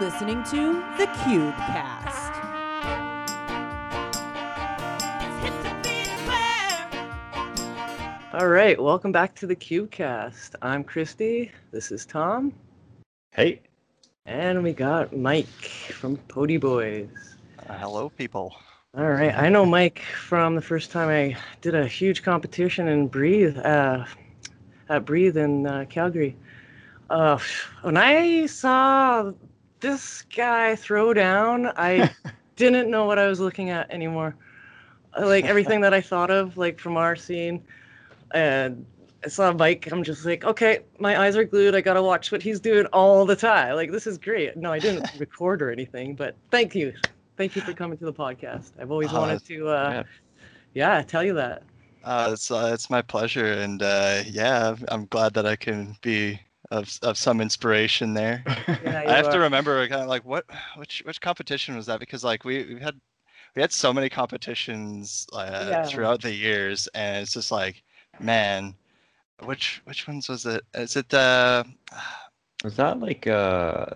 listening to the Cube Cast. All right, welcome back to the CubeCast. I'm Christy. This is Tom, Hey. and we got Mike from Podi Boys. Uh, hello, people. All right, I know Mike from the first time I did a huge competition in Breathe, uh, at Breathe in uh, Calgary. Uh, when I saw this guy throw down, I didn't know what I was looking at anymore. Uh, Like everything that I thought of, like from our scene, and I saw Mike. I'm just like, okay, my eyes are glued. I gotta watch what he's doing all the time. Like this is great. No, I didn't record or anything, but thank you, thank you for coming to the podcast. I've always Uh, wanted to, uh, yeah. tell you that. Uh, it's uh, it's my pleasure, and uh, yeah, I'm glad that I can be of of some inspiration there. Yeah, I have you to remember kind of like what which which competition was that because like we we had we had so many competitions uh, Yeah. throughout the years, and it's just like man, which which ones was it? Is it uh Was that like uh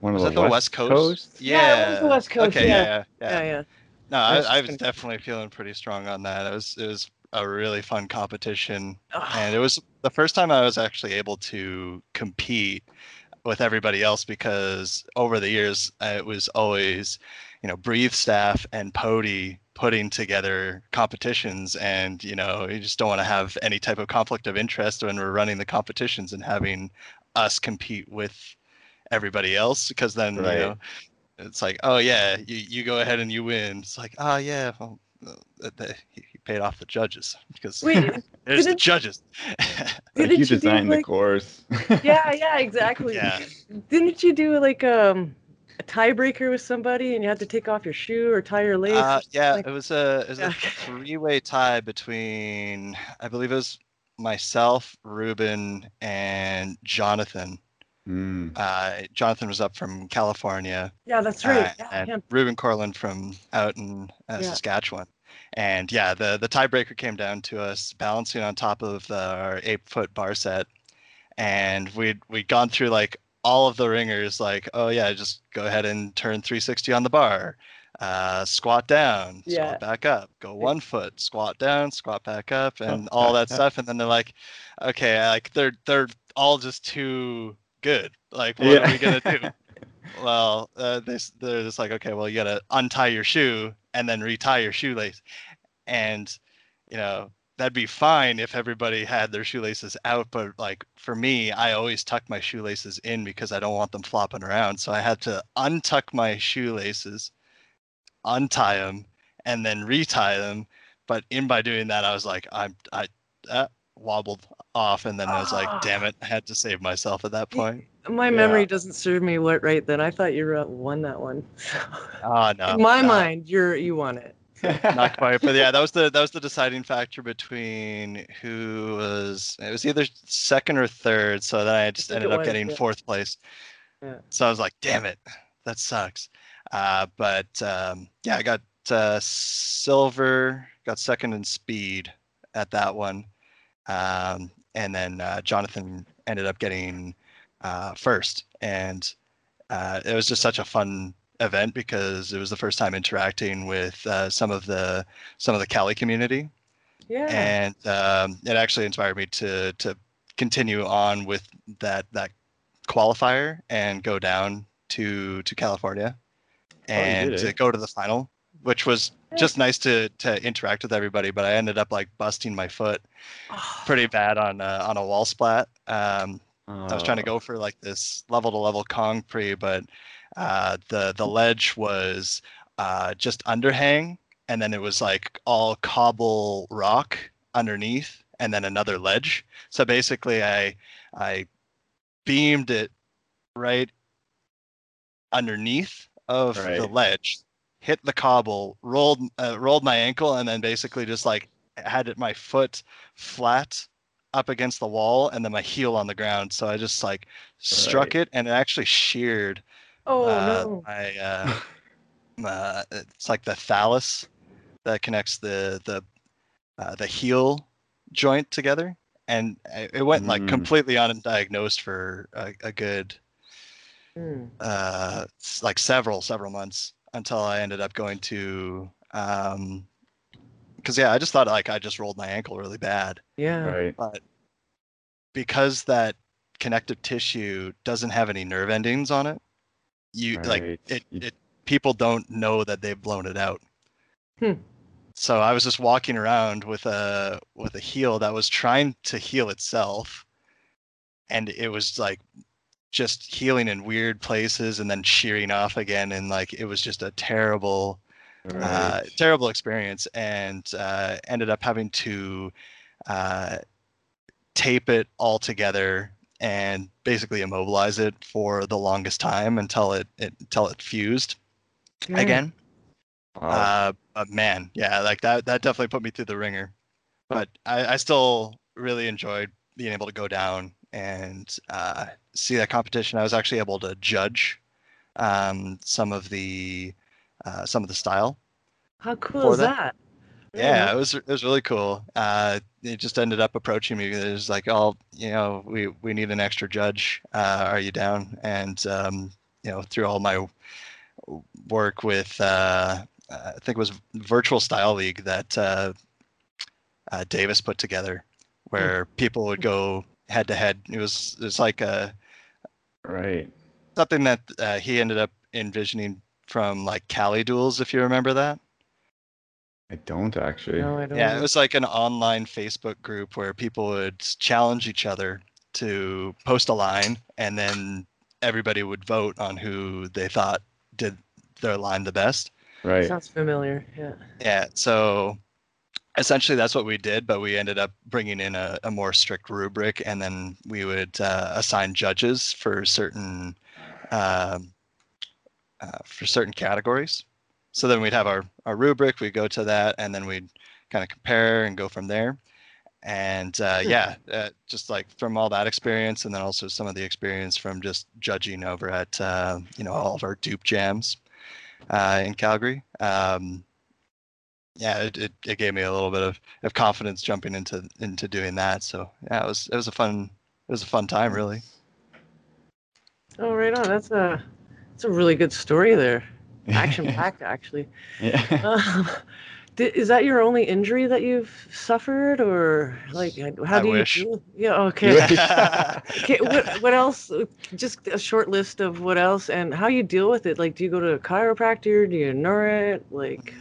one of was the, that the West, West Coast? Yeah, it was the West Coast, Okay, yeah. yeah, yeah. Yeah, yeah. No, I, I was definitely feeling pretty strong on that. It was it was a really fun competition, and it was the first time I was actually able to compete with everybody else because over the years uh, it was always, you know, Breathe staff and Podi putting together competitions, and you know you just don't want to have any type of conflict of interest when we're running the competitions and having us compete with everybody else. Because then Right. you know it's like oh yeah you, you go ahead and you win. It's like oh yeah well, uh, th- th- he he paid off the judges because Wait, there's the judges Like didn't you you do, designed the course. yeah, yeah, exactly. yeah Didn't you do like um a tiebreaker with somebody and you had to take off your shoe or tie your lace? uh, yeah like- it was a it was Yeah. a three-way tie between i believe it was myself ruben and jonathan Mm. uh, jonathan was up from california yeah, that's uh, right. yeah, and him. Ruben Corlin from out in uh, Yeah. Saskatchewan. And yeah, the the tiebreaker came down to us balancing on top of the, our eight foot bar set, and we'd we'd gone through like all of the ringers, like oh yeah, just go ahead and turn 360 on the bar, uh, squat down, Yeah. squat back up, go one foot, squat down, squat back up, and all that stuff. And then they're like, okay, like they're they're all just too good. Like what are we gonna do? well, uh, they, they're just like, okay, well, you gotta untie your shoe and then retie your shoelace, and you know that'd be fine if everybody had their shoelaces out, but like for me, I always tuck my shoelaces in because I don't want them flopping around. So I had to untuck my shoelaces, untie them, and then retie them. But in by doing that, I was like, I'm I uh, wobbled off, and then I was Ah. like, damn it, I had to save myself at that point. My memory doesn't serve me what right then. I thought you uh, won that one. Oh no. In my no. mind, you're you won it. not quite but yeah that was the that was the deciding factor between who was it was either second or third so then i just think ended up was, getting yeah. fourth place Yeah. so i was like damn it that sucks uh but um yeah i got uh silver got second in speed at that one um and then uh, jonathan ended up getting uh first. And uh, it was just such a fun event because it was the first time interacting with uh, some of the some of the Cali community, Yeah. and um, it actually inspired me to to continue on with that that qualifier and go down to to California and did, to go to the final, which was just nice to to interact with everybody. But I ended up like busting my foot pretty bad on uh, on a wall splat. Um, I was trying to Oh, go for like this level to level Kong concrete, but uh, the the ledge was uh, just underhang, and then it was like all cobble rock underneath, and then another ledge. So basically, I I beamed it right underneath of the ledge, hit the cobble, rolled uh, rolled my ankle, and then basically just like had it my foot flat up against the wall and then my heel on the ground. So I just like struck Right. it and it actually sheared oh uh, no. my uh, uh, it's like the talus that connects the the uh, the heel joint together, and it it went like Mm. completely undiagnosed for a, a good Hmm. uh, like several several months until I ended up going to um, because yeah, I just thought like I just rolled my ankle really bad, Yeah. Right. but because that connective tissue doesn't have any nerve endings on it, you like it, it people don't know that they've blown it out. Hmm. So I was just walking around with a with a heel that was trying to heal itself, and it was like just healing in weird places and then shearing off again, and like it was just a terrible uh, terrible experience and uh, ended up having to uh, tape it all together and basically immobilize it for the longest time until it, it until it fused Yeah. again. Wow. Uh, but man, yeah, like that that definitely put me through the ringer. But I, I still really enjoyed being able to go down and uh, see that competition. I was actually able to judge um, some of the uh, some of the style. How cool is that- that? Yeah, it was it was really cool. Uh, it just ended up approaching me. It was like, oh, you know, we we need an extra judge. Uh, are you down? And um, you know, through all my work with, uh, I think it was Virtual Style League that uh, uh, Davis put together, where people would go head to head. It was it was like a right. something that uh, he ended up envisioning from like Cali duels, if you remember that. I don't actually. No, I don't. Yeah, it was like an online Facebook group where people would challenge each other to post a line, and then everybody would vote on who they thought did their line the best. Right. Sounds familiar. Yeah. Yeah, so essentially that's what we did, but we ended up bringing in a, a more strict rubric, and then we would uh, assign judges for certain um, uh, for certain categories. So then we'd have our, our rubric, we'd go to that, and then we'd kind of compare and go from there. And uh, Hmm. yeah, uh, just like from all that experience, and then also some of the experience from just judging over at uh, you know all of our dupe jams uh, in Calgary. Um, yeah, it, it, it gave me a little bit of, of confidence jumping into into doing that. So yeah, it was it was a fun it was a fun time really. Oh, right on. That's a that's a really good story there. Action packed, actually. Yeah. Um, is that your only injury that you've suffered, or like how I do you? wish. Yeah. Okay. yeah, okay. What what else? Just a short list of what else and how you deal with it. Like, do you go to a chiropractor? Do you ignore it? Like,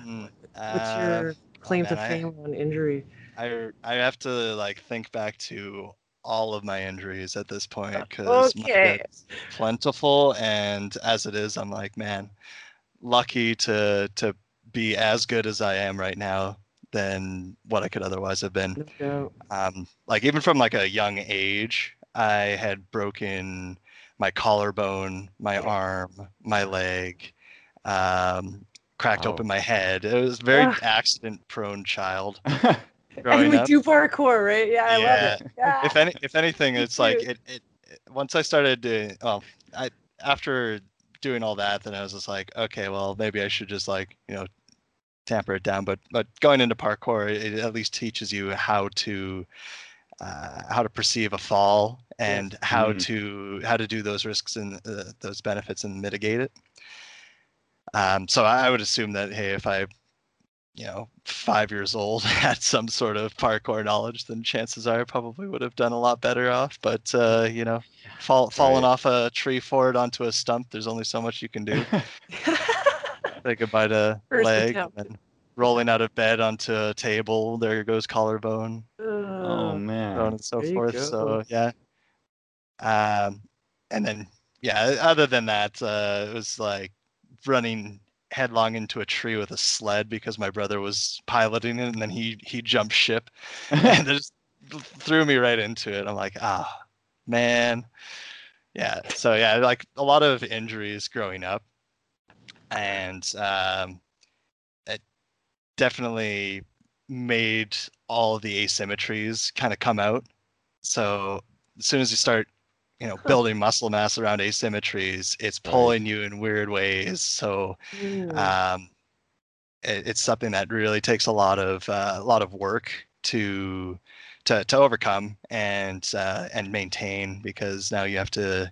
what's your claim to man, I- fame on injury? I I have to like think back to all of my injuries at this point because Uh, Okay. plentiful and as it is, I'm like man, lucky to to be as good as I am right now than what I could otherwise have been. No um, like even from like a young age i had broken my collarbone my arm my leg um, cracked Wow. open my head it was a very accident prone child And growing we up do parkour, right? Yeah, I Yeah. love it. Yeah. if any if anything it's like it, it it- once i started doing well i after doing all that then i was just like okay well maybe i should just like you know tamper it down but but going into parkour it at least teaches you how to uh, how to perceive a fall and how Mhm. to how to do those risks and uh, those benefits and mitigate it um, so i would assume that hey if i you know five years old had some sort of parkour knowledge then chances are i probably would have done a lot better off but uh, you know fall, falling Right. off a tree forward onto a stump there's only so much you can do say goodbye to First leg and rolling out of bed onto a table there goes collarbone oh Uh, so on man. and so There forth. So yeah. Um, and then yeah, other than that, uh, it was like running headlong into a tree with a sled because my brother was piloting it, and then he he jumped ship and just threw me right into it. I'm like, ah, man. Yeah. So yeah, like a lot of injuries growing up, and um, it definitely made all the asymmetries kind of come out. So as soon as you start, you know, building muscle mass around asymmetries, it's Right. pulling you in weird ways. So um, it, it's something that really takes a lot of uh, a lot of work to to to overcome and uh, and maintain because now you have to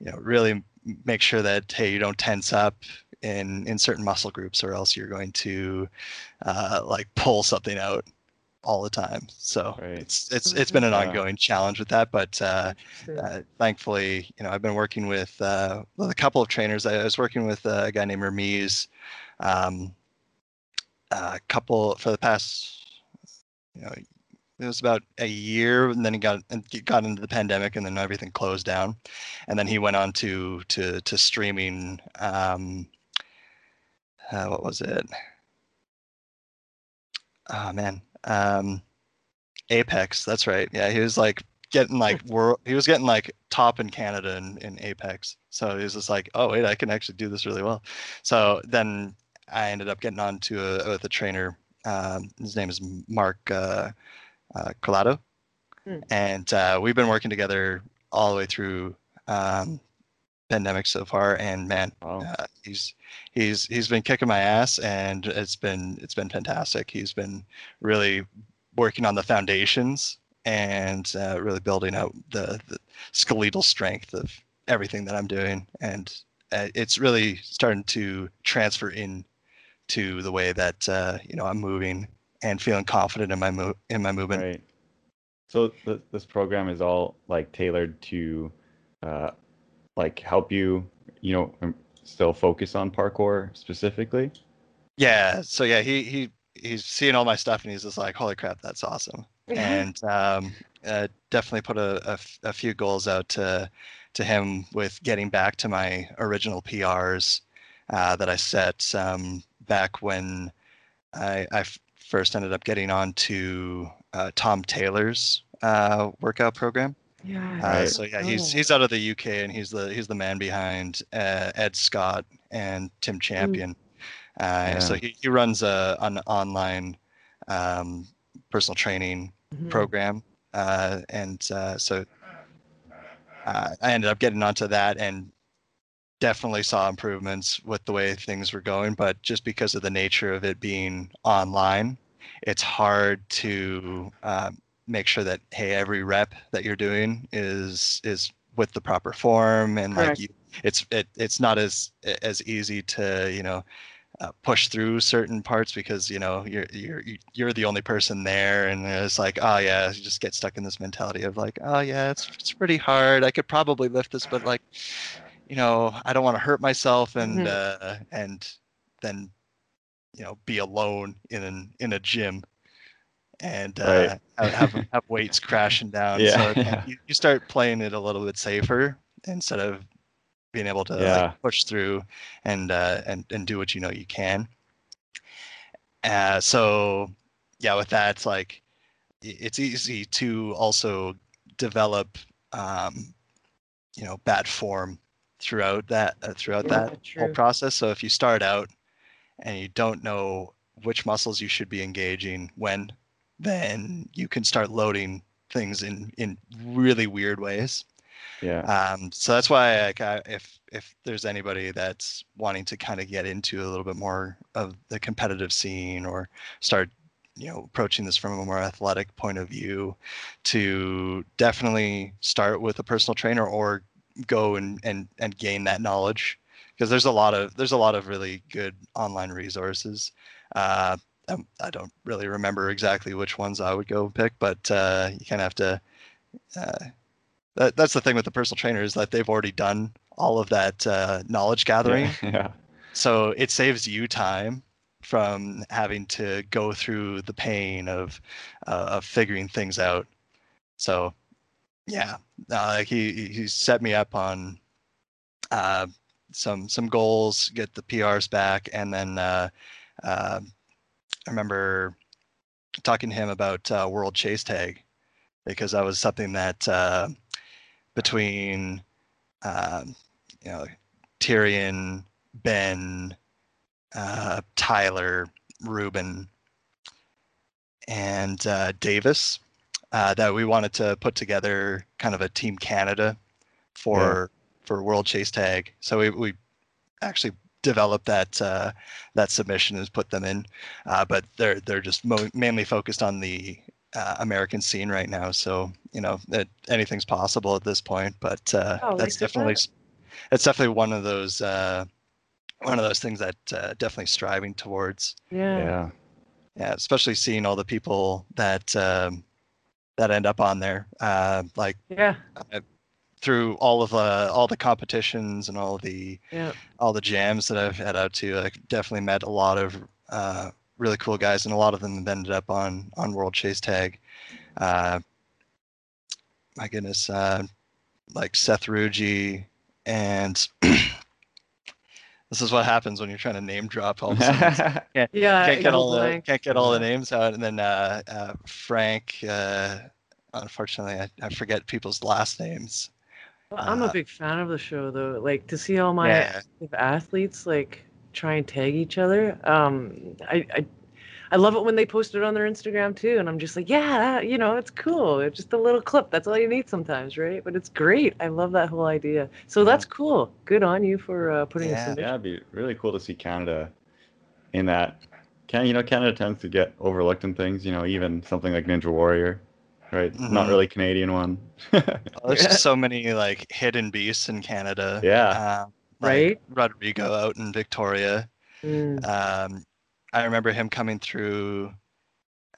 you know really make sure that hey, you don't tense up in in certain muscle groups, or else you're going to uh, like pull something out all the time. So Right. it's it's it's been an Yeah. ongoing challenge with that, but uh, uh, thankfully, you know, I've been working with uh, with a couple of trainers. I was working with uh, a guy named Ramiz, um, a couple for the past, you know, it was about a year, and then he got and he got into the pandemic, and then everything closed down, and then he went on to to to streaming. Um, uh, what was it? Oh man, um, Apex. That's right. Yeah, he was like getting like world. He was getting like top in Canada in, in Apex. So he was just like, oh wait, I can actually do this really well. So then I ended up getting on to a, with a trainer. Um, his name is Mark uh, uh, Colado, Hmm. and uh, we've been working together all the way through um, pandemic so far. And man, Wow. uh, he's he's he's been kicking my ass, and it's been it's been fantastic. He's been really working on the foundations and uh, really building out the, the skeletal strength of everything that I'm doing, and uh, it's really starting to transfer in to the way that uh, you know I'm moving and feeling confident in my mo- in my movement. Right. So th- this program is all like tailored to, uh, like help you, you know, um, still focus on parkour specifically. Yeah. So yeah, he he he's seeing all my stuff and he's just like, "Holy crap, that's awesome!" and um, uh, definitely put a, a f- a few goals out to to him with getting back to my original PRs uh, that I set um, back when I, I f- first ended up getting on to uh, Tom Taylor's uh, workout program. Yeah. Uh, so yeah, he's he's out of the UK and he's the he's the man behind uh, Ed Scott and Tim Champion. Uh, So he, he runs a an online um, personal training Mhm. program, uh, and uh, so uh, I ended up getting onto that and definitely saw improvements with the way things were going. But just because of the nature of it being online, it's hard to uh, make sure that hey, every rep that you're doing is is with the proper form and like you, it's it, it's not as as easy to you know uh, push through certain parts because you know you're you're you're the only person there and it's like oh yeah you just get stuck in this mentality of like oh yeah it's it's pretty hard. I could probably lift this but like you know i don't want to hurt myself and Mhm. uh and then you know be alone in an in a gym and uh, have, have have weights crashing down Yeah. so you, you start playing it a little bit safer instead of being able to Yeah. like, push through and uh, and and do what you know you can. Uh, so yeah, with that, it's like it's easy to also develop, um, you know, bad form throughout that uh, throughout Yeah, that whole process. So if you start out and you don't know which muscles you should be engaging when, then you can start loading things in in really weird ways. Yeah. Um, so that's why like, I, if if there's anybody that's wanting to kind of get into a little bit more of the competitive scene or start you know approaching this from a more athletic point of view to definitely start with a personal trainer or go and and, and gain that knowledge because there's a lot of there's a lot of really good online resources uh, um, I don't really remember exactly which ones I would go pick, but uh, you kind of have to uh, that, that's the thing with the personal trainer is that they've already done all of that uh, knowledge gathering Yeah. so it saves you time from having to go through the pain of uh, of figuring things out so yeah uh, he he- he set me up on uh, some some goals get the prs back and then uh, uh, i remember talking to him about uh, world chase tag because that was something that uh, between um, you know Tyrion, Ben, uh, Tyler, Ruben, and uh, Davis uh, that we wanted to put together kind of a Team Canada for for World Chase Tag. So we, we actually developed that uh, that submission and put them in, uh, but they're they're just mo- mainly focused on the uh, American scene right now. So you know that anything's possible at this point, but uh, Oh, that's definitely that? it's definitely one of those uh, one of those things that uh, definitely striving towards. Yeah. Yeah. Yeah, especially seeing all the people that um, that end up on there, uh, like Yeah. Through all of uh, all the competitions and all the Yeah. all the jams that I've had out to. I definitely met a lot of uh, really cool guys, and a lot of them have ended up on on World Chase Tag. Uh, my goodness, uh, like Seth Rugi, and this is what happens when you're trying to name drop all of a sudden. Yeah. can't get all the can't get all the names out, and then uh, uh, Frank. Uh, unfortunately, I, I forget people's last names. Well, I'm a uh, big fan of the show though. Like to see all my Yeah. athletes like try and tag each other. Um, I, I I love it when they post it on their Instagram too, and I'm just like, yeah, that, you know, it's cool. It's just a little clip. That's all you need sometimes, right? But it's great. I love that whole idea. So that's cool. Good on you for uh, putting Yeah. this in. Yeah, it'd be really cool to see Canada in that. Can you know Canada tends to get overlooked in things. You know, even something like Ninja Warrior, right? Not Mhm. really Canadian one. Oh, there's just so many like hidden beasts in Canada. yeah. Uh, like Right? Rodrigo out in Victoria. Mm. Um, I remember him coming through.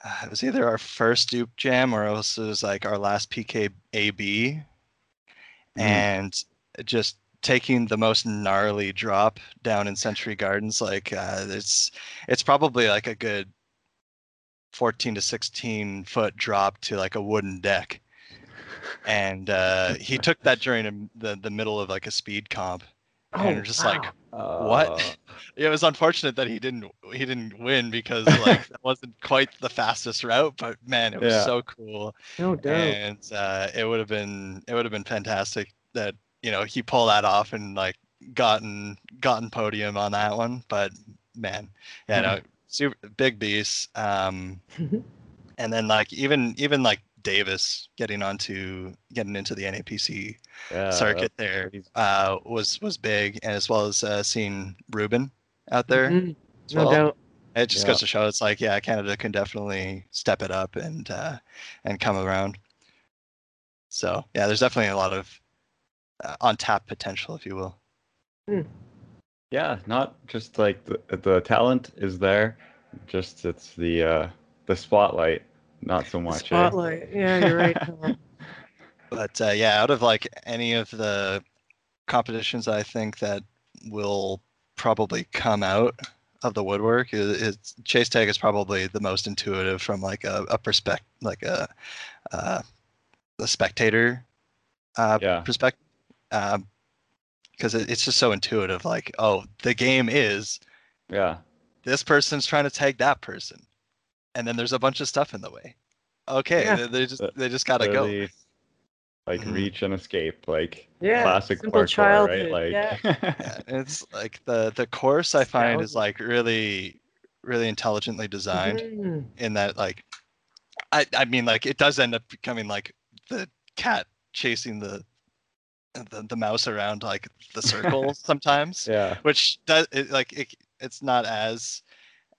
Uh, it was either our first Dupe Jam or else it was like our last PKAB, and just taking the most gnarly drop down in Century Gardens. Like uh, it's it's probably like a good 14 to 16 foot drop to like a wooden deck. And uh, he took that during a, the the middle of like a speed comp, and we're just like, what? Uh, it was unfortunate that he didn't he didn't win because like that wasn't quite the fastest route, but man, it was Yeah. so cool, no doubt. and uh, it would have been it would have been fantastic that you know he pulled that off and like gotten gotten podium on that one. But man, yeah, no, super big beast. Um, and then like even even like Davis getting onto getting into the NAPC yeah, circuit there uh, was was big, and as well as uh, seeing Ruben out there. Mhm. as No doubt. It just Yeah. goes to show it's like yeah, Canada can definitely step it up and uh, and come around. So yeah, there's definitely a lot of uh, untapped potential, if you will. Yeah, not just like the the talent is there, just it's the uh the spotlight, not so much. eh? Spotlight. Yeah, you're right. But uh, yeah, out of like any of the competitions, I think that will probably come out of the woodwork is, is chase tag is probably the most intuitive from like a, a perspective, like a uh, a spectator uh, Yeah. perspective, because it, it's just so intuitive. Like, oh, the game is Yeah. this person's trying to tag that person, and then there's a bunch of stuff in the way. Okay, Yeah. they, they just they just gotta go. Like Mhm. reach and escape, like Yeah. classic simple parkour, childhood. right? Like yeah. yeah, it's like the the course I find is like really really intelligently designed Mhm. in that like I I mean like it does end up becoming like the cat chasing the the, the mouse around like the circle sometimes yeah. which does it, like it, it's not as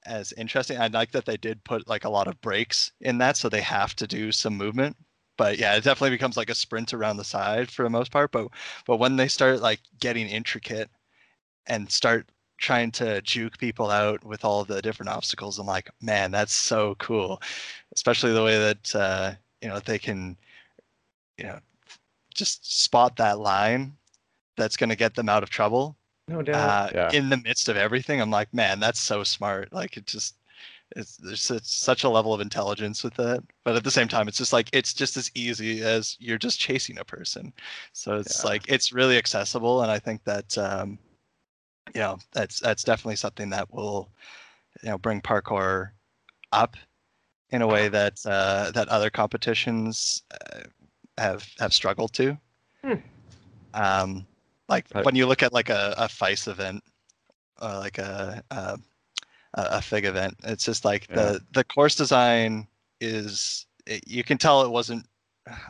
as interesting. I like that they did put like a lot of breaks in that so they have to do some movement. But yeah it definitely becomes like a sprint around the side for the most part but but when they start like getting intricate and start trying to juke people out with all the different obstacles i'm like man that's so cool. Especially the way that uh you know they can you know just spot that line that's going to get them out of trouble No doubt. uh, Yeah. in the midst of everything. I'm like, man, that's so smart. Like it just, it's there's such, such a level of intelligence with that. But at the same time, it's just like it's just as easy as you're just chasing a person. So it's Yeah. like it's really accessible, and I think that um, you know that's that's definitely something that will you know bring parkour up in a way that uh, that other competitions uh, have have struggled to. Hmm. Um, like Right. when you look at like a, a FISE event, or like a a, a FIG event, it's just like Yeah. the the course design is it, you can tell it wasn't.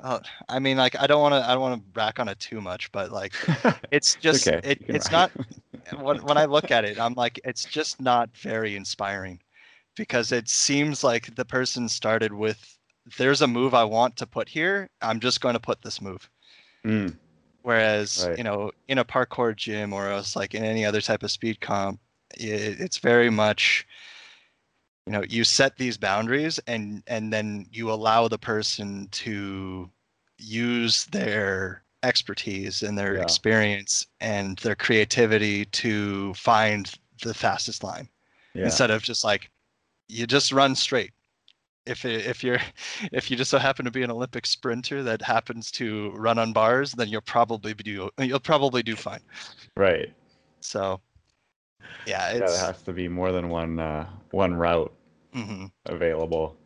Uh, I mean, like I don't want to I don't want to rack on it too much, but like it's just okay, it, it's not when, when I look at it, I'm like, it's just not very inspiring because it seems like the person started with, there's a move I want to put here. I'm just going to put this move. Mm, Whereas Right. you know in a parkour gym or else like in any other type of speed comp, it, it's very much you know you set these boundaries and and then you allow the person to use their expertise and their Yeah. experience and their creativity to find the fastest line Yeah. instead of just like you just run straight if it, if you're if you just so happen to be an olympic sprinter that happens to run on bars then you'll probably do you'll probably do fine Right. so yeah it's has to be more than one uh, one route mhm. available.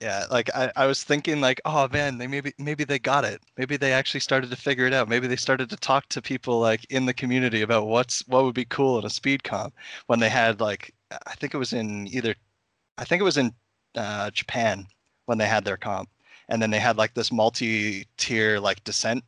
yeah like I, I was thinking like oh man they maybe maybe they got it maybe they actually started to figure it out maybe they started to talk to people like in the community about what's what would be cool in a speed comp when they had like i think it was in either i think it was in uh, japan when they had their comp. And then they had like this multi-tier like descent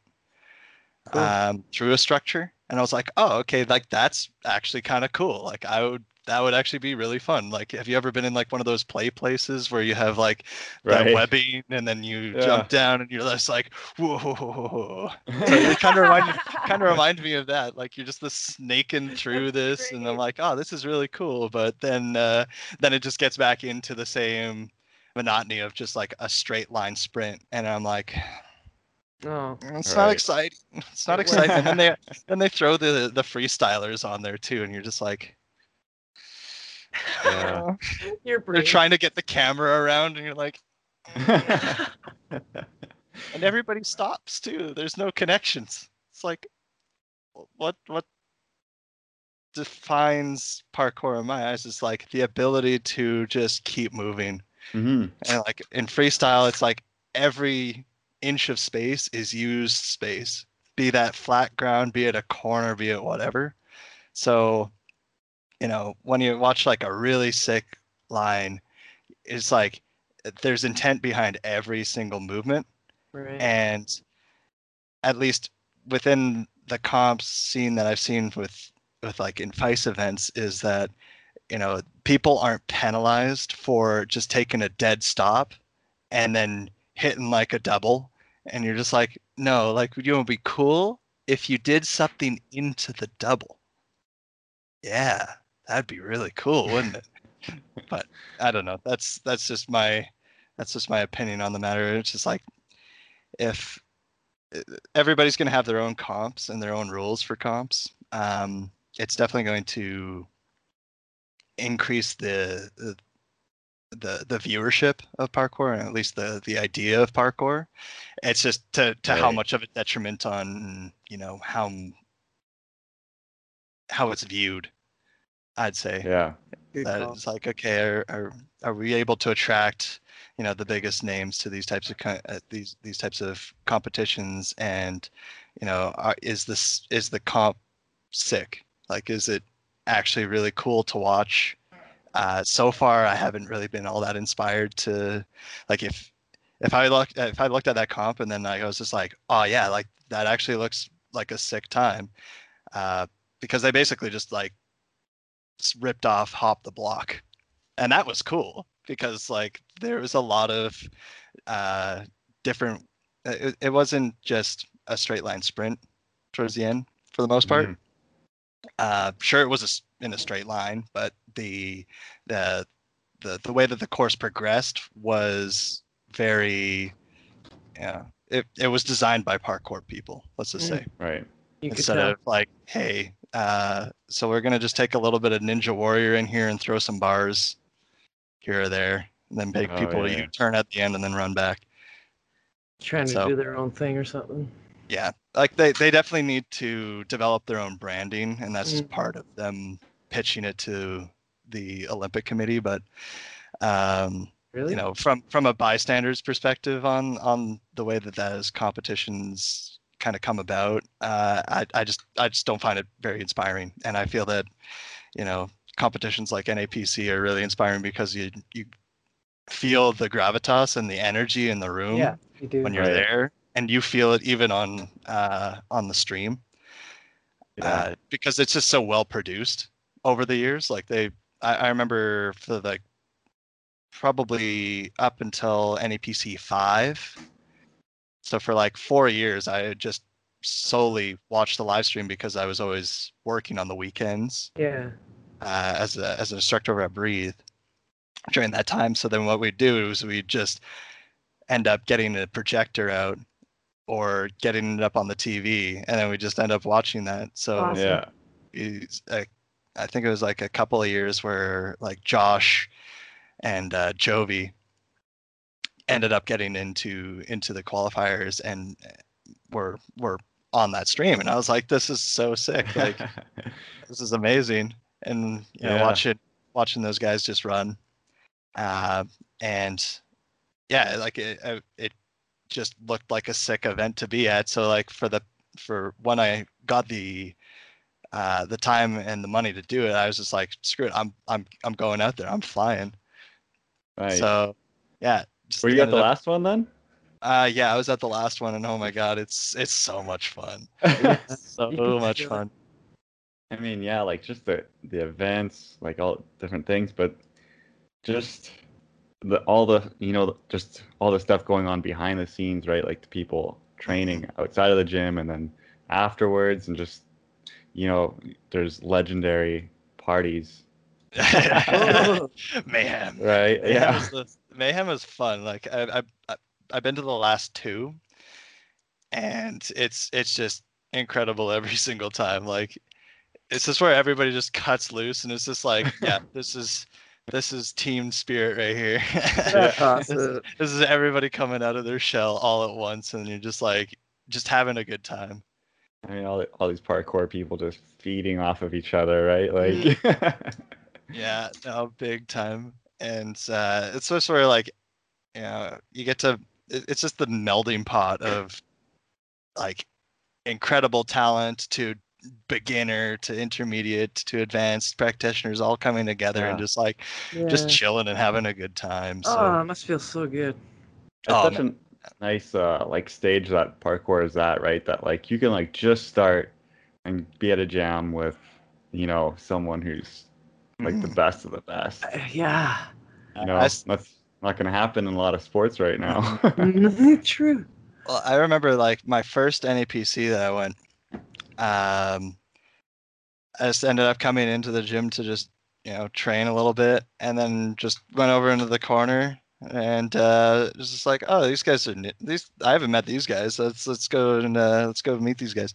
Cool. um, through a structure. And i was like oh okay like that's actually kind of cool. Like i would that would actually be really fun. Like have you ever been in like one of those play places where you have like that Right. webbing and then you Yeah. jump down and you're just like whoa. So it kind of remind kind of remind me of that. Like you're just the snaking through this and i'm like oh this is really cool. But then uh then it just gets back into the same monotony of just like a straight line sprint and i'm like Oh, it's not Right. exciting it's not exciting. And then they then they throw the the freestylers on there too and you're just like Yeah. "Oh." your they're brain. trying to get the camera around and you're like and everybody stops too. There's no connections. It's like, what what defines parkour in my eyes is like the ability to just keep moving. hmm And like in freestyle, it's like every inch of space is used space, be that flat ground, be it a corner, be it whatever. So, you know, when you watch like a really sick line, it's like eh, there's intent behind every single movement Right. and at least within the comps scene that I've seen with with like in FISE events is that you know people aren't penalized for just taking a dead stop and then hitting like a double and you're just like no like would you it'd be cool if you did something into the double yeah that'd be really cool wouldn't it? But i don't know that's that's just my that's just my opinion on the matter. It's just like if uh, everybody's going to have their own comps and their own rules for comps um, it's definitely going to increase the, the the the viewership of parkour and at least the the idea of parkour. It's just to to how much of a detriment on you know how how it's viewed i'd say Yeah. That it's like okay are, are are we able to attract you know the biggest names to these types of co- uh, these these types of competitions? And you know are, is this is the comp sick? Like is it actually really cool to watch? Uh, so far i haven't really been all that inspired to like if if i look if i looked at that comp and then i was just like oh yeah like that actually looks like a sick time. Uh, because they basically just like s- ripped off hop the block and that was cool because like there was a lot of uh different it, it wasn't just a straight line sprint towards the end for the most part Mhm. uh sure it was a s in a straight line but the the the the way that the course progressed was very yeah it, it was designed by parkour people let's just Mm. say Right. You instead of like, hey, uh, so we're gonna just take a little bit of Ninja Warrior in here and throw some bars here or there, and then make Oh, people yeah, yeah. U-turn at the end and then run back. trying to do their own thing or something. Yeah, like they they definitely need to develop their own branding, and that's just Mm. part of them pitching it to the Olympic Committee. But um, Really? you know, from from a bystander's perspective on on the way that those competitions kind of come about, uh, I I just I just don't find it very inspiring, and I feel that you know competitions like NAPC are really inspiring because you you feel the gravitas and the energy in the room yeah, you do. when you're Right. there, and you feel it even on uh, on the stream Yeah. uh, because it's just so well produced over the years. Like they, I, I remember for like probably up until NAPC five. So for like four years, I just solely watched the live stream because I was always working on the weekends Yeah. uh, as a, as an instructor over at Breathe during that time. So then what we'd do is we'd just end up getting a projector out or getting it up on the TV, and then we just end up watching that. So Awesome. Yeah. is- I, I think it was like a couple of years where like Josh and uh, Jovi ended up getting into into the qualifiers and uh, were were on that stream, and I was like, this is so sick, like this is amazing, and you know Yeah. watching watching those guys just run, uh, and yeah, like it it- just looked like a sick event to be at. So like for the for when I got the uh, the time and the money to do it, I was just like, screw it, I'm I'm I'm going out there, I'm flying. nice. So yeah. Just Were you at the up- last one then? Uh, yeah, I was at the last one, and oh my god, it's it's so much fun, so much fun. I mean, yeah, like just the the events, like all different things, but just the all the you know just all the stuff going on behind the scenes, right? Like the people training outside of the gym and then afterwards, and just you know, there's legendary parties, Oh, Mayhem. right? Mayhem Yeah, is, the, Mayhem is fun. Like I, I, I, I've been to the last two, and it's it's just incredible every single time. Like it's just where everybody just cuts loose, and it's just like, yeah, this is this is team spirit right here. That's this, awesome. this is everybody coming out of their shell all at once, and you're just like just having a good time. I mean, all all these parkour people just feeding off of each other, right? Like, mm. Yeah, no, big time. And uh, it's sort of like, you know, you get to it's just the melding pot of like incredible talent to beginner to intermediate to advanced practitioners all coming together and just like Yeah. just chilling and having a good time. So Oh, it must feel so good. It's Oh, such a nice uh like stage that parkour is at, right? That like you can like just start and be at a jam with, you know, someone who's like the best of the best. Uh, yeah. You know, I s- that's not gonna happen in a lot of sports right now. True. Well, I remember like my first NAPC that I went. Um, I just ended up coming into the gym to just you know train a little bit, and then just went over into the corner and uh, it was just like, oh, these guys are ni- these. I haven't met these guys. Let's let's go and uh, let's go meet these guys.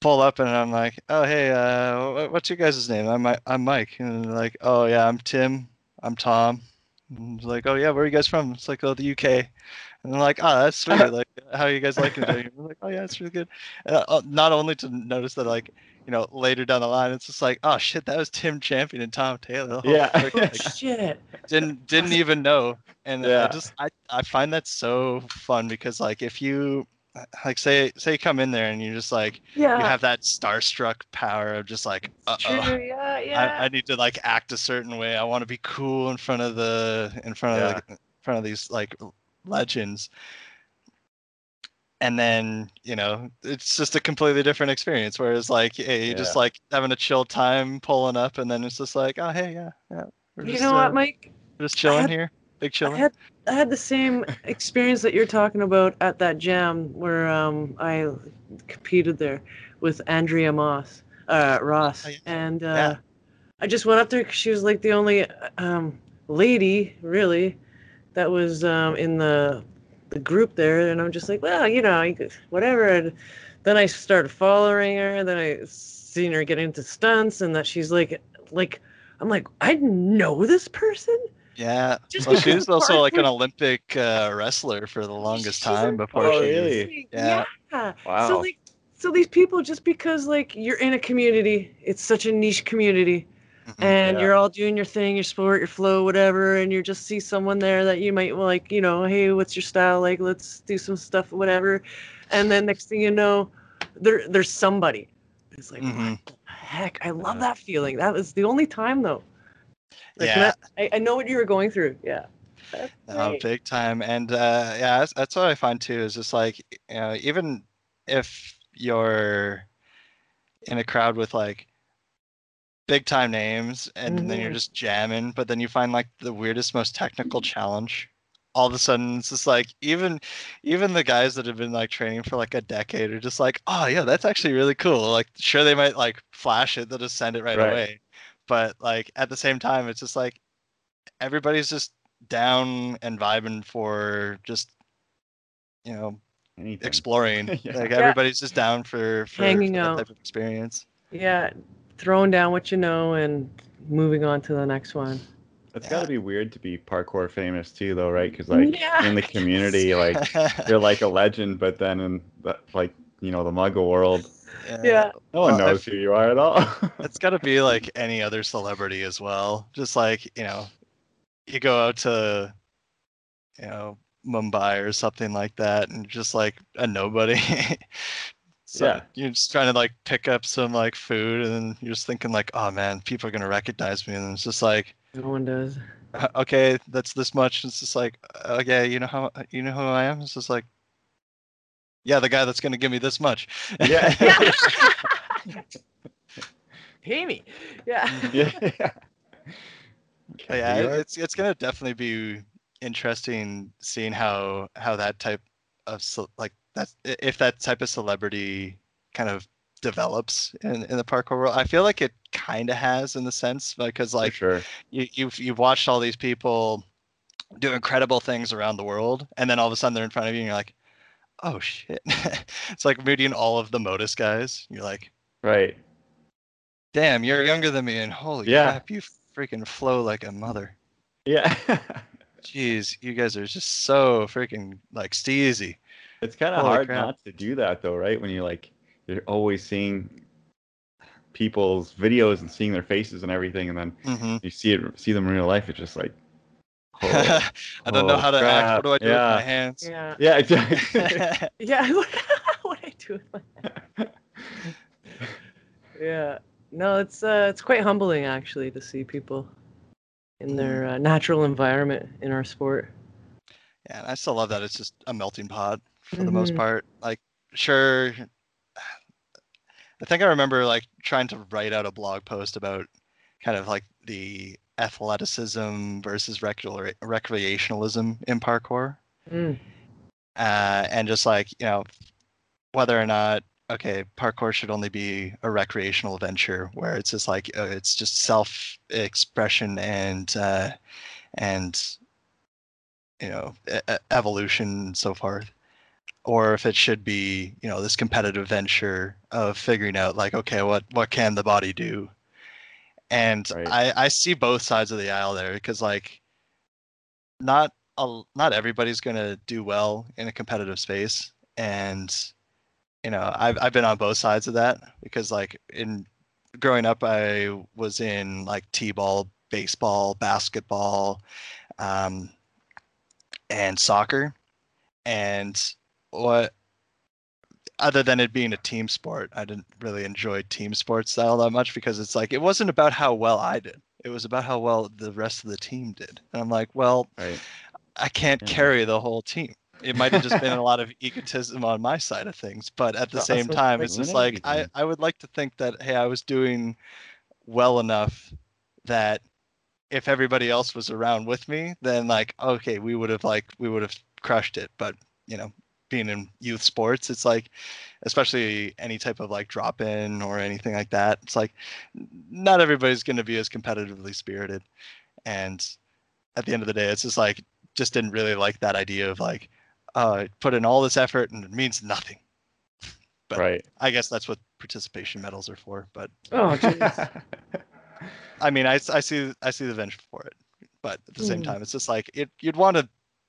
Pull up and I'm like, oh hey, uh, what's your guys' name? I'm Mi- I'm Mike, and they're like, oh yeah, I'm Tim. I'm Tom. And it's like, oh yeah, where are you guys from? It's like, oh the UK. And they're like, oh, that's sweet. Like, how are you guys liking it? down? I'm like, oh yeah, it's really good. And, uh, not only to notice that, like, you know, later down the line, it's just like, oh shit, that was Tim Champion and Tom Taylor. Yeah. frick, like, Shit. didn't didn't even know. And Yeah. I just I, I find that so fun because like if you like say say you come in there and you're just like Yeah. you have that starstruck power of just like uh oh. Yeah. Yeah. I, I need to like act a certain way. I want to be cool in front of the in front of the, in front of these like legends. And then you know it's just a completely different experience. Whereas like hey, you just Yeah. like having a chill time, pulling up, and then it's just like oh hey yeah yeah. We're you just, know uh, what, Mike? Just chilling had- here, big I had I had the same experience that you're talking about at that jam where um I competed there with Andrea Moss, uh Ross, Oh, and uh, Yeah. I just went up there because she was like the only um lady really that was um in the the group there, and I'm just like, well, you know, you could- whatever. And then I started following her, and then I seen her get into stunts, and that she's like, like. I'm like, I know this person. Yeah. Just Well, she was also like an Olympic uh, wrestler for the longest time before Oh, she. really? Yeah. Yeah. Wow. So like, so these people, just because like you're in a community, it's such a niche community, Mhm. and Yeah. you're all doing your thing, your sport, your flow, whatever, and you just see someone there that you might like, you know, hey, what's your style? Like, let's do some stuff, whatever. And then next thing you know, there there's somebody. It's like, Mhm. what the heck? I love Yeah. that feeling. That was the only time though. Like, Yeah. I, I know what you were going through. Yeah. That's great. big time. And uh, yeah, that's, that's what I find too. Is just like you know, even if you're in a crowd with like big time names, and then you're Mhm. just jamming, but then you find like the weirdest, most technical challenge all of a sudden it's just like even even the guys that have been like training for like a decade are just like oh yeah that's actually really cool like sure they might like flash it they'll just send it right, Right. away but like at the same time it's just like everybody's just down and vibing for just you know Anything. exploring Yeah. like everybody's just down for for, Hanging for out. type of experience Yeah, throwing down what you know and moving on to the next one. It's got to be weird to be parkour famous too, though, right? Because like Yeah. in the community, like you're like a legend, but then in the, like you know the Muggle world, Yeah. no one Well, knows who you are at all. It's got to be like any other celebrity as well. Just like, you know, you go out to, you know, Mumbai or something like that and just like a nobody. so Yeah. you're just trying to like pick up some like food and then you're just thinking like, oh man, people are going to recognize me. And it's just like, No one does. "Uh, okay, that's this much. It's just like, okay, you know how, you know who I am? It's just like, yeah, the guy that's going to give me this much. yeah. Pay me. Yeah. yeah. But yeah, it's it's gonna definitely be interesting seeing how how that type of like that if that type of celebrity kind of develops in, in the parkour world. I feel like it kind of has in the sense because like sure. you, you've you've watched all these people do incredible things around the world, and then all of a sudden they're in front of you, and you're like, oh shit! it's like meeting all of the Modus guys. You're like, Right. damn, you're younger than me, and holy Yeah. crap, you freaking flow like a mother. Yeah. Jeez, you guys are just so freaking like steezy. it's kind of hard crap. not to do that though, right? When you like you're always seeing people's videos and seeing their faces and everything, and then hmm you see it, see them in real life. It's just like, I don't know oh, how to act. What do I do yeah. with my hands? Yeah. Yeah, exactly. Yeah. what do I do with my hands? Yeah. No, it's uh it's quite humbling actually to see people in their uh, natural environment in our sport. Yeah, and I still love that it's just a melting pot for the most Mhm. part. Like, sure. I think I remember like trying to write out a blog post about kind of like the athleticism versus recre- recreationalism in parkour. Mm. uh, and just like you know whether or not okay parkour should only be a recreational venture where it's just like uh, it's just self expression and uh, and you know e- evolution and so forth or if it should be you know this competitive venture of figuring out like okay what what can the body do and Right. i i see both sides of the aisle there because like not a, not everybody's going to do well in a competitive space and you know I've, I've been on both sides of that because like in growing up i was in like t-ball baseball basketball um, and soccer and what other than it being a team sport i didn't really enjoy team sports all that much because it's like it wasn't about how well i did it was about how well the rest of the team did and i'm like well right. I can't Yeah. carry the whole team. It might have just been a lot of egotism on my side of things, but at the That's same time, it's just like I. I would like to think that hey, I was doing well enough that if everybody else was around with me, then like okay, we would have like we would have crushed it. But you know, being in youth sports, it's like especially any type of like drop in or anything like that, it's like not everybody's going to be as competitively spirited. And at the end of the day, it's just like just didn't really like that idea of like uh put in all this effort and it means nothing. But- right. I guess that's what participation medals are for. But Oh, jeez. I mean, I, I see I see the venture for it, but at the same Mm. time, it's just like it. You'd want to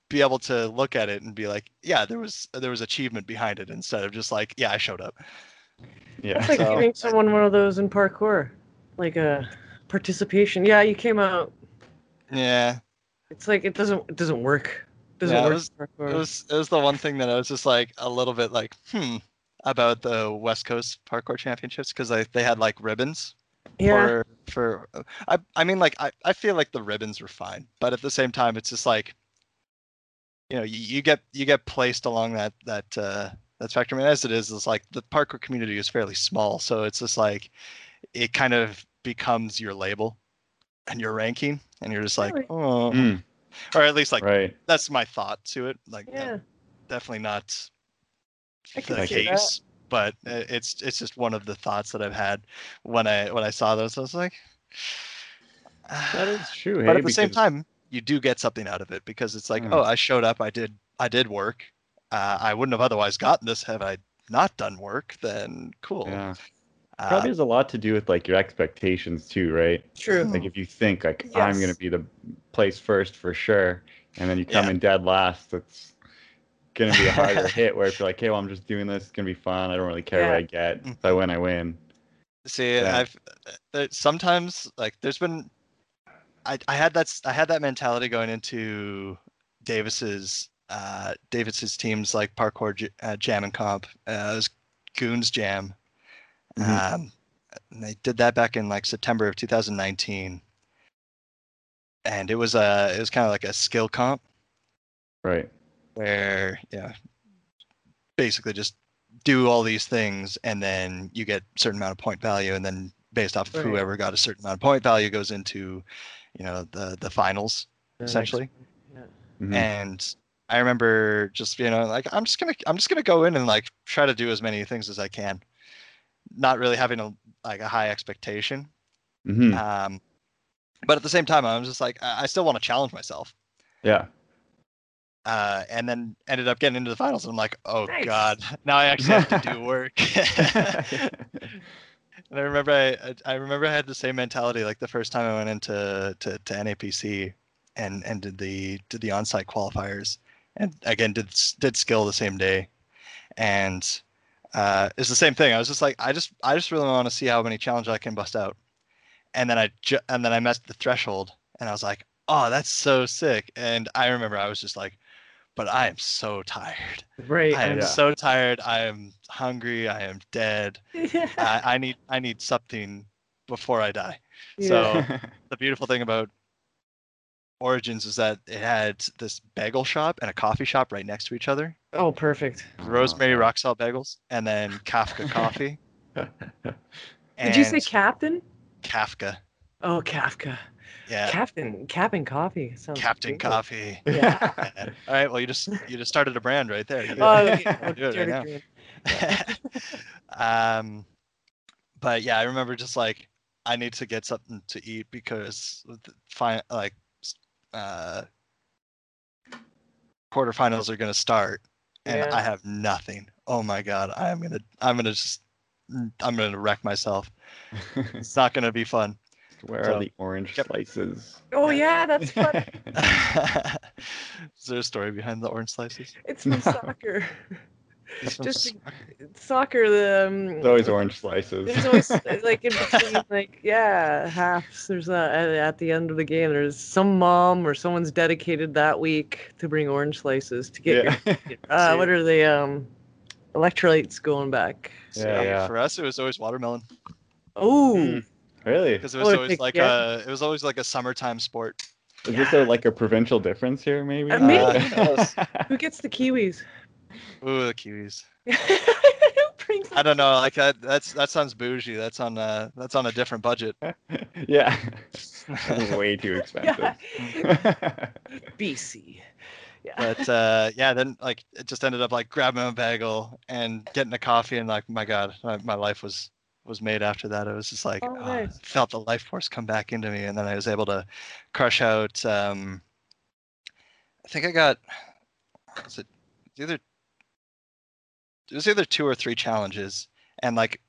be able to look at it and be like, yeah, there was there was achievement behind it instead of just like, yeah, I showed up. yeah. It's like So- giving someone one of those in parkour, like a participation. Yeah, you came out. Yeah, It's like it doesn't it doesn't work. It doesn't Yeah, it work. was- it was it was the one thing that I was just like a little bit like, hmm, about the West Coast Parkour Championships because they they had like ribbons yeah. for for uh, I I mean like I, I feel like the ribbons were fine, but at the same time it's just like you know, you, you get you get placed along that that uh that spectrum and as it is, it's like the parkour community is fairly small, so it's just like it kind of becomes your label and your ranking and you're just like, Really? oh Mm, or at least like right. that's my thought to it. Like, yeah, Yeah. definitely not I the case, but uh, it's it's just one of the thoughts that I've had when I when I saw those. I was like, That is true. but hey, at the same time, you do get something out of it because it's like, Hmm. oh, I showed up, I did I did work. Uh, I wouldn't have otherwise gotten this had I not done work. Then cool. Yeah. Uh, Probably has a lot to do with like your expectations too, right? True. Like if you think like I'm gonna be the place first for sure, and then you come Yeah. in dead last, it's gonna be a harder hit. Where if you're like, hey, well, I'm just doing this, it's gonna be fun. I don't really care what I get. Mm. If I win, I win. See, Yeah. I've sometimes like there's been, I I had that I had that mentality going into Davis's uh Davis's teams like parkour j- uh, jam and comp. Uh, it was Goons Jam. Mhm. Um, and they did that back in like September of 2019, and it was a it was kind of like a skill comp Right. where yeah, basically just do all these things and then you get a certain amount of point value and then based off of Right. whoever got a certain amount of point value goes into you know the the finals The next essentially one, Mhm. and i remember just you know like i'm just gonna i'm just gonna go in and like try to do as many things as i can not really having a like a high expectation Mhm. um but at the same time i'm just like i I still want to challenge myself Yeah. uh, and then ended up getting into the finals. And I'm like, oh Nice. god, now I actually have to do work. and I remember I, I- remember I had the same mentality like the first time I went into to, to NAPC and and did the did the on-site qualifiers and again did did skill the same day, and uh, it's the same thing. I was just like, I just I just really want to see how many challenges I can bust out, and then I ju- and then I met the threshold and I was like, oh, that's so sick. And I remember I was just like, but I am so tired. Right. I am Yeah. so tired. I am hungry. I am dead. I, I need I need something before I die. Yeah. So the beautiful thing about Origins is that it had this bagel shop and a coffee shop right next to each other. oh, perfect. Rosemary Oh, rock salt bagels and then Kafka coffee. Did you say Captain? Kafka? Oh, Kafka. Yeah, Captain. Captain Coffee. Sounds Captain. Coffee. Yeah. Yeah. All right. Well, you just you just started a brand right there. You Oh, can do it right now. um, but yeah, I remember just like I need to get something to eat because fine, like uh, quarterfinals are gonna start, and Yeah. I have nothing. Oh my god, I am gonna I'm gonna just mm, I'm gonna wreck myself. It's not gonna be fun. Where So- are the orange Yep. slices? Oh, yeah, that's funny. Is there a story behind the orange slices? It's from soccer. It's from Just s- soccer. The um, There's always orange slices. There's always like in between, like yeah, halves. There's a, at, at the end of the game. There's some mom or someone's dedicated that week to bring orange slices to get yeah. your uh, what are they um electrolytes going back. Yeah, See, yeah. For us, it was always watermelon Oh, Hmm. Really? because it was Oh, always like- like yeah. a it was always like a summertime sport. Is this a, like a provincial difference here, maybe? Uh, maybe. who who gets the kiwis? Ooh, the kiwis. Who brings I don't know. Like that. That's that sounds bougie. That's on uh that's on a different budget. yeah. Way too expensive. BC. Yeah. But uh, yeah, then like it just ended up like grabbing a bagel and getting a coffee, and like my God, my, my life was was made after that. It was just like Oh, oh, nice. felt the life force come back into me, and then I was able to crush out. Um, I think I got was it either it was either two or three challenges, and like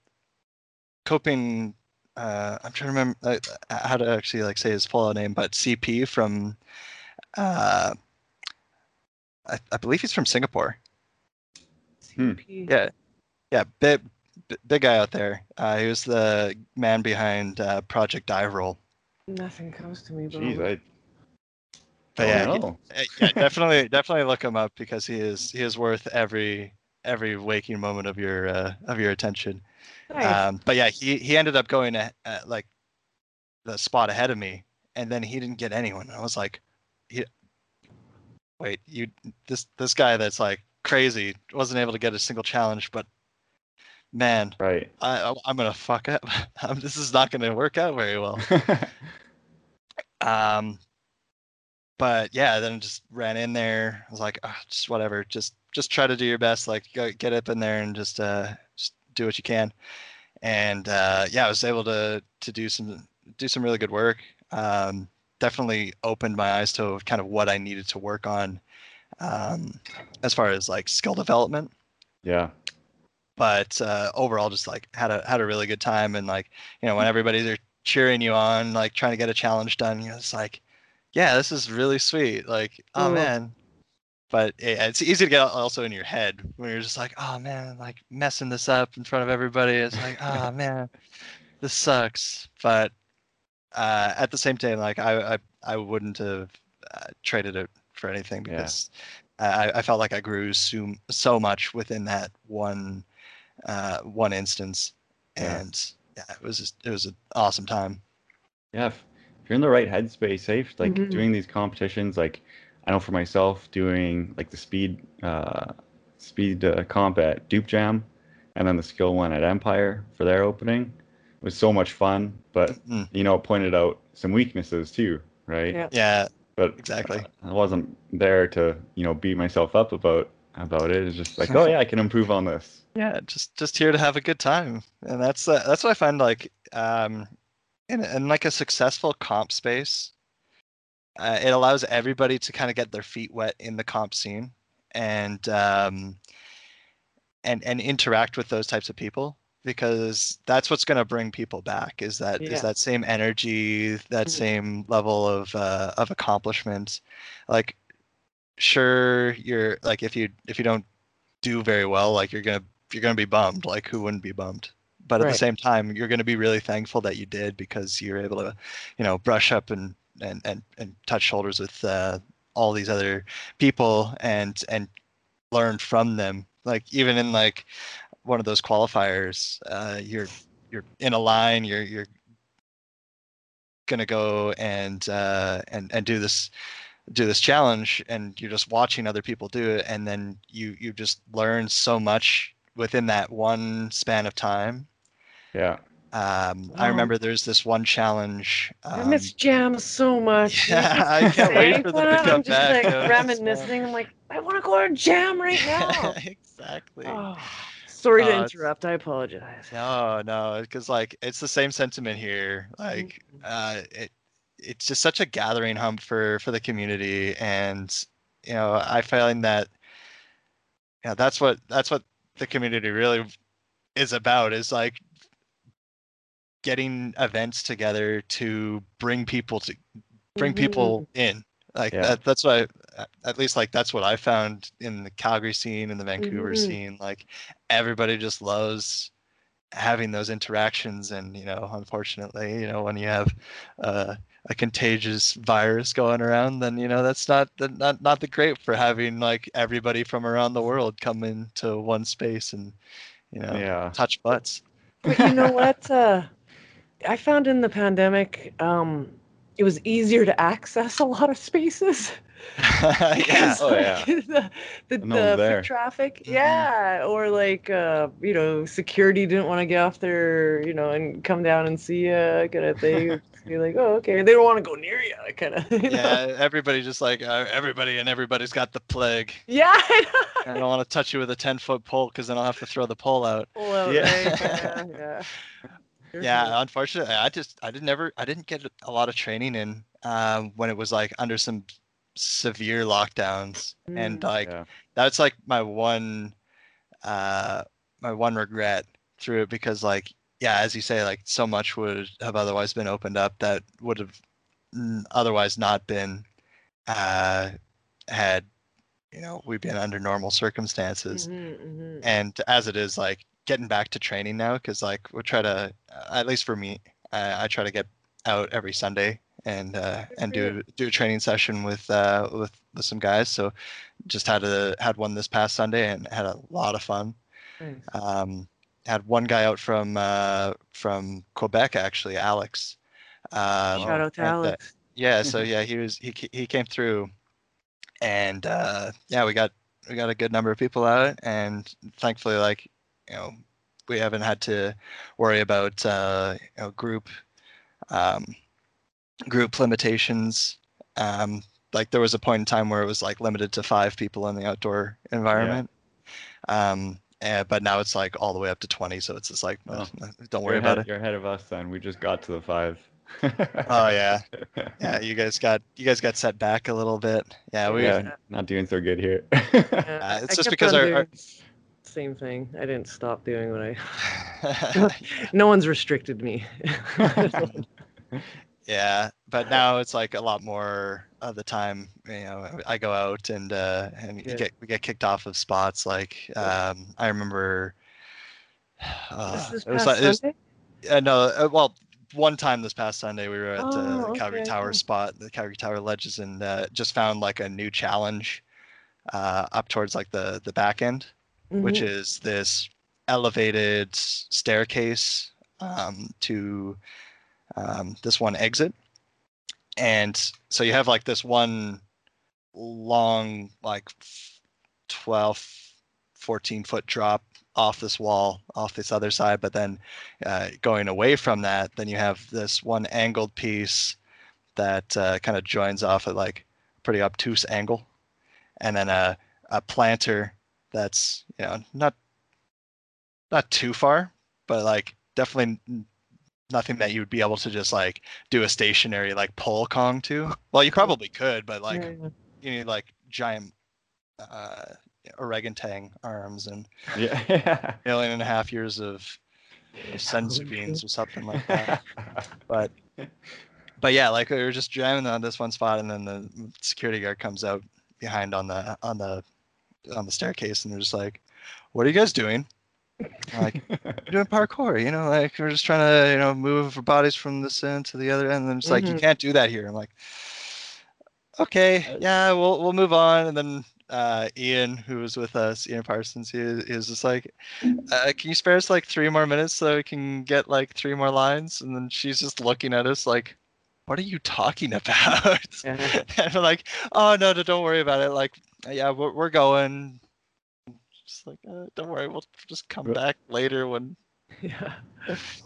coping. Uh, I'm trying to remember uh, how to actually like say his full name, but CP from. Uh, I, I believe he's from Singapore. Hmm. CP. Yeah, yeah, big b- big guy out there. Uh, he was the man behind uh, Project Dive Roll. Nothing comes to me. But Jeez, I But don't yeah, he- know. uh, yeah, definitely definitely look him up because he is he is worth every every waking moment of your uh, of your attention. nice. Um, but yeah, he he ended up going at, at like the spot ahead of me, and then he didn't get anyone. I was like, he, wait, you this this guy that's like crazy wasn't able to get a single challenge, but man, Right. I I- I'm gonna fuck up. This is not gonna work out very well. Um, but yeah, then just ran in there. I was like, oh, just whatever, just just try to do your best. Like go, get up in there and just uh, just do what you can. And uh, yeah, I was able to to do some do some really good work. Um, definitely opened my eyes to kind of what I needed to work on um, as far as like skill development. Yeah. But uh, overall, just like had a had a really good time, and like you know when everybody's there cheering you on, like trying to get a challenge done, you know, it's like, yeah, this is really sweet. Like, oh man. But it, it's easy to get also in your head when you're just like, oh man, like messing this up in front of everybody. It's like, oh man, this sucks. But uh, at the same time, like I I, I wouldn't have uh, traded it for anything Yeah. because I, I felt like I grew so, so much within that one uh, one instance, and yeah, it was just it was an awesome time. Yeah, if, if you're in the right headspace, safe like Mhm. doing these competitions, like I know for myself doing like the speed uh, speed uh, comp at Dupe Jam, and then the skill one at Empire for their opening was so much fun. But Mm, you know, it pointed out some weaknesses too, right? Yeah. yeah, But exactly. I wasn't there to you know beat myself up about about it. It's just like, oh yeah, I can improve on this. Yeah just just here to have a good time and that's uh, that's what i find like um in, in like a successful comp space uh, it allows everybody to kind of get their feet wet in the comp scene and um and and interact with those types of people because that's what's going to bring people back is that is Yeah. that same energy that Mhm. same level of uh, of accomplishment like sure you're like if you if you don't do very well like you're gonna you're gonna be bummed like who wouldn't be bummed but at Right. the same time you're gonna be really thankful that you did because you're able to you know brush up and and and, and touch shoulders with uh, all these other people and and learn from them like even in like one of those qualifiers uh, you're you're in a line you're you're gonna go and uh, and and do this do this challenge and you're just watching other people do it and then you you just learn so much within that one span of time Yeah. um, i remember there's this one challenge I um, miss jam so much. yeah, I can't wait Saying for them to that, come I'm just back. like though. It's, reminiscing. I'm like, I want to go to jam right now. exactly Oh, sorry Oh, to it's- interrupt. I apologize. no no because like it's the same sentiment here like uh it it's just such a gathering hump for for the community and you know i find that yeah that's what that's what the community really is about is like getting events together to bring people to bring people in like Yeah. that, that's what I, at least like that's what i found in the calgary scene and the vancouver Mhm. scene like everybody just loves having those interactions and you know unfortunately you know when you have uh, a contagious virus going around then you know that's not the, not not the great for having like everybody from around the world come into one space and you know Yeah. touch butts But you know what? Uh, I found in the pandemic, um, it was easier to access a lot of spaces. yeah because, Oh, yeah. the the, No the one's foot there. traffic, Mhm. yeah, or like uh, you know, security didn't want to get off their, you know, and come down and see you, kind of thing. You're like, oh, okay. They don't want to go near you, I kind of. You know? yeah everybody just like uh, everybody and everybody's got the plague Yeah. I know. i don't want to touch you with a 10 foot pole because then i'll have to throw the pole out Pull out, Yeah. right? Yeah. Yeah. You're yeah cool. unfortunately i just i didn't never i didn't get a lot of training in um, when it was like under some severe lockdowns and Mm. like yeah. that's like my one uh my one regret through it because like yeah as you say like so much would have otherwise been opened up that would have otherwise not been uh had you know we've been under normal circumstances Mhm, mhm. and as it is like getting back to training now because like we try to at least for me I, I try to get out every sunday and uh, and do do a training session with uh with, with some guys so just had a had one this past sunday and had a lot of fun Nice. um had one guy out from uh from quebec actually alex um, Shout out to uh, Alex. yeah so yeah he was he he came through and uh yeah we got we got a good number of people out and thankfully like you know we haven't had to worry about uh you know group um group limitations um like there was a point in time where it was like limited to five people in the outdoor environment. Um, and, but now it's like all the way up to 20. So it's just like, Oh. uh, don't worry you're about ahead, it. You're ahead of us then. We just got to the five. Oh yeah, yeah. You guys got you guys got set back a little bit. Yeah, we. yeah, not doing so good here. Yeah, it's I just because on our- our- same thing. I didn't stop doing what I. no one's restricted me. yeah, but now it's like a lot more of the time. You know, I go out and uh, and Yeah. get we get kicked off of spots. Like um, I remember. Uh, it was like, it was- Uh, no, uh, well, one time this past Sunday we were at Oh, uh, the Calgary okay, Tower spot, the Calgary Tower Ledges, and uh, just found like a new challenge uh, up towards like the the back end, which Mhm. is this elevated staircase um, to um, this one exit, and so you have like this one long like 12 14 foot drop off this wall off this other side but then uh, going away from that then you have this one angled piece that uh, kind of joins off at like pretty obtuse angle. And then a, a planter that's you know not not too far but like definitely nothing that you would be able to just like do a stationary like pole kong to well you probably could but like Yeah, yeah. you need like giant uh orangutan arms and yeah. million and a half years of, of beans or something like that. but but yeah, like we were just jamming on this one spot, and then the security guard comes out behind on the on the on the staircase, and they're just like, "What are you guys doing?" Like doing parkour, you know, like we're just trying to you know move our bodies from this end to the other end. And then it's like you Mhm. can't do that here. I'm like, okay, yeah, we'll we'll move on. And then uh, Ian, who was with us, Ian Parsons, he, he was just like, uh, "Can you spare us like three more minutes so we can get like three more lines?" And then she's just looking at us like, "What are you talking about?" And we're like, "Oh no, no, don't worry about it. Like, yeah, we're we're going." Just like, uh, don't worry, we'll just come back later when Yeah.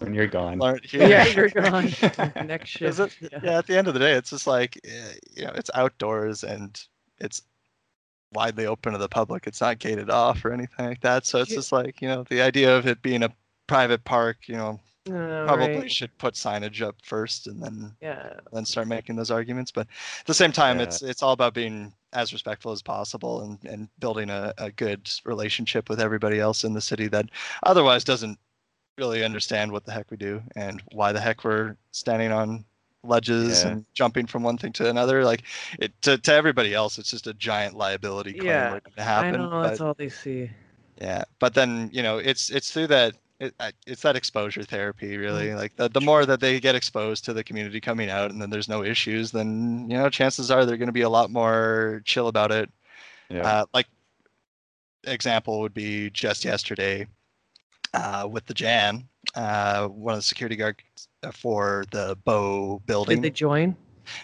when you're gone. here. Yeah, you're gone. Next Is shift. it? Yeah. yeah at the end of the day it's just like eh, you know it's outdoors and it's widely open to the public it's not gated off or anything like that so it's Yeah. just like you know the idea of it being a private park you know Uh, probably right. should put signage up first and then Yeah. then start making those arguments but at the same time Yeah. it's it's all about being as respectful as possible and and building a, a good relationship with everybody else in the city that otherwise doesn't really understand what the heck we do and why the heck we're standing on ledges Yeah. and jumping from one thing to another like it to, to everybody else it's just a giant liability claim Yeah, waiting to happen I know but- that's all they see. yeah, but then you know, it's it's through that it, it's that exposure therapy really. Mm. Like the, the more that they get exposed to the community coming out, and then there's no issues, then you know, chances are they're going to be a lot more chill about it. Yeah. Uh, like example would be just yesterday uh, with the jam. Uh, one of the security guards for the Bow building. Did they join?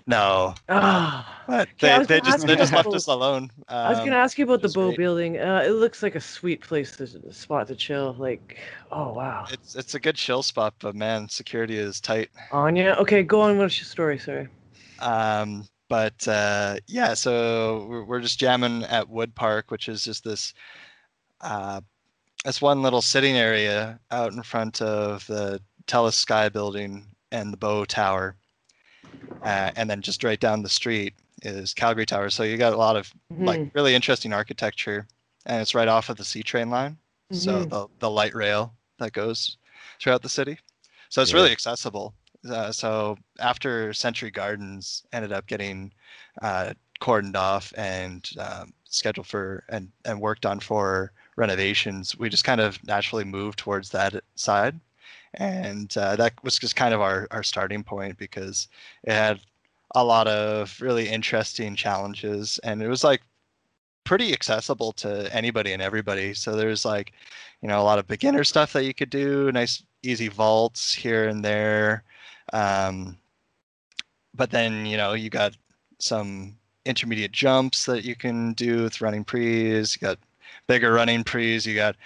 No, Ah. but they, they just they just left us alone. I was Um, gonna ask you about the Bow great. Building. Uh, it looks like a sweet place to spot to chill. Like, oh wow. it's it's a good chill spot, but man, security is tight. Anya. Okay, go on. What's your story? Sorry. Um, but uh, yeah, so we're, we're just jamming at Wood Park, which is just this uh, this one little sitting area out in front of the Telus Sky building and the Bow Tower. Uh, and then just right down the street is Calgary Tower. So you got a lot of like Mhm, really interesting architecture, and it's right off of the C train line. So mhm. the the light rail that goes throughout the city. So it's Yeah. really accessible. Uh, so after Century Gardens ended up getting uh, cordoned off and um, scheduled for and and worked on for renovations, we just kind of naturally moved towards that side, and uh, that was just kind of our our starting point because it had a lot of really interesting challenges, and it was like pretty accessible to anybody and everybody. So there's like, you know, a lot of beginner stuff that you could do, nice easy vaults here and there. Um, but then, you know, you got some intermediate jumps that you can do with running prees, you got bigger running prees, you got,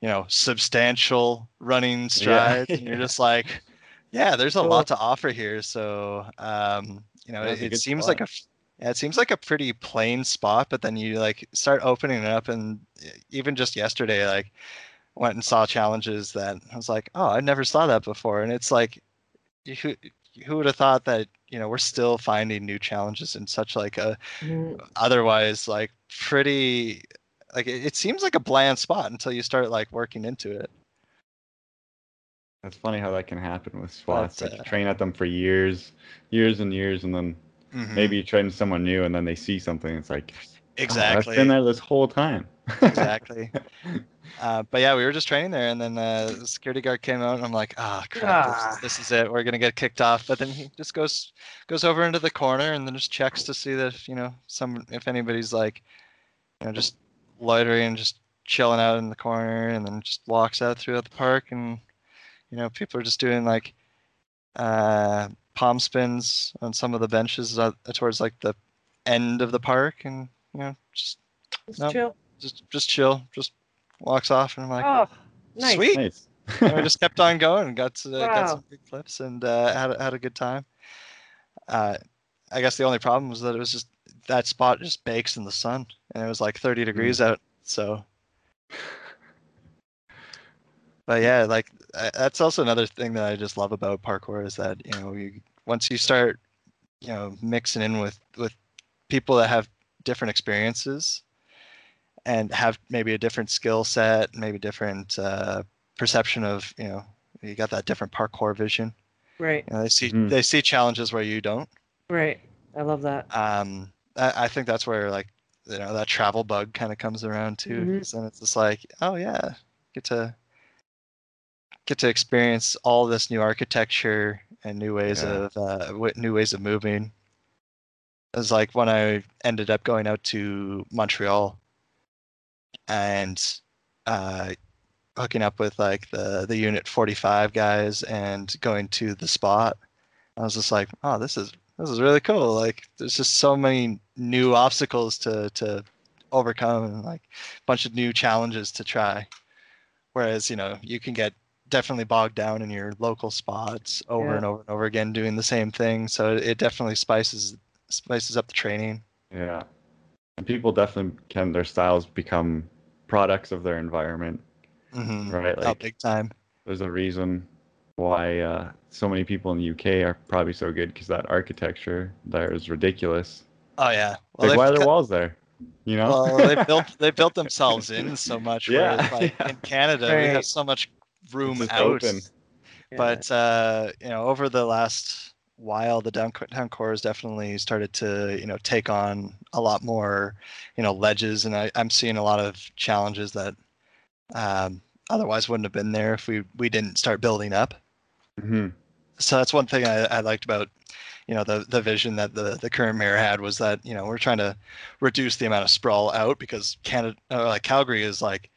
you know, substantial running strides. and you're just like, yeah, there's a Cool. lot to offer here. So, um, you know, it, it seems spot. like a Yeah, it seems like a pretty plain spot, but then you like start opening it up, and even just yesterday, like went and saw challenges that I was like, oh, I never saw that before, and it's like, who who would have thought that you know we're still finding new challenges in such like a Mhm. otherwise like pretty like it, it seems like a bland spot until you start like working into it. That's funny how that can happen with spots. But, like you uh, train at them for years, years and years, and then Mhm. maybe you train someone new, and then they see something. It's like, "Oh, exactly. that's been there this whole time. exactly. Uh, but yeah, we were just training there, and then uh, the security guard came out, and I'm like, "Ah, crap! Ah. This, this is it. We're gonna get kicked off." But then he just goes goes over into the corner, and then just checks to see that you know some if anybody's like, you know, just loitering, just chilling out in the corner, and then just walks out throughout the park, and you know, people are just doing like uh, palm spins on some of the benches uh, towards like the end of the park, and you know, just Just No. chill. just just chill, just walks off, and I'm like, oh, nice. sweet. nice. and we just kept on going and got to, got some good clips and uh, had a- had a good time. Uh, I guess the only problem was that it was just that spot just bakes in the sun, and it was like 30 degrees out. So, but yeah, like I- that's also another thing that I just love about parkour is that you know you once you start you know mixing in with with people that have different experiences and have maybe a different skill set, maybe different uh, perception of you know you got that different parkour vision. Right, You know, they see Mhm. they see challenges where you don't. right. I love that. Um, I, I think that's where like you know that travel bug kind of comes around too. Mhm. then it's just like, oh yeah, get to get to experience all this new architecture and new ways Yeah. of uh, new ways of moving. It was like when I ended up going out to Montreal and uh, hooking up with like the the Unit 45 guys and going to the spot. I was just like, oh, this is this is really cool. Like, there's just so many new obstacles to to overcome and like a bunch of new challenges to try. Whereas, you know, you can get definitely bogged down in your local spots over Yeah. and over and over again doing the same thing. So it definitely spices spices up the training. Yeah. And people definitely can their styles become products of their environment, Mm-hmm. right? oh, Like big time. there's a reason why uh, so many people in the UK are probably so good because that architecture there is ridiculous. Oh yeah. like why are there walls there? You know? well, they built they built themselves in so much. Yeah, whereas, like yeah. in Canada, we have so much room just out. open. Yeah. But uh, you know, over the last while, the downtown core has definitely started to you know take on a lot more you know ledges, and I, I'm seeing a lot of challenges that um, otherwise wouldn't have been there if we we didn't start building up. Mhm. So that's one thing I, I liked about you know the the vision that the the current mayor had was that you know we're trying to reduce the amount of sprawl out because Canada or like Calgary is like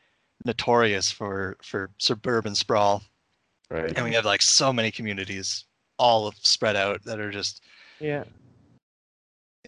notorious for for suburban sprawl Right. and we have like so many communities all spread out that are just yeah.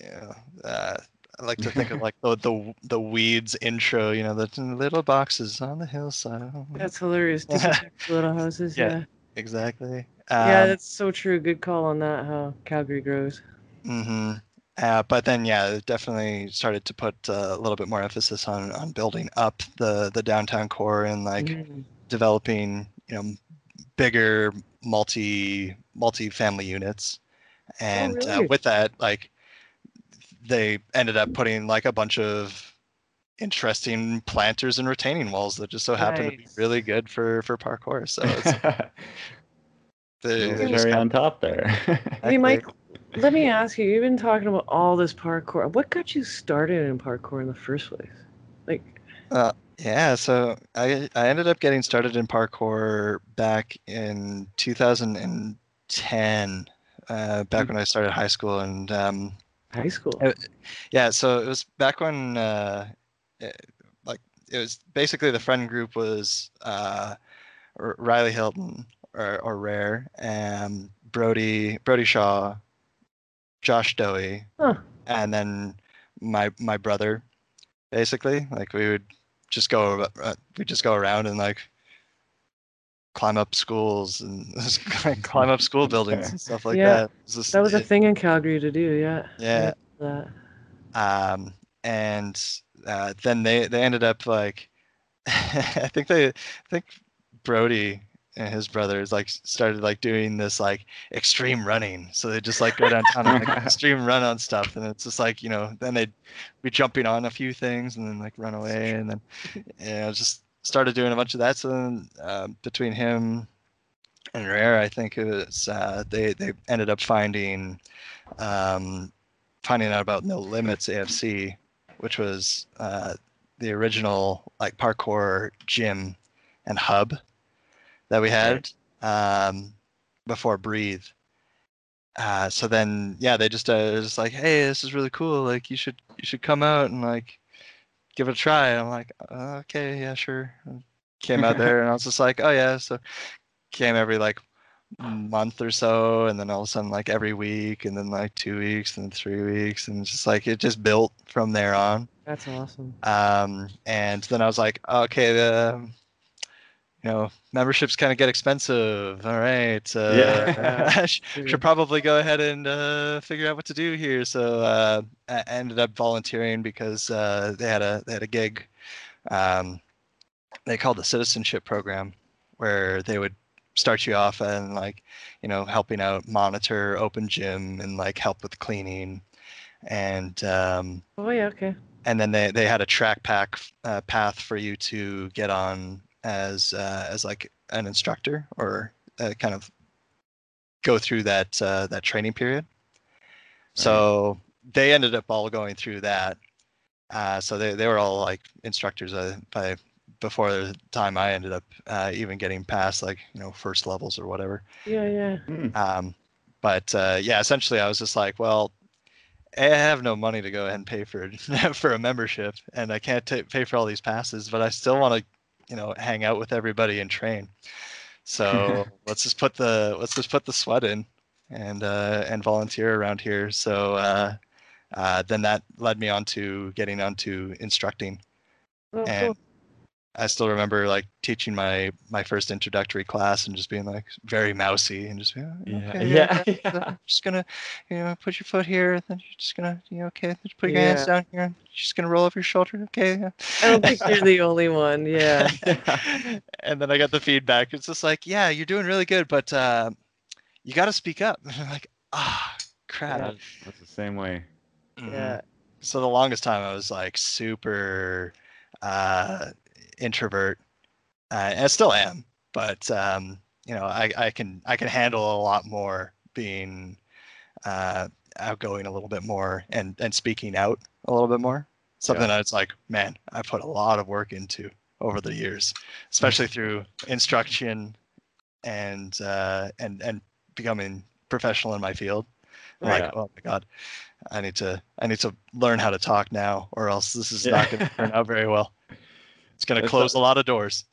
you know uh, I like to think of like the the the weeds intro, you know, the little boxes on the hillside. That's hilarious. Little houses. Yeah. Yeah. Exactly. yeah, Um, that's so true. Good call on that. How Calgary grows. hmm Uh, but then, yeah, definitely started to put uh, a little bit more emphasis on on building up the the downtown core and like Mhm. developing, you know, bigger multi multi family units. And uh, really? with that, like, they ended up putting like a bunch of interesting planters and retaining walls that just so happen to be really good for for parkour. So it's the, Little they just cherry on top there. Hey, Mike. Let me ask you. You've been talking about all this parkour. What got you started in parkour in the first place? Like, Yeah, so I I ended up getting started in parkour back in 2010, uh, back when I started high school, and um, high school. Uh, yeah, so it was back when uh, it, like it was basically the friend group was uh, R- Riley Hilton or, or Rare, and Brody Brody Shaw, Josh Doey, Huh. and then my my brother. Basically, like we would just go uh, we just go around and like climb up schools and climb up school buildings and stuff like Yeah, that. It That was a thing in Calgary to do. Yeah. Yeah. Um, and uh, then they they ended up like I think they I think Brody and his brothers like started like doing this like extreme running. So they just like go downtown and like extreme run on stuff, and it's just like you know then they'd be jumping on a few things and then like run away, and then you know just started doing a bunch of that. So then uh, between him and Rare, I think it was uh, they they ended up finding um, finding out about No Limits AFC, which was uh, the original like parkour gym and hub that we had um, before Breathe. Uh, so then, yeah, they just uh, just like, hey, this is really cool. Like, you should you should come out and like give it a try. I'm like, okay, yeah, sure. Came out there and I was just like, oh yeah. So came every like month or so, and then all of a sudden like every week, and then like two weeks, and three weeks, and just like it just built from there on. That's awesome. Um, and then I was like, okay, the you know memberships kind of get expensive. All right, uh, Yeah. I should probably go ahead and uh, figure out what to do here. So uh, I ended up volunteering because uh, they had a they had a gig. Um, they called the citizenship program, where they would start you off and like you know helping out monitor open gym and like help with cleaning and um, Oh yeah, okay. and then they, they had a track pack uh, path for you to get on as uh, as like an instructor or uh, kind of go through that uh, that training period. So they ended up all going through that. Uh, so they, they were all like instructors uh, by before the time I ended up uh, even getting past like you know first levels or whatever. Yeah, yeah. Hmm. Um, but uh, yeah, essentially, I was just like, well, I have no money to go ahead and pay for for a membership, and I can't ta pay for all these passes, but I still want to, you know, hang out with everybody and train. So let's just put the let's just put the sweat in and uh, and volunteer around here. So uh, uh, then that led me on to getting onto instructing Oh, and cool. I still remember like teaching my my first introductory class and just being like very mousy and just being, "Oh, Yeah, okay, yeah, yeah, yeah. I'm just gonna you know put your foot here and then you're just gonna you know okay just put your hands down here and you're just gonna roll over your shoulder okay yeah. I don't think you're the only one. Yeah. and then I got the feedback it's just like yeah you're doing really good but uh, you got to speak up and I'm like ah crap Yeah, that's the same way. Mhm. Yeah. so the longest time I was like super uh, introvert, uh, and I still am. But um, you know, I, I can I can handle a lot more being uh, outgoing a little bit more and and speaking out a little bit more. Something that's like, man, I put a lot of work into over the years, especially through instruction and uh, and and becoming professional in my field. I'm Right. Like, oh my god, I need to I need to learn how to talk now, or else this is not going to turn out very well. It's going to close a- a lot of doors.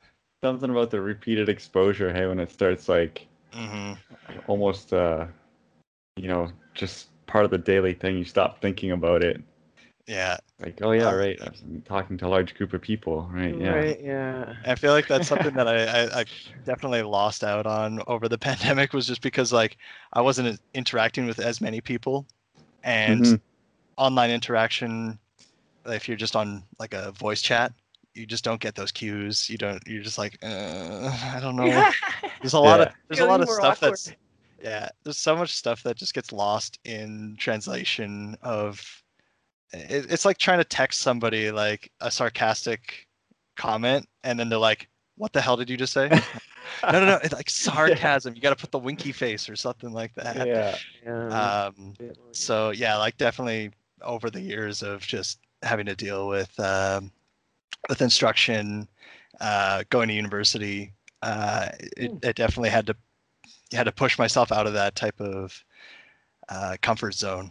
Something about the repeated exposure, hey, when it starts like hmm almost uh you know, just part of the daily thing, you stop thinking about it. Yeah, Like, oh yeah, Uh, right. I'm talking to a large group of people, right? Yeah. Right. Yeah. I feel like that's something that I, I, I definitely lost out on over the pandemic was just because like I wasn't interacting with as many people, and Mhm. online interaction, if you're just on like a voice chat, you just don't get those cues. You don't. You're just like, uh, I don't know. There's a lot of Yeah. there's a lot of stuff awkward. that's yeah. There's so much stuff that just gets lost in translation of. It, it's like trying to text somebody like a sarcastic comment, and then they're like, "What the hell did you just say?" no, no, no. It's like sarcasm. You got to put the winky face or something like that. Yeah. yeah. Um, so yeah, like definitely over the years of just having to deal with um, with instruction, uh, going to university, uh, it, Mm. it definitely had to had to push myself out of that type of uh, comfort zone,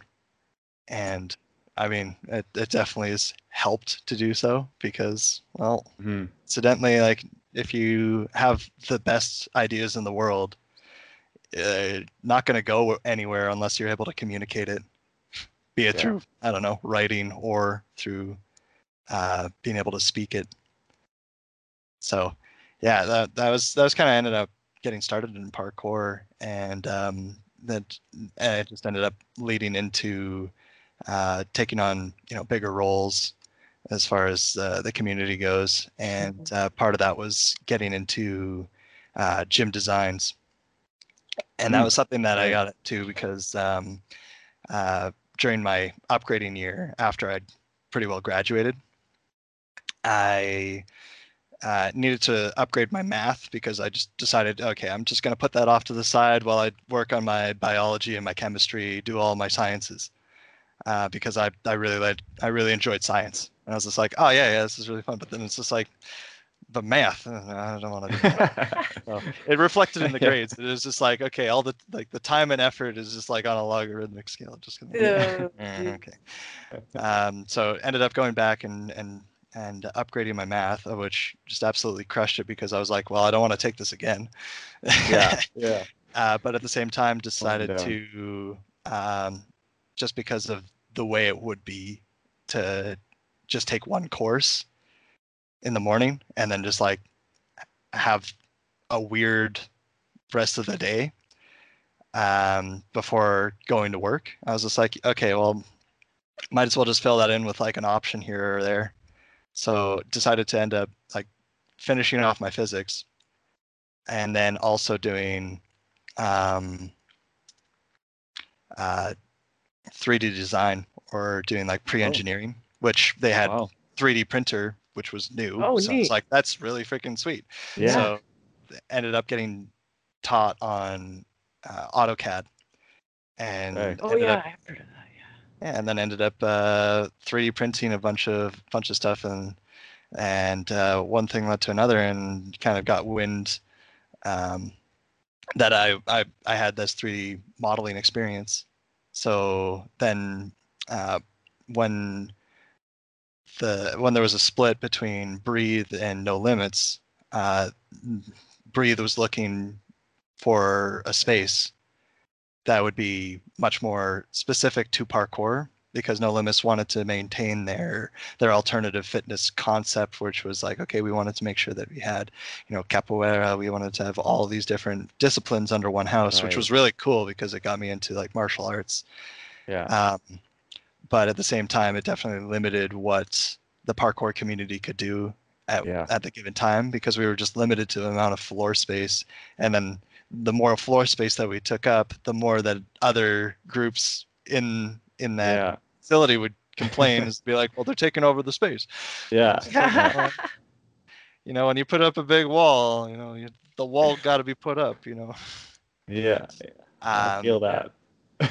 and I mean, it, it definitely has helped to do so because, well, Mhm. incidentally, like if you have the best ideas in the world, uh, not going to go anywhere unless you're able to communicate it, be it Yeah. through I don't know writing or through uh, being able to speak it. So, yeah, that that was that was kind of ended up getting started in parkour, and um, that it just ended up leading into uh, taking on you know bigger roles as far as uh, the community goes, and uh, part of that was getting into uh, gym designs, and that Hmm. was something that I got into because um, uh, during my upgrading year after I'd pretty well graduated, I uh, needed to upgrade my math because I just decided, okay, I'm just going to put that off to the side while I work on my biology and my chemistry, do all my sciences, uh, because I I really liked I really enjoyed science, and I was just like, oh yeah, yeah, this is really fun. But then it's just like, the math, I don't want to. do that. So it reflected in the grades. It was just like, okay, all the like the time and effort is just like on a logarithmic scale. Just gonna. Yeah. Okay. Um, so ended up going back and and and upgrading my math, which just absolutely crushed it because I was like, well, I don't want to take this again. yeah, yeah. uh, but at the same time, decided down. to um, just because of the way it would be to just take one course in the morning and then just like have a weird rest of the day um, before going to work. I was just like, okay, well, might as well just fill that in with like an option here or there. So decided to end up like finishing off my physics and then also doing um, uh, 3D design or doing like pre-engineering, which they had Wow. 3D printer, which was new. Oh, so it's like that's really freaking sweet. Yeah. So ended up getting taught on uh, AutoCAD, and Right. Oh ended yeah, up I heard of that. Yeah, and then ended up uh, 3D printing a bunch of bunch of stuff, and and uh, one thing led to another, and kind of got wind um, that I, I I had this 3D modeling experience. So then uh, when the when there was a split between Breathe and No Limits, uh, Breathe was looking for a space that would be much more specific to parkour because No Limits wanted to maintain their their alternative fitness concept, which was like, okay, we wanted to make sure that we had, you know, capoeira. We wanted to have all these different disciplines under one house, which was really cool because it got me into like martial arts. Yeah. Um, but at the same time, it definitely limited what the parkour community could do at, Yeah. at the given time because we were just limited to the amount of floor space. And then the more floor space that we took up, the more that other groups in in that yeah. facility would complain is be like, well, they're taking over the space. Yeah. Yeah. You know, when you put up a big wall, you know, you, the wall got to be put up. You know. Yeah. I Um, feel that.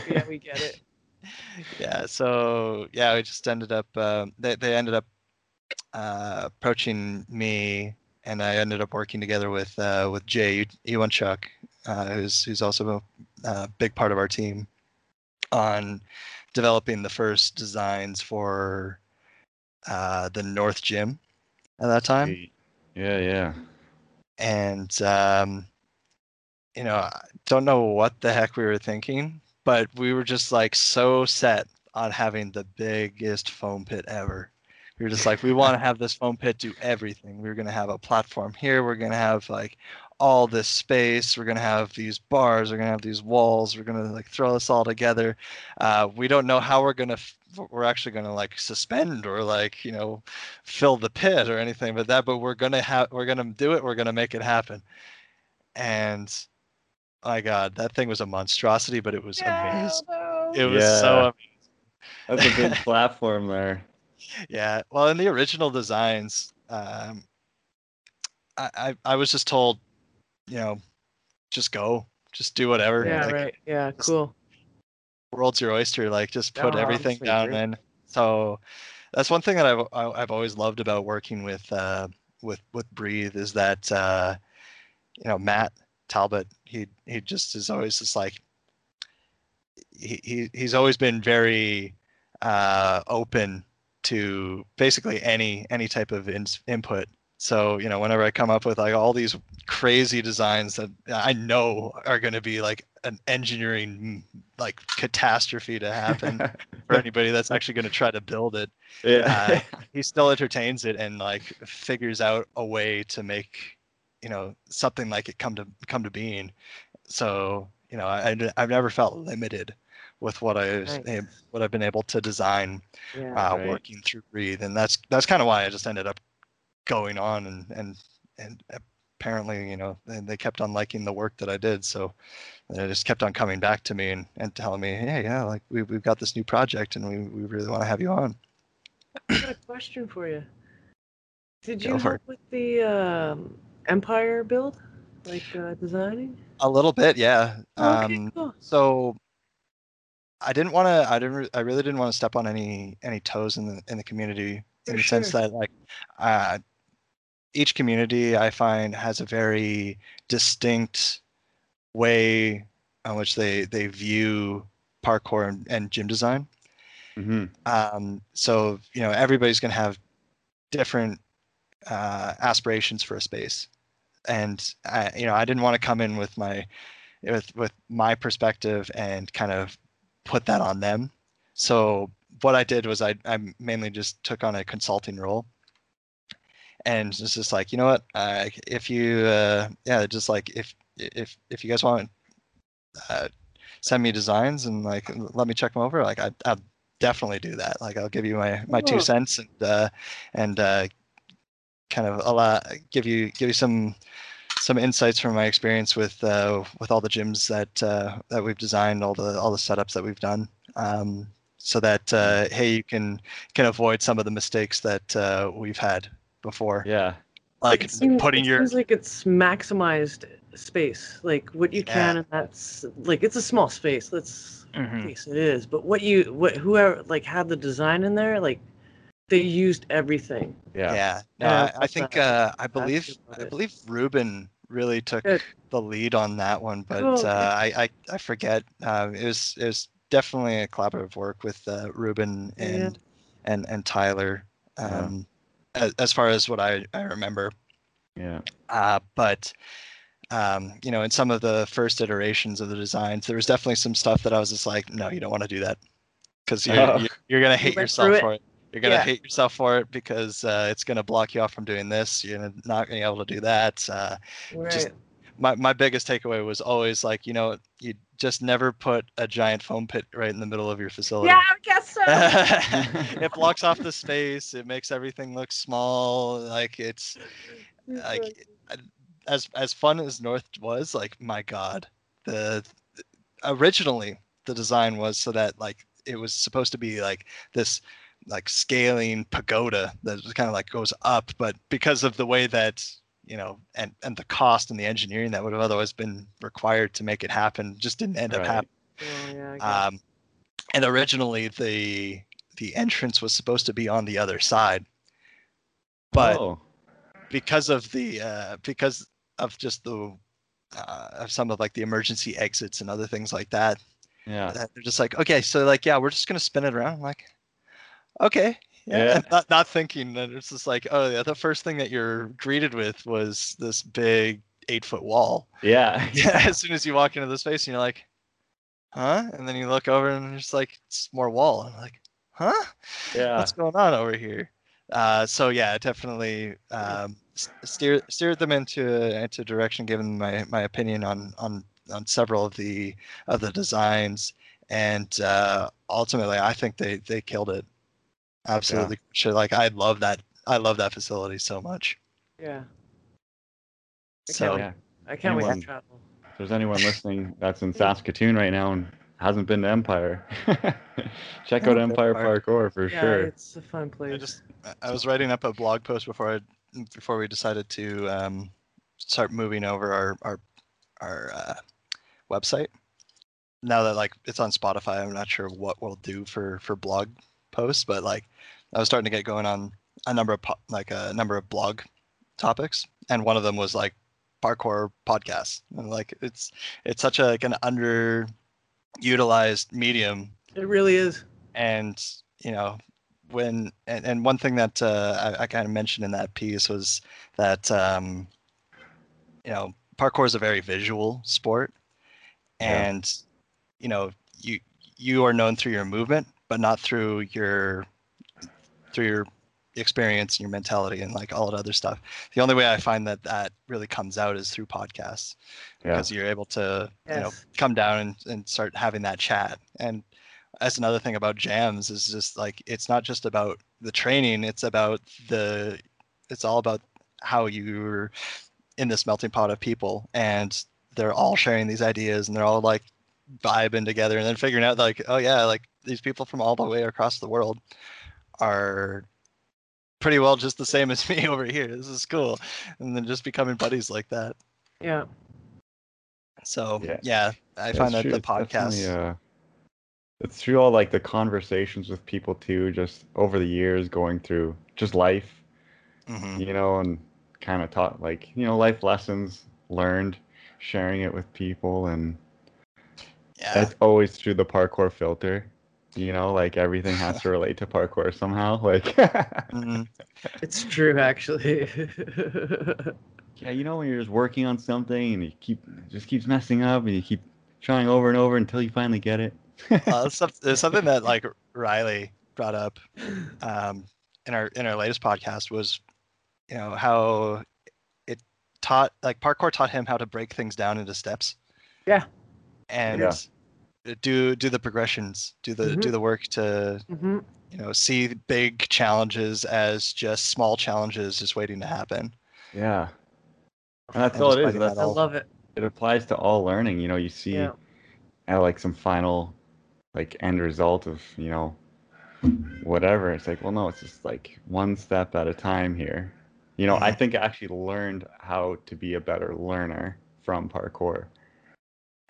yeah, we get it. yeah so yeah we just ended up uh, they, they ended up uh, approaching me and i ended up working together with uh, with jay iwanchuk uh, who's who's also a uh, big part of our team on developing the first designs for uh, the north gym at that time Yeah, yeah. and um, you know, I don't know what the heck we were thinking, but we were just like so set on having the biggest foam pit ever. We were just like, we want to have this foam pit do everything. We are going to have a platform here. We're going to have like all this space. We're going to have these bars. We're going to have these walls. We're going to like throw this all together. Uh, we don't know how we're going to, f- we're actually going to like suspend or like, you know, fill the pit or anything but that, but we're going to have, we're going to do it. We're going to make it happen. And my God, that thing was a monstrosity, but it was amazing. It was so amazing. That's a big platform there. Yeah. Well, in the original designs, um, I, I I was just told, you know, just go, just do whatever. Yeah, like, right. Yeah, cool. World's your oyster. Like, just put Oh, everything down. And so, that's one thing that I've I've always loved about working with uh, with with Breathe is that uh, you know Matt Talbot. He he just is always just like he, he he's always been very uh, open to basically any any type of in, input. So you know, whenever I come up with like all these crazy designs that I know are going to be like an engineering like catastrophe to happen for anybody that's actually going to try to build it, yeah. he still entertains it and like figures out a way to make you know something like it come to come to being. So you know, I, I have never felt limited with what I nice. what I've been able to design Yeah. uh, Right. working through Breathe, and that's that's kind of why I just ended up going on and and and apparently you know they, they kept on liking the work that I did, so they just kept on coming back to me and, and telling me, hey, yeah, like we we've got this new project and we, we really want to have you on. I got a question for you. Did you help with the um, Empire build, like uh, designing? A little bit, yeah. Okay, Um, cool. so I didn't want to. I didn't. I really didn't want to step on any any toes in the in the community in the sense that like uh, each community I find has a very distinct way on which they they view parkour and, and gym design. hmm Um, so you know everybody's gonna have different uh, aspirations for a space, and I, you know I didn't want to come in with my with with my perspective and kind of put that on them. So what I did was I I mainly just took on a consulting role, and it's just like you know what? Uh, if you uh, yeah just like if if if you guys want uh, send me designs and like let me check them over like I I'll definitely do that. Like I'll give you my my two cents and uh, and uh, kind of allow give you give you some some insights from my experience with uh, with all the gyms that uh, that we've designed, all the all the setups that we've done, um, so that uh, hey, you can can avoid some of the mistakes that uh, we've had before, Yeah. like It seems, putting it your seems like it's maximized space, like what you can, Yeah. and that's like it's a small space. Let's Mhm. face it is, but what you what whoever like had the design in there, like they used everything. Yeah. yeah. No, Yeah, I, I think uh, I believe I believe Ruben really took Good. the lead on that one, but Cool. uh, I, I I forget. Um, it was it was definitely a collaborative work with uh, Ruben Yeah. and and and Tyler. Yeah. Um, as, as far as what I, I remember, Yeah. uh, but um, you know, in some of the first iterations of the designs, there was definitely some stuff that I was just like, no, you don't want to do that because you're, Oh. you're you're gonna hate went yourself through it? for it. You're gonna Yeah. hate yourself for it because uh, it's gonna block you off from doing this. You're not gonna be able to do that. Uh, Right. Just- my my biggest takeaway was always like, you know, you just never put a giant foam pit right in the middle of your facility. yeah, I guess so. it blocks off the space. It makes everything look small. Like it's like mm-hmm. as as fun as North was, like my God, the originally the design was so that like it was supposed to be like this like scaling pagoda that was kind of like goes up, but because of the way that you know and and the cost and the engineering that would have otherwise been required to make it happen just didn't end up happening. Oh, yeah, Um, and originally the the entrance was supposed to be on the other side, but oh. because of the uh, because of just the uh, of some of like the emergency exits and other things like that, Yeah. that they're just like, okay, so like yeah, we're just gonna spin it around. I'm like, okay. Yeah, Yeah. not, not thinking that it's just like, oh yeah, the first thing that you're greeted with was this big eight foot wall. Yeah. Yeah, as soon as you walk into the space, and you're like, huh? And then you look over and it's like it's more wall. And I'm like, huh? Yeah. What's going on over here? Uh, so yeah, definitely um, s- steer steered them into into direction, given my my opinion on on on several of the of the designs, and uh, ultimately, I think they they killed it. Absolutely, Sure, like I love that. I love that facility so much. yeah. I So yeah. I can't wait to travel. If there's anyone listening that's in Saskatoon right now and hasn't been to Empire, check out Empire Empire. Parkour for yeah, sure. it's a fun place. I just I- I was writing up a blog post before I before we decided to um, start moving over our our our uh, website. Now that like it's on Spotify, I'm not sure what we'll do for for blog posts, but like I was starting to get going on a number of po- like a number of blog topics, and one of them was like parkour podcasts. And like it's it's such a like an underutilized medium it really is. and you know when and, and one thing that uh, I, I kind of mentioned in that piece was that um, you know parkour is a very visual sport Yeah. and you know you you are known through your movement but not through your through your experience and your mentality and like all that other stuff. The only way i find that that really comes out is through podcasts Yeah. because you're able to you know come down and, and start having that chat. And as another thing about jams is just like it's not just about the training it's about the it's all about how you're in this melting pot of people. And they're all sharing these ideas and they're all like vibing together and then figuring out like oh yeah like these people from all the way across the world are pretty well just the same as me over here this is cool and then just becoming buddies like that Yeah. so Yeah. yeah, i That's find that true, the podcast Uh, it's through all like the conversations with people too, just over the years going through just life, Mhm. you know, and kind of taught like you know life lessons learned, sharing it with people, and yeah that's always through the parkour filter. You know, like everything has to relate to parkour somehow. Like, Mhm. It's true, actually. yeah, you know, when you're just working on something and you keep it just keeps messing up, and you keep trying over and over until you finally get it. uh, it's some- there's something that like Riley brought up um, in our in our latest podcast was, you know, how it taught like parkour taught him how to break things down into steps. Yeah. And Yeah. Do do the progressions, do the do Mhm. the work to hmm you know see big challenges as just small challenges just waiting to happen. Yeah. And that's And all it is. That's I all- love it. it applies to all learning. You know, you see Yeah. at like some final like end result of, you know, whatever. It's like, well no, it's just like one step at a time here. You know, I Mhm. think I actually learned how to be a better learner from parkour.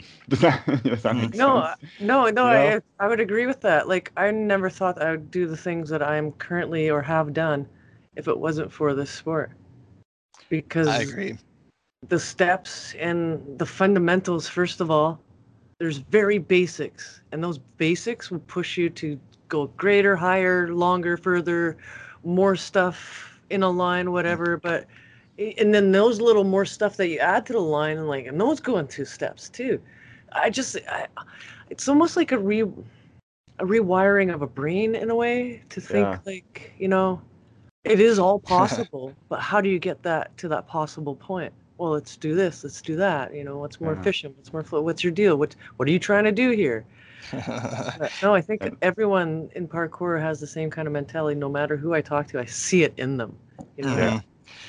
Does that, does that make No, sense? no, no. You I I would agree with that. Like I never thought I would do the things that I'm currently or have done if it wasn't for this sport. Because I agree. the steps and the fundamentals first of all there's very basics and those basics will push you to go greater higher longer further more stuff in a line whatever but and then those little more stuff that you add to the line and like and those go in two steps too i just I, it's almost like a re a rewiring of a brain in a way to think Yeah. like you know it is all possible but how do you get that to that possible point well let's do this let's do that you know what's more Uh-huh. efficient what's more flow what's your deal what what are you trying to do here no i think everyone in parkour has the same kind of mentality no matter who i talk to i see it in them you know Yeah.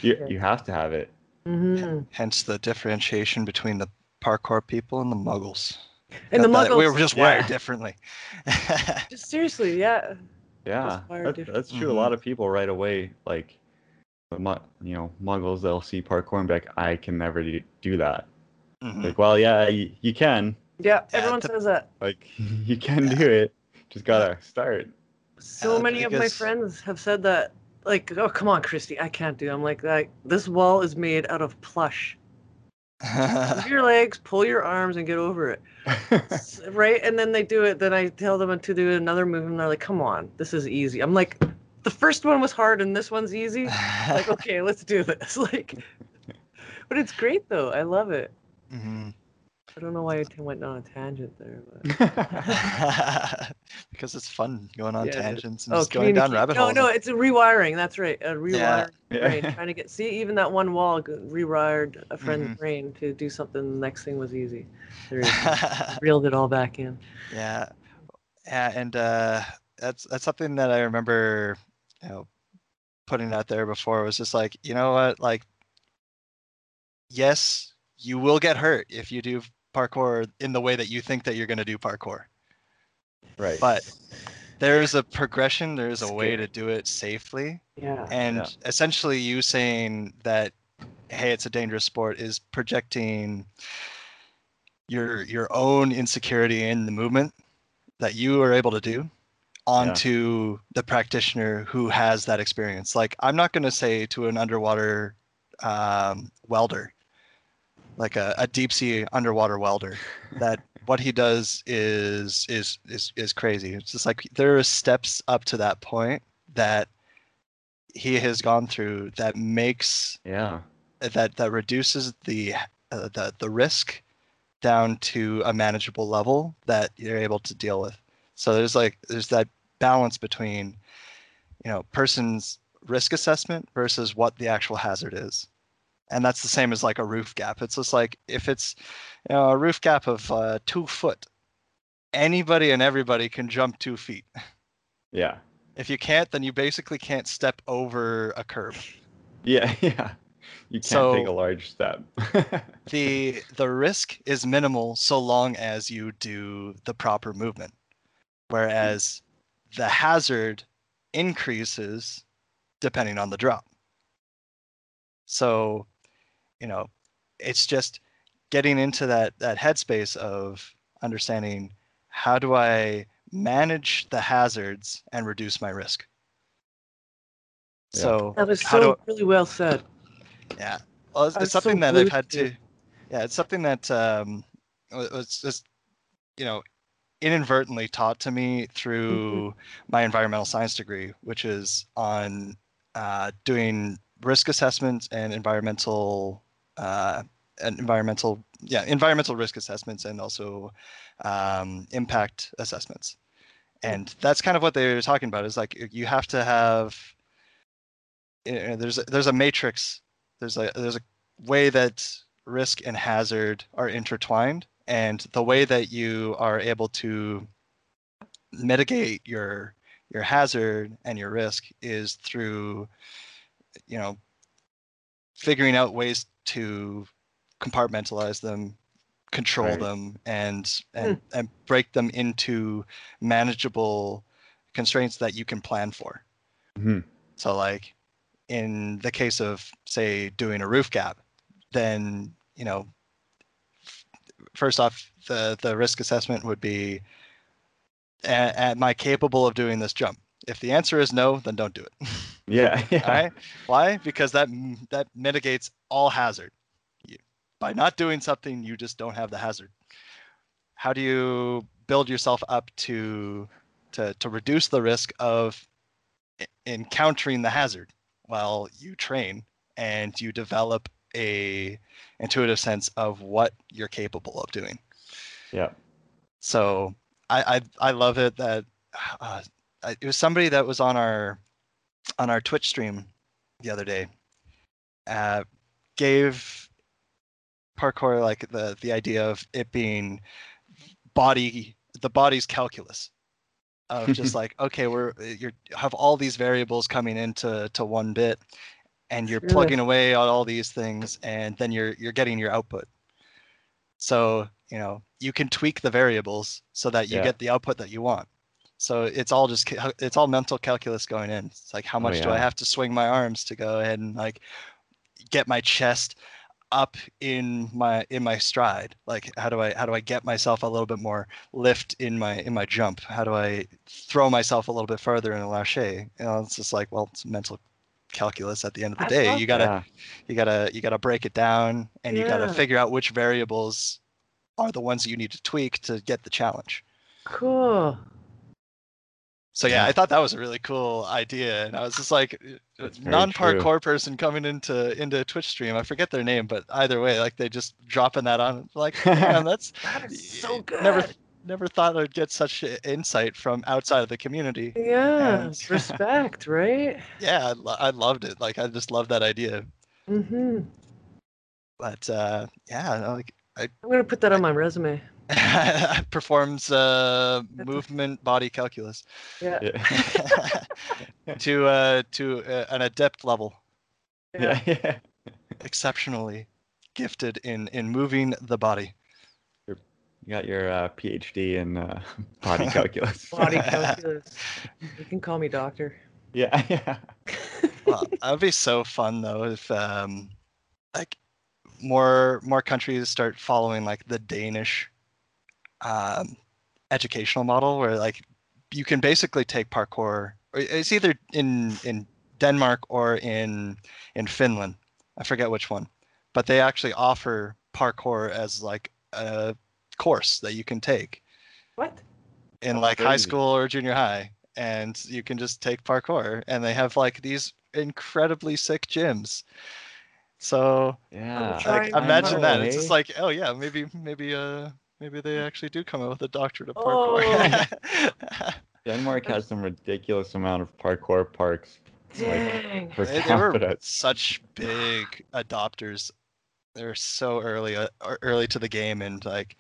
You, Yeah. you have to have it. Mhm. Hence the differentiation between the parkour people and the muggles. and the Not that muggles We were just wired Yeah. differently. just seriously yeah Yeah, that, that's true. Mhm. A lot of people right away, like, the mu- you know, muggles, they'll see parkour and be like, I can never do, do that. Mhm. Like, well, yeah, you, you can. yeah Yeah, everyone the- says that Like, you can do it. Just gotta start. so Yeah, many of my friends have said that like oh come on christy i can't do it. i'm like like this wall is made out of plush. Move your legs pull your arms and get over it. Right? And then they do it then i tell them to do another move and they're like come on this is easy. I'm like the first one was hard and this one's easy. Like okay let's do this. Like but it's great though. I love it. Mhm. I don't know why i went on a tangent there but because it's fun going on Yeah, tangents and just going down rabbit no holes. no no, it's a rewiring that's right a rewiring Yeah. brain trying to get see even that one wall rewired a friend's Mhm. brain to do something the next thing was easy. There reeled it all back in. Yeah, yeah, and uh, that's that's something that I remember, you know, putting out there before was just like, you know what, like, yes, you will get hurt if you do parkour in the way that you think that you're going to do parkour, right. but there's a progression, there's a way to do it safely, yeah. And Yeah. essentially you saying that hey it's a dangerous sport is projecting your your own insecurity in the movement that you are able to do onto the practitioner who has that experience. Like i'm not going to say to an underwater um, welder like a, a deep sea underwater welder that what he does is is is is crazy it's just like there are steps up to that point that he has gone through that makes yeah. that that reduces the uh, the the risk down to a manageable level that you're able to deal with. So there's like there's that balance between you know person's risk assessment versus what the actual hazard is. And that's the same as like a roof gap. It's just like if it's you know a roof gap of uh, two foot, anybody and everybody can jump two feet. Yeah. If you can't, then you basically can't step over a curb. Yeah. Yeah. You can't So- take a large step. the the risk is minimal so long as you do the proper movement whereas the hazard increases depending on the drop so you know it's just getting into that that headspace of understanding how do i manage the hazards and reduce my risk Yeah. so That was how so do- really well said. yeah. Well, it's, it's was so something that I've had to- to. Yeah, it's something that um, wa- was just, you know, inadvertently taught to me through my environmental science degree, which is on uh, doing risk assessments and environmental, uh, environmental, yeah, environmental risk assessments and also um, impact assessments. And that's kind of what they were talking about. Is like you have to have. you know, there's a, there's a matrix there's a there's a way that risk and hazard are intertwined and the way that you are able to mitigate your your hazard and your risk is through you know figuring out ways to compartmentalize them control Right. them and and and break them into manageable constraints that you can plan for Mhm. so like in the case of say doing a roof gap, then you know f- first off the the risk assessment would be a- am I capable of doing this jump? If the answer is no, then don't do it. Yeah. Yeah. Right? Why? Because that that mitigates all hazard. You, by not doing something, you just don't have the hazard. How do you build yourself up to to to reduce the risk of encountering the hazard? Well, you train and you develop a intuitive sense of what you're capable of doing. Yeah. So I I, I love it that uh, it was somebody that was on our on our Twitch stream the other day. Uh, gave parkour like the the idea of it being body the body's calculus of just like okay we're you have all these variables coming into to one bit and you're Sure. plugging away on all these things and then you're you're getting your output so you know you can tweak the variables so that you Yeah. get the output that you want so it's all just it's all mental calculus going in. It's like how oh, much do i have to swing my arms to go ahead and like get my chest up in my in my stride? Like how do i how do i get myself a little bit more lift in my in my jump? How do i throw myself a little bit further in a lâche you know it's just like well it's mental calculus at the end of the I day. You gotta Yeah. you gotta you gotta break it down and you gotta figure out which variables are the ones that you need to tweak to get the challenge. Cool. So yeah, Yeah. I thought that was a really cool idea, and I was just like, uh, very non-parkour person coming into into a Twitch stream. I forget their name, but either way, like they just dropping that on, like, man, that's That is so good. Never never thought I'd get such insight from outside of the community. Yeah. And- Respect, right? Yeah, I, lo- I loved it. Like I just love that idea. Mm-hmm. But uh, yeah, like I'm gonna put that on my resume. performs uh, movement body calculus Yeah. Yeah. to uh, to uh, an adept level. yeah. Yeah. exceptionally gifted in in moving the body. You got your uh, PhD in uh, body calculus. Body calculus. You can call me doctor. Yeah. Yeah. Well, that would be so fun though if um like more more countries start following like the Danish um educational model where like you can basically take parkour it's either in in Denmark or in in Finland. I forget which one. But they actually offer parkour as like a course that you can take. What? in Oh, like high school or junior high and you can just take parkour and they have like these incredibly sick gyms so Yeah. like imagine that a it's just like oh yeah maybe maybe uh maybe they actually do come out with a doctorate of parkour Denmark has some ridiculous amount of parkour parks. Dang. For they, they were such big adopters they're so early uh, early to the game and like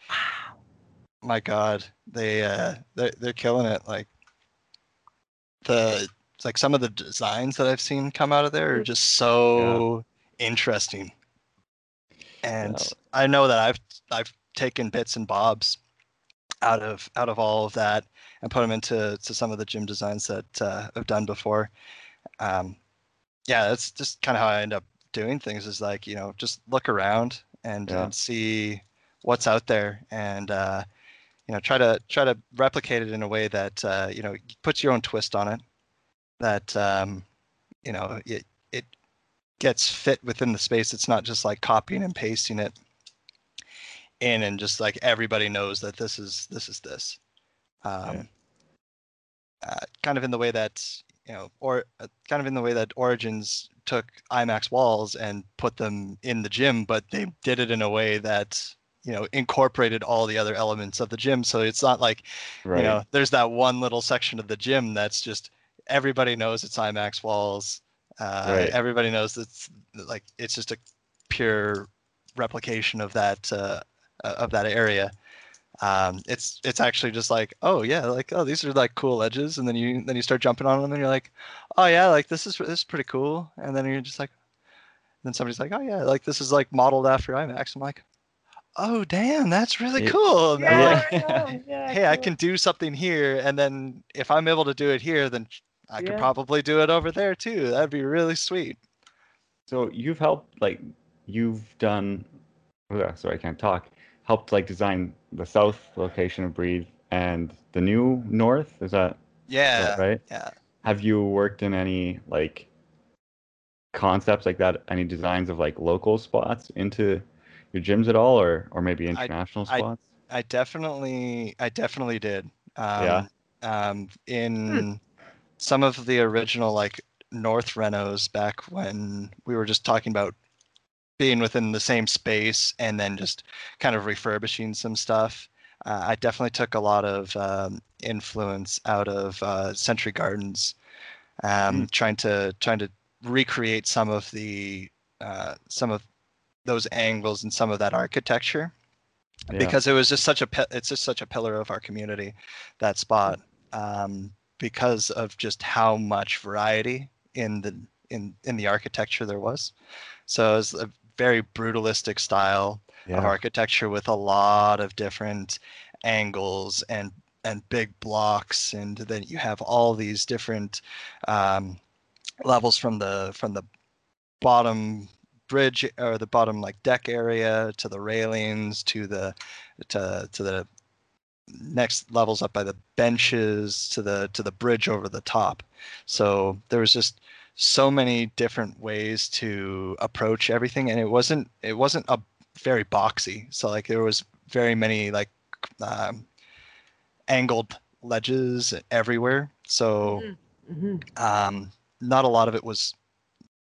my god, they uh they're they're killing it. Like the like some of the designs that I've seen come out of there are just so interesting. And Yeah. I know that I've I've taken bits and bobs out of out of all of that and put them into to some of the gym designs that uh, I've done before. Um, yeah, that's just kind of how I end up doing things. Is like you know just look around and, Yeah. and see what's out there and uh, you know try to try to replicate it in a way that uh, you know puts your own twist on it. That um, you know it it gets fit within the space. It's not just like copying and pasting it in and just like everybody knows that this is this is this. Um, uh, kind of in the way that you know, or uh, kind of in the way that Origins took IMAX walls and put them in the gym, but they did it in a way that you know incorporated all the other elements of the gym. So it's not like Right. you know, there's that one little section of the gym that's just everybody knows it's IMAX walls. Uh, Right. Everybody knows it's like it's just a pure replication of that uh, of that area. Um, it's it's actually just like oh yeah like oh these are like cool edges and then you then you start jumping on them and you're like oh yeah like this is this is pretty cool and then you're just like then somebody's like oh yeah like this is like modeled after IMAX I'm like oh damn that's really Yeah. cool And I'm like, Yeah. yeah, hey, I can do something here, and then if I'm able to do it here, then I could probably do it over there too. That'd be really sweet. So you've helped like you've done ugh, sorry, I can't talk. Helped like design the south location of Breathe and the new north. Is that Yeah, that right? yeah. Have you worked in any like concepts like that? Any designs of like local spots into your gyms at all, or or maybe international I- spots? I definitely, I definitely did. Um, Yeah. Um, in some of the original like North Renos back when we were just talking about being within the same space and then just kind of refurbishing some stuff. Uh, I definitely took a lot of um, influence out of uh, Century Gardens, um, trying to trying to recreate some of the uh, some of those angles and some of that architecture Yeah. because it was just such a it's just such a pillar of our community that spot um, because of just how much variety in the in in the architecture there was so it was a very brutalistic style of architecture with a lot of different angles and and big blocks and then you have all these different um, levels from the from the bottom bridge or the bottom like deck area to the railings to the to to the next levels up by the benches to the to the bridge over the top. So there was just so many different ways to approach everything and it wasn't it wasn't a very boxy. So like there was very many like um, angled ledges everywhere. So hmm um not a lot of it was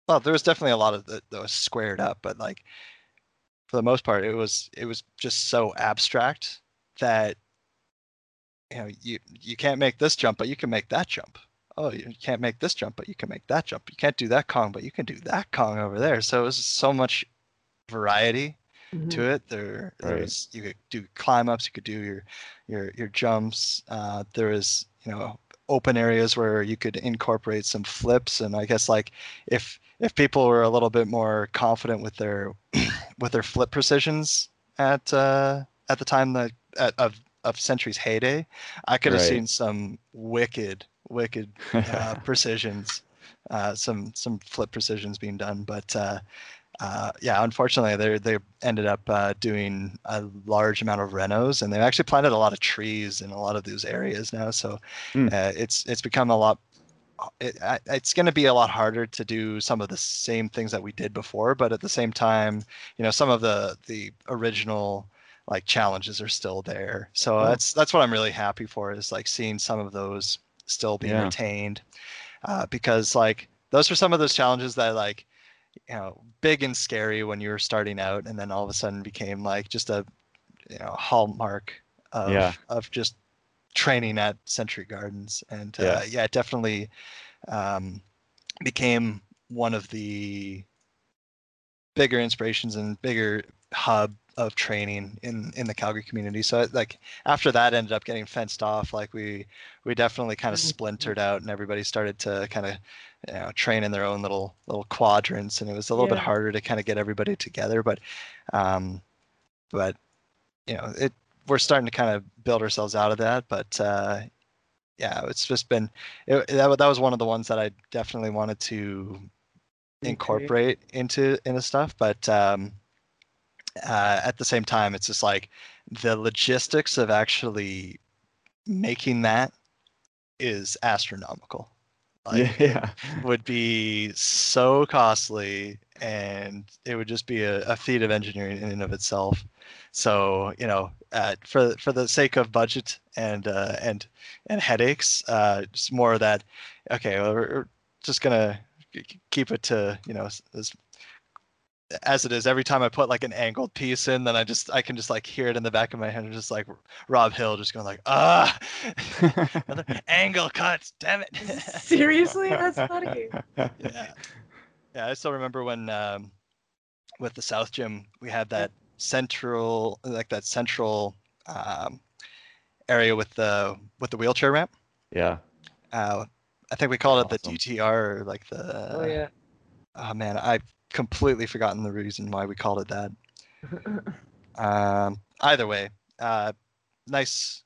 well there was definitely a lot of it that was squared up but like for the most part it was it was just so abstract that you know you you can't make this jump but you can make that jump oh you can't make this jump but you can make that jump you can't do that kong but you can do that kong over there so it was so much variety to it. There, there Right. was you could do climb ups, you could do your your your jumps. Uh, there was you know open areas where you could incorporate some flips, and I guess like if if people were a little bit more confident with their with their flip precisions at uh, at the time that at, of of Century's heyday, I could have Right. seen some wicked wicked uh, precisions, uh, some some flip precisions being done. But uh, uh, yeah, unfortunately, they they ended up uh, doing a large amount of renos, and they've actually planted a lot of trees in a lot of those areas now. So uh, it's it's become a lot. It, it's going to be a lot harder to do some of the same things that we did before, but at the same time, you know, some of the the original like challenges are still there. So Oh. that's that's what I'm really happy for is like seeing some of those still being Yeah. retained, uh, because like those are some of those challenges that like you know big and scary when you were starting out, and then all of a sudden became like just a you know hallmark of Yeah. of just training at Century Gardens, and uh, Yeah. yeah, it definitely um, became one of the bigger inspirations and bigger hub of training in in the Calgary community. So like after that ended up getting fenced off, like we we definitely kind of Mhm. splintered out and everybody started to kind of you know train in their own little little quadrants and it was a little bit harder to kind of get everybody together but um but you know it we're starting to kind of build ourselves out of that but uh yeah it's just been it, that, that was one of the ones that I definitely wanted to incorporate into into stuff but um uh, at the same time it's just like the logistics of actually making that is astronomical like yeah. would be so costly and it would just be a, a feat of engineering in and of itself so you know uh, for for the sake of budget and uh, and and headaches uh, just more of that okay well, we're, just gonna keep it to you know as, as as it is every time i put like an angled piece in then i just i can just like hear it in the back of my head and just like rob hill just going like ah angle cuts damn it. Seriously, that's funny. yeah. Yeah i still remember when um with the south gym we had that central like that central um area with the with the wheelchair ramp. Yeah. uh i think we called it the dtr or like the oh yeah. oh man i've completely forgotten the reason why we called it that. Um either way uh nice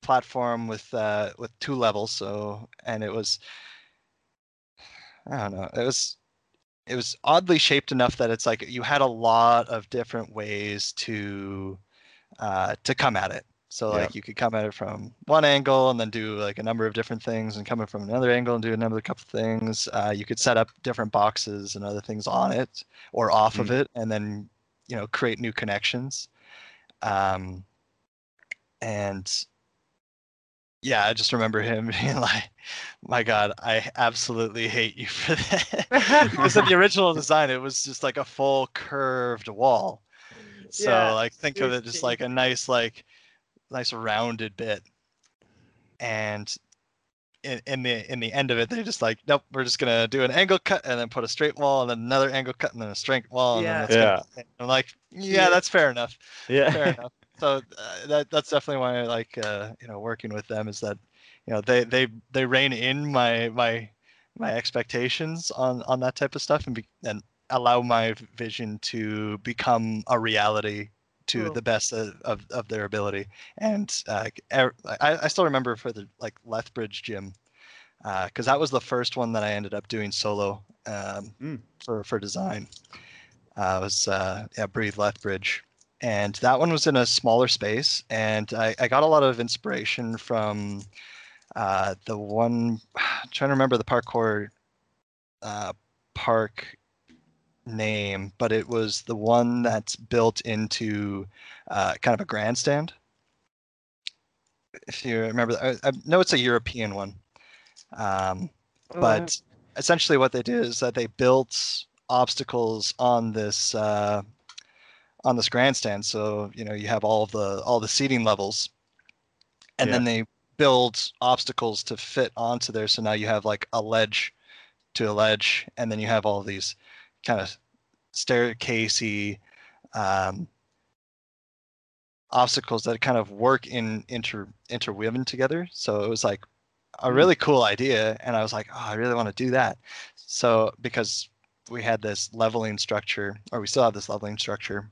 platform with uh with two levels so and it was i don't know it was it was oddly shaped enough that it's like you had a lot of different ways to uh to come at it so Yeah. like you could come at it from one angle and then do like a number of different things and come in from another angle and do another couple things. Uh, you could set up different boxes and other things on it or off of it and then you know create new connections. Um and yeah i just remember him being like my god i absolutely hate you for that. Because in the original design it was just like a full curved wall. So Yeah, like think of it just like a nice like nice rounded bit and in, in the in the end of it they're just like nope we're just gonna do an angle cut and then put a straight wall and then another angle cut and then a straight wall and Yeah. then that's gonna- i'm like yeah Yeah. that's fair enough Yeah. fair enough. So uh, that that's definitely why I like uh, you know working with them is that you know they they they rein in my my my expectations on on that type of stuff and be, and allow my vision to become a reality to Cool. the best of, of, of their ability. And uh, I, I still remember for the like Lethbridge gym because that was the first one that I ended up doing solo um, Mm. for for design. Uh, it was uh, yeah Breathe Lethbridge and that one was in a smaller space and i, I got a lot of inspiration from uh, the one I'm trying to remember the parkour uh, park name but it was the one that's built into uh, kind of a grandstand. If you remember I, I know it's a european one um, Oh, but essentially what they did is that they built obstacles on this uh, on this grandstand. So you know you have all of the all the seating levels and then they build obstacles to fit onto there. So now you have like a ledge to a ledge and then you have all these kind of staircasey um, obstacles that kind of work in inter interwoven together so it was like a Hmm. really cool idea and i was like oh i really want to do that so because we had this leveling structure or we still have this leveling structure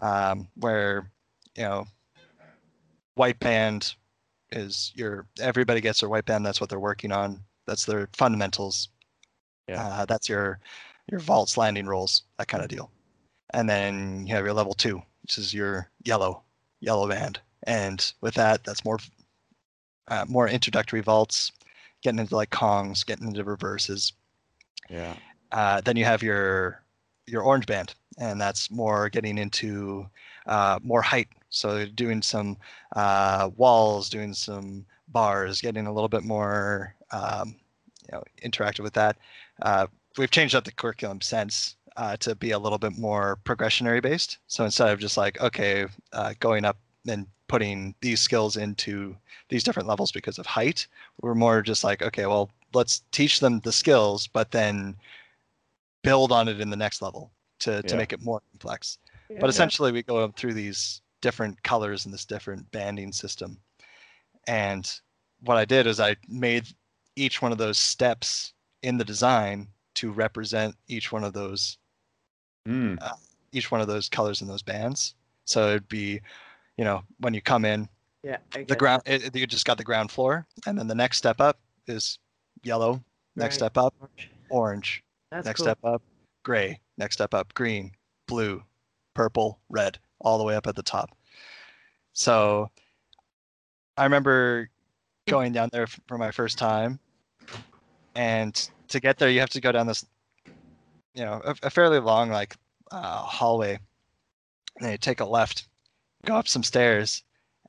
um, where you know white band is your everybody gets their white band that's what they're working on that's their fundamentals Yeah. uh, that's your your vaults landing rolls that kind of deal and then you have your level two which is your yellow yellow band and with that that's more uh, more introductory vaults getting into like kongs getting into reverses Yeah. uh, then you have your your orange band, and that's more getting into uh, more height. So doing some uh, walls, doing some bars, getting a little bit more um, you know interactive with that. We've changed up the curriculum since uh, to be a little bit more progressionary based. So instead of just like okay, uh, going up and putting these skills into these different levels because of height, we're more just like okay, well let's teach them the skills, but then build on it in the next level. to to make it more complex. Yeah. But essentially, we go through these different colors and this different banding system. And what I did is I made each one of those steps in the design to represent each one of those Mm. each one of those colors in those bands. So it'd be, you know, when you come in, yeah, the ground it, it- you just got the ground floor, and then the next step up is yellow. Next Right. step up, that. orange. That's next cool. step up, gray. Next step up, green, blue, purple, red, all the way up at the top. So I remember going down there for my first time, and to get there, you have to go down this, you know, a, a fairly long like uh, hallway. And then you take a left, go up some stairs,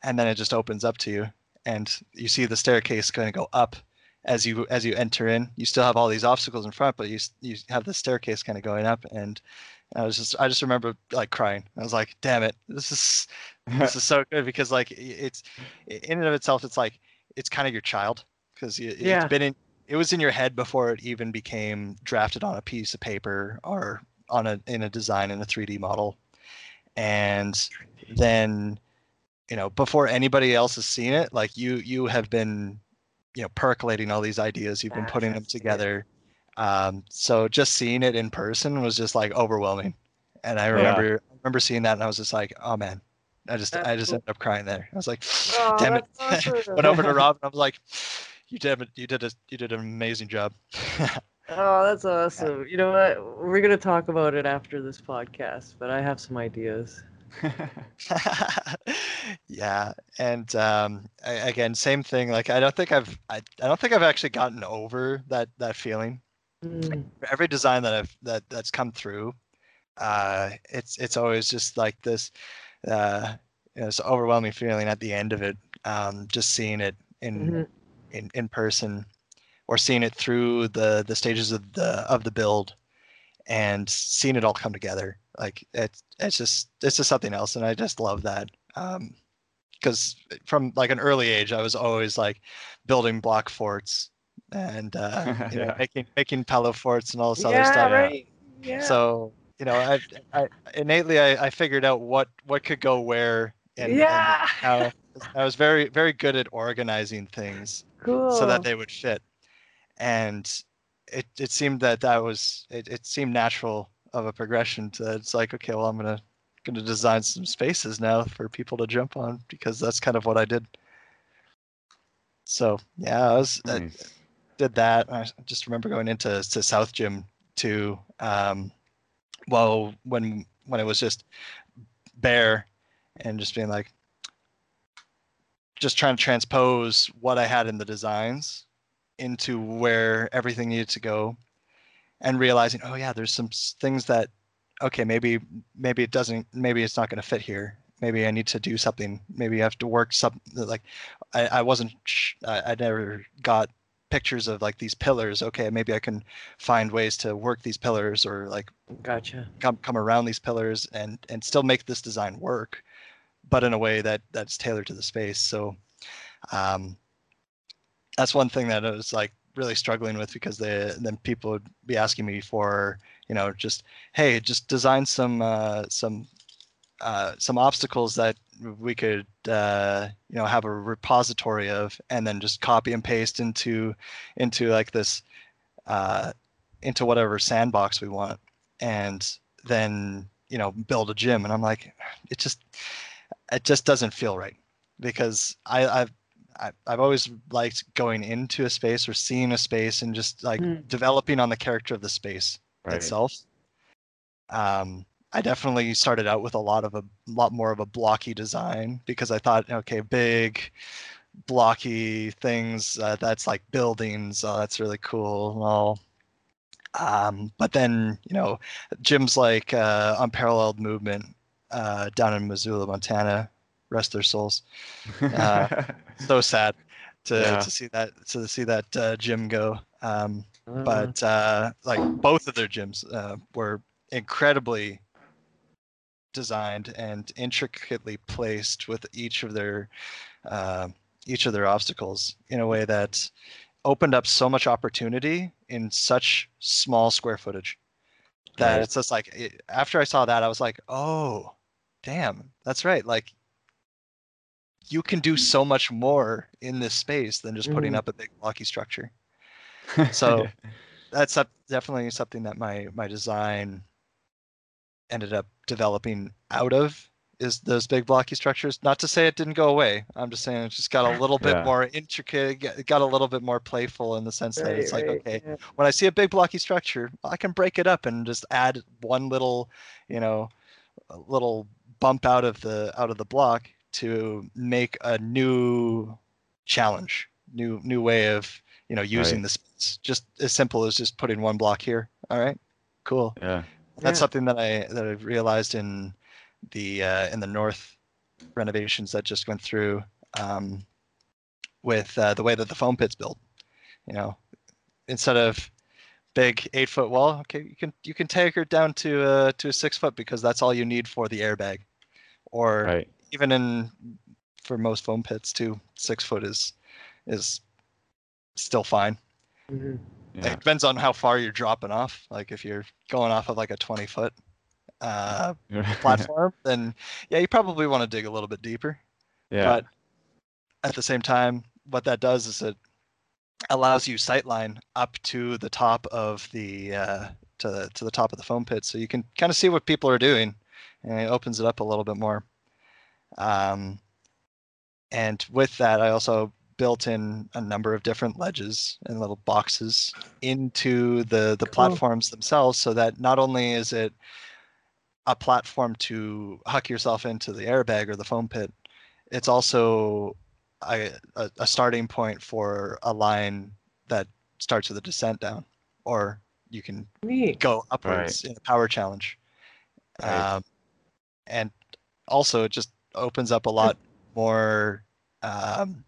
and then it just opens up to you, and you see the staircase going to go up as you as you enter in. You still have all these obstacles in front, but you you have the staircase kind of going up, and I was just I just remember like crying. I was like, "Damn it, this is this is so good because like it's in and of itself, it's like it's kind of your child because you, Yeah. it's been in it was in your head before it even became drafted on a piece of paper or on a in a design in a 3D model, and then you know before anybody else has seen it, like you you have been you know percolating all these ideas, you've been putting them together. Um, so just seeing it in person was just like overwhelming, and I remember I remember seeing that and I was just like, oh man, I just That's I just cool. ended up crying there. I was like, Oh, damn it. awesome. Went over to Rob and I was like, you did you did a you did an amazing job. Oh, that's awesome. You know what? We're gonna talk about it after this podcast, but I have some ideas. yeah, and um, I, again, same thing. Like I don't think I've I, I don't think I've actually gotten over that that feeling. Mm, Every design that I've that that's come through, uh, it's it's always just like this, uh, you know, this overwhelming feeling at the end of it. Um, just seeing it in mhm. In, in person or seeing it through the the stages of the of the build and seeing it all come together. Like it's it's just it's just something else and i just love that um because from like an early age i was always like building block forts and uh you know making making pillow forts and all this other yeah, stuff. right. Yeah. so you know i i innately I, I figured out what what could go where and, and how i was very very good at organizing things cool. so that they would fit. And it, it seemed that that was it, it seemed natural of a progression to it's like okay well I'm gonna gonna design some spaces now for people to jump on because that's kind of what I did. So yeah, I was I did that. I just remember going into to South Gym too. Um, well, when when it was just bare and just being like just trying to transpose what I had in the designs into where everything needed to go and realizing oh yeah there's some things that okay maybe maybe it doesn't maybe it's not going to fit here. Maybe i need to do something. Maybe i have to work some like i, I wasn't I, I never got pictures of like these pillars. Okay maybe i can find ways to work these pillars or like Gotcha. come come around these pillars and and still make this design work but in a way that that's tailored to the space. So um that's one thing that i was like really struggling with because they then people would be asking me for you know just hey just design some uh some uh, some obstacles that we could uh, you know have a repository of and then just copy and paste into into like this uh, into whatever sandbox we want and then you know build a gym. And i'm like it just it just doesn't feel right because i i've I- I've always liked going into a space or seeing a space and just like Mm. developing on the character of the space Right. itself. Um, I definitely started out with a lot of a lot more of a blocky design because I thought, okay, big, blocky things. Uh, that's like buildings. Oh, that's really cool and all. Um, but then you know, gyms like uh, Unparalleled Movement uh, down in Missoula, Montana, rest their souls. Uh, so sad to, Yeah. to see that to see that uh, gym go. Um, Uh, but uh, like both of their gyms uh, were incredibly designed and intricately placed with each of their uh, each of their obstacles in a way that opened up so much opportunity in such small square footage that Right. it's just like it, after I saw that, I was like, oh, damn, that's right. Like you can do so much more in this space than just putting Mhm. up a big blocky structure. So that's definitely something that my my design ended up developing out of is those big blocky structures. Not to say it didn't go away. I'm just saying it just got a little bit Yeah. more intricate. It got- a little bit more playful in the sense that it's like, okay, yeah. when I see a big blocky structure, I can break it up and just add one little, you know, little bump out of the out of the block to make a new challenge, new new way of you know using Right. the space. Just as simple as just putting one block here. All right, cool. yeah. That's Yeah. something that I that I've realized in the uh, in the north renovations that just went through um, with uh, the way that the foam pit's built. You know, instead of big eight foot wall, okay, you can you can take her down to uh, to a six foot because that's all you need for the airbag, or Right. even in for most foam pits too, six foot is is still fine. Mhm. Yeah. It depends on how far you're dropping off. Like if you're going off of like a 20 foot uh, platform, then yeah, you probably want to dig a little bit deeper. yeah. But at the same time, what that does is it allows you sightline up to the top of the uh, to the to the top of the foam pit, so you can kind of see what people are doing, and it opens it up a little bit more. Um, and with that, I also built in a number of different ledges and little boxes into the the Cool. platforms themselves, so that not only is it a platform to huck yourself into the airbag or the foam pit, it's also a, a, a starting point for a line that starts with a descent down, or you can Neat. go upwards in a power challenge. Right. Um, and also, it just opens up a lot more um,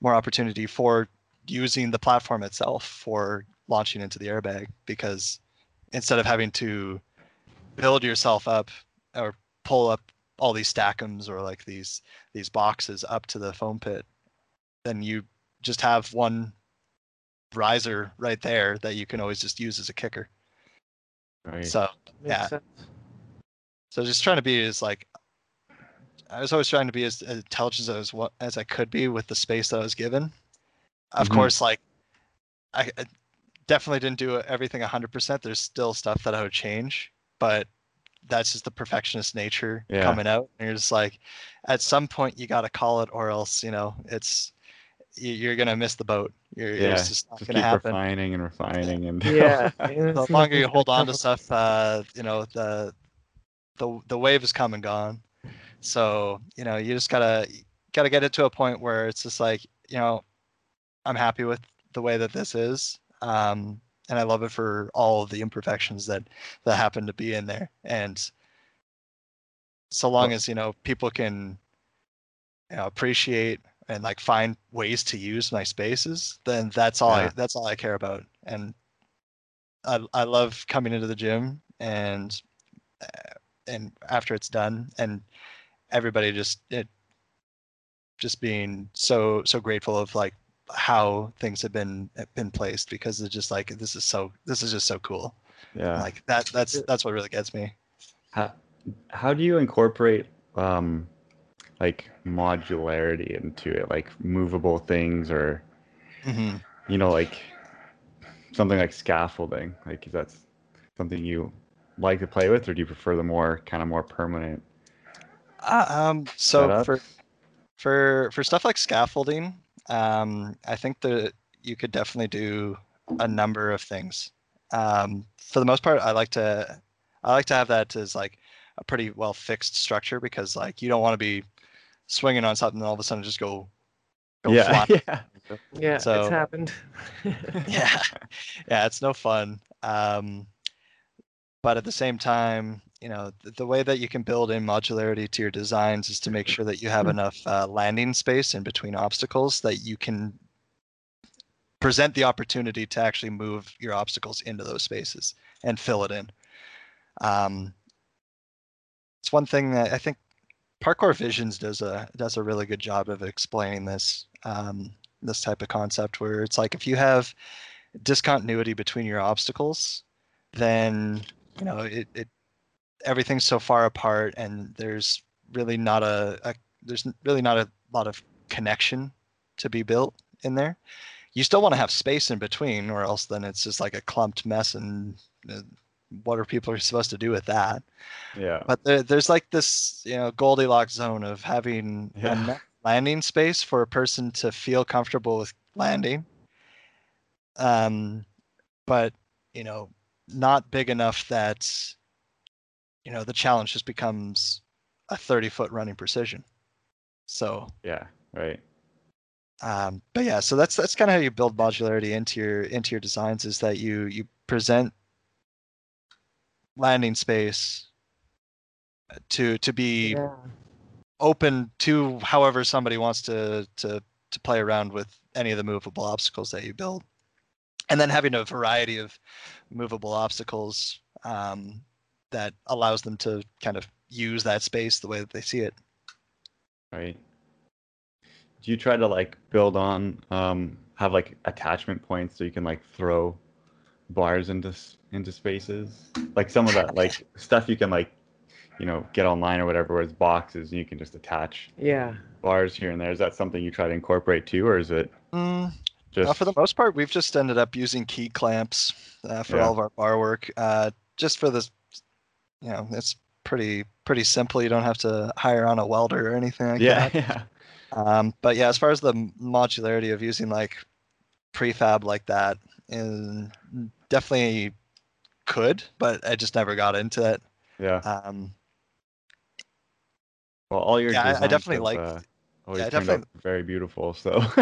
more opportunity for using the platform itself for launching into the airbag because instead of having to build yourself up or pull up all these stackums or like these these boxes up to the foam pit then you just have one riser right there that you can always just use as a kicker right. so Makes yeah. sense. So just trying to be as like i was always trying to be as, as intelligent as what as i could be with the space that i was given of Mhm. course like I, I definitely didn't do everything 100% there's still stuff that i would change but that's just the perfectionist nature Yeah. coming out and you're just like at some point you got to call it or else you know it's you- you're gonna miss the boat you're, Yeah, it's just not Just gonna keep happen refining and refining and Yeah. the longer you hold on to stuff, uh, you know, the the the wave has come and gone. So you know, you just gotta gotta get it to a point where it's just like, you know, I'm happy with the way that this is, um, and I love it for all of the imperfections that that happen to be in there. And so long Well- as you know people can, you know, appreciate and like find ways to use my spaces, then that's all I that's all I care about. And I I love coming into the gym and and after it's done and everybody just it just being so so grateful of like how things have been have been placed because it's just like this is so this is just so cool. Yeah. like that that's that's what really gets me. How, how do you incorporate um like modularity into it, like movable things or hmm you know like something like scaffolding? Like is that something you like to play with, or do you prefer the more kind of more permanent? um so setup? for for for stuff like scaffolding um i think that you could definitely do a number of things um for the most part i like to i like to have that as like a pretty well fixed structure because like you don't want to be swinging on something and all of a sudden just go, go yeah, flying. yeah. Yeah, So- it's happened. yeah yeah it's no fun um but at the same time you know the, the way that you can build in modularity to your designs is to make sure that you have enough uh, landing space in between obstacles that you can present the opportunity to actually move your obstacles into those spaces and fill it in. Um it's one thing that i think parkour visions does a does a really good job of explaining this um this type of concept where it's like if you have discontinuity between your obstacles, then you know it, it everything's so far apart and there's really not a, a there's really not a lot of connection to be built in there you still want to have space in between or else then it's just like a clumped mess and uh, what are people supposed to do with that Yeah. but there, there's like this you know goldilocks zone of having Yeah. landing space for a person to feel comfortable with landing um but you know not big enough that you know the challenge just becomes a 30 foot running precision so Yeah. Right. um, but yeah so that's that's kind of how you build modularity into your into your designs is that you you present landing space to to be Yeah. open to however somebody wants to to to play around with any of the movable obstacles that you build and then having a variety of movable obstacles um, that allows them to kind of use that space the way that they see it Right. Do you try to like build on um have like attachment points so you can like throw bars into into spaces? Like some of that like stuff you can like you know get online or whatever where it's boxes and you can just attach Yeah. bars here and there. Is that something you try to incorporate too or is it mm, just Uh, for the most part, we've just ended up using key clamps uh, for Yeah. all of our bar work. Uh, just for this, you know, it's pretty pretty simple. You don't have to hire on a welder or anything like yeah, that. yeah. Um, but yeah, as far as the modularity of using like prefab like that, definitely could, but I just never got into it. Yeah. Um, Well, all your Yeah, I- I definitely have, like- uh, always yeah, turned definitely- out very beautiful. So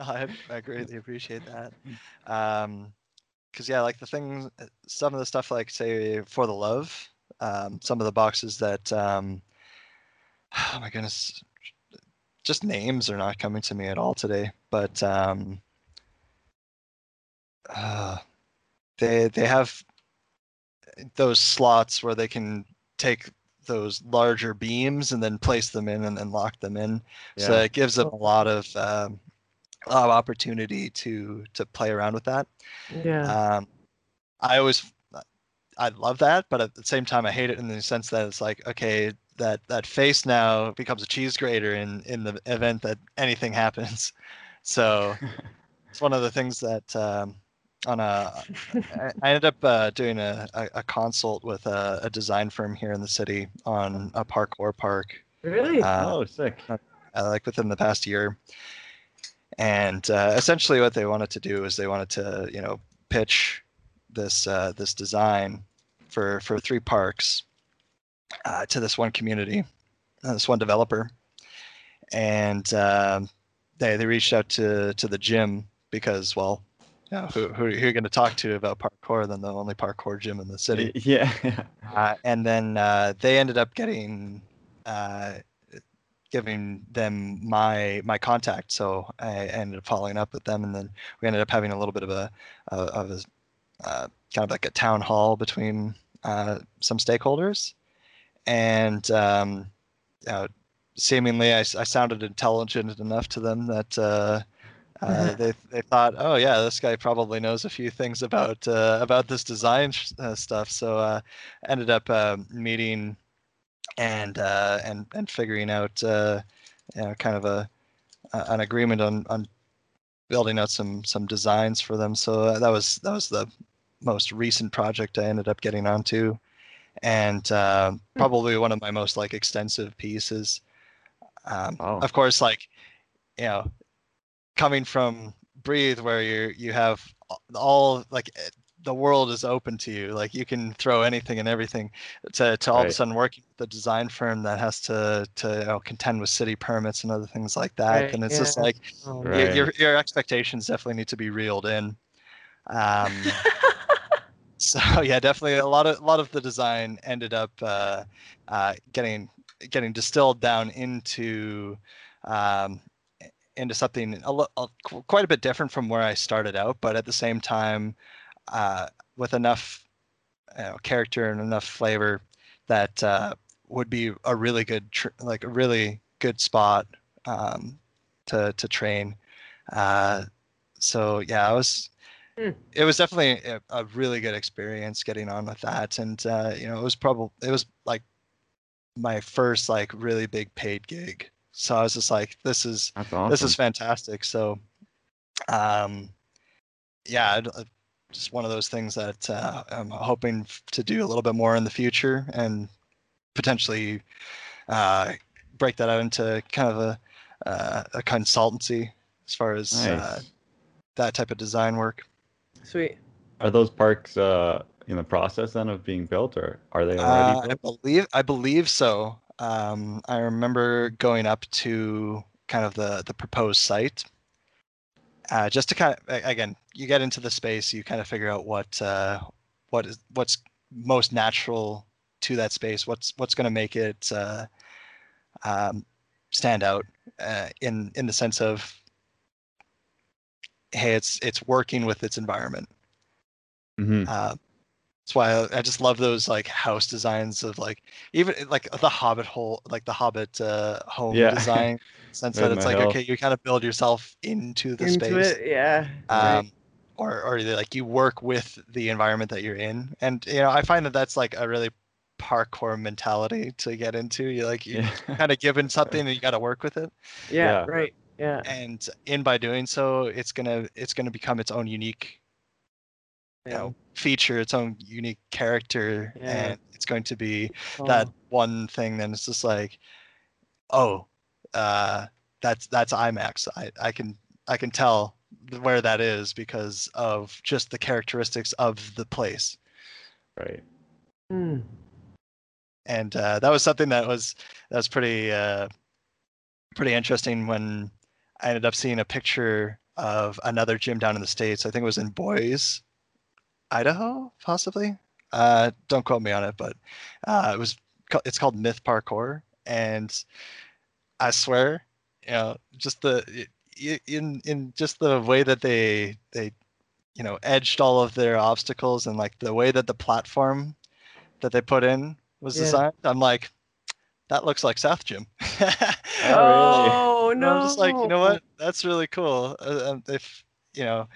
I, I greatly appreciate that. Um, because yeah, like the things, uh, some of the stuff, like say for the love, um, some of the boxes that, um, oh my goodness, just names are not coming to me at all today. But um, uh, they they have those slots where they can take those larger beams and then place them in and then lock them in. So it gives them a lot of um, a lot of opportunity to to play around with that. Yeah. Um, I always I love that, but at the same time I hate it in the sense that it's like okay that that face now becomes a cheese grater in in the event that anything happens. So it's one of the things that um, on a i ended up uh, doing a, a, a consult with a, a design firm here in the city on a parkour park really? uh, oh, sick. uh, like within the past year. And uh, essentially, what they wanted to do is they wanted to, you know, pitch this uh, this design for for three parks uh, to this one community, uh, this one developer, and um, they they reached out to to the gym because, well, know, who who, who are you going to talk to about parkour than the only parkour gym in the city? Yeah. yeah. uh, and then uh, they ended up getting uh, giving them my my contact so i ended up following up with them and then we ended up having a little bit of a of a uh, kind of like a town hall between uh, some stakeholders and um, uh, seemingly I, I sounded intelligent enough to them that uh, uh, they they thought, oh yeah, this guy probably knows a few things about uh, about this design sh- uh, stuff. So uh, ended up uh, meeting and uh, and and figuring out uh, you know, kind of a, an agreement on on building out some some designs for them. So uh, that was that was the most recent project I ended up getting onto, and uh, probably one of my most like extensive pieces. Um, Wow. Of course, like you know, coming from breathe where you you have all like the world is open to you. Like you can throw anything and everything to, to all of a sudden working with a design firm that has to to you know, contend with city permits and other things like that. Right, and it's just like Oh, your, your your expectations definitely need to be reeled in. Um so yeah definitely a lot of a lot of the design ended up uh, uh, getting getting distilled down into um, into something a, a, quite a bit different from where I started out, but at the same time uh, with enough you know, character and enough flavor that uh, would be a really good tr- like a really good spot um, to to train. Uh, so yeah, I was Hmm. it was definitely a, a really good experience getting on with that, and uh, you know, it was probably it was like my first like really big paid gig. So I was just like, this is awesome. this is fantastic. So, um, yeah, I'd- uh, just one of those things that uh, I'm hoping to do a little bit more in the future and potentially uh, break that out into kind of a uh, a consultancy as far as nice. uh, that type of design work. Sweet. Are those parks uh, in the process then of being built, or are they Uh, already I believe I believe so. Um, I remember going up to kind of the the proposed site, uh, just to kind of again, you get into the space, you kind of figure out what uh, what is what's most natural to that space, what's what's going to make it uh, um, stand out uh, in in the sense of hey, it's it's working with its environment. Mhm. That's why I, I just love those like house designs of like even like the Hobbit hole, like the Hobbit uh, home Yeah. design. Sense that it's like hill. okay, you kind of build yourself into the Into space, it, yeah. right. um, or or like you work with the environment that you're in, and you know I find that that's like a really parkour mentality to get into. You like you Yeah. kind of given something and you got to work with it, yeah, yeah. right. Yeah. and in by doing so, it's gonna it's gonna become its own unique you know feature its own unique character Yeah. and it's going to be that one thing then it's just like oh uh that's that's imax i i can i can tell where that is because of just the characteristics of the place Right. hmm. and uh, that was something that was that was pretty uh, pretty interesting when I ended up seeing a picture of another gym down in the states. I think it was in Boise, Idaho, possibly. Uh, don't quote me on it, but uh, it was it's called Myth Parkour, and I swear, you know, just the i- i- in in just the way that they they you know edged all of their obstacles and like the way that the platform that they put in was Yeah. designed. I'm like, that looks like South Gym. Oh And no! I'm just like, you know what? That's really cool. Uh, um, if you know,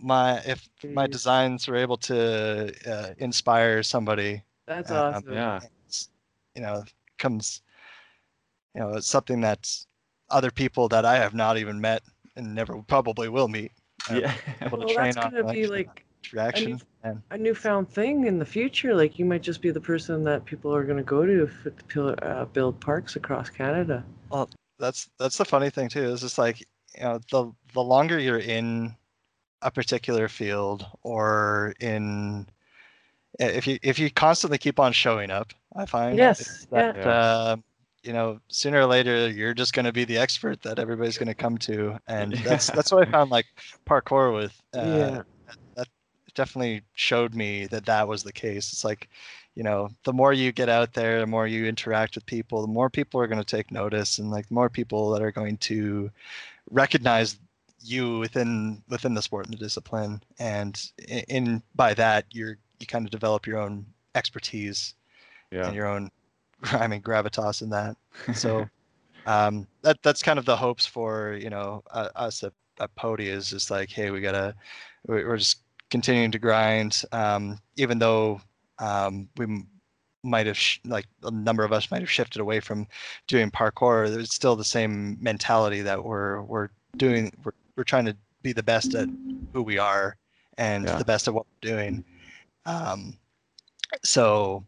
my if my designs were able to uh, inspire somebody, That's um, awesome. Yeah. it's, you know, comes, you know, it's something that other people that I have not even met and never probably will meet. Yeah. able to Well, train that's on gonna be like, like reaction and a newfound thing in the future. Like you might just be the person that people are gonna go to to uh, build parks across Canada. Well that's that's the funny thing too is just like you know the the longer you're in a particular field or in if you if you constantly keep on showing up i find Yes, that yeah. uh, you know sooner or later you're just going to be the expert that everybody's going to come to and that's that's what i found like parkour with uh, yeah. that definitely showed me that that was the case. It's like, you know, the more you get out there, the more you interact with people, the more people are going to take notice, and like more people that are going to recognize you within within the sport and the discipline. And in, in by that, you're you kind of develop your own expertise Yeah. and your own, I mean, gravitas in that. So um, that that's kind of the hopes for you know uh, us at, at Podi is just like hey we gotta we- we're just continuing to grind um, even though um, we might have sh- like a number of us might have shifted away from doing parkour there's still the same mentality that we're we're doing we're, we're trying to be the best at who we are and Yeah. the best at what we're doing um, so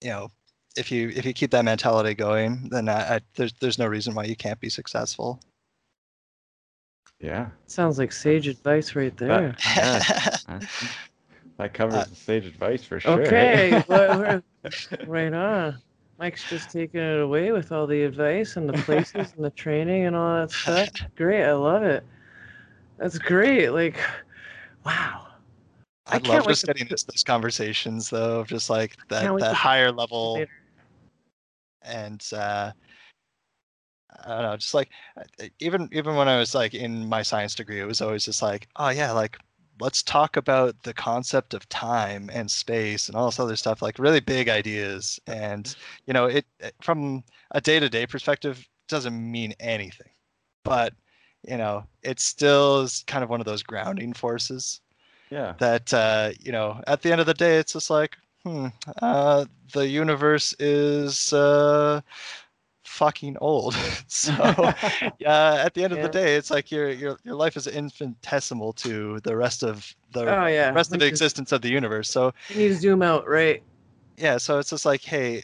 you know if you if you keep that mentality going, then I, I, there's there's no reason why you can't be successful. yeah. Sounds like sage advice right there. That, yeah, that covers Uh, the sage advice for sure. Okay, well, right on. Mike's just taking it away with all the advice and the places and the training and all that stuff. Great, I love it. That's great. Like, wow. I I can't love just to getting those conversations though, of just like that that higher level later. and uh, I don't know, just like uh, even even when I was like in my science degree, it was always just like, oh yeah, like let's talk about the concept of time and space and all this other stuff, like really big ideas. And you know, it it- from a day to day perspective doesn't mean anything, but you know, it still is kind of one of those grounding forces. Yeah. that uh, you know at the end of the day it's just like hmm uh, the universe is uh, fucking old so yeah at the end of the day it's like your your your life is infinitesimal to the rest of the Oh yeah. rest of the this- existence of the universe so You need to zoom out, right? yeah so it's just like hey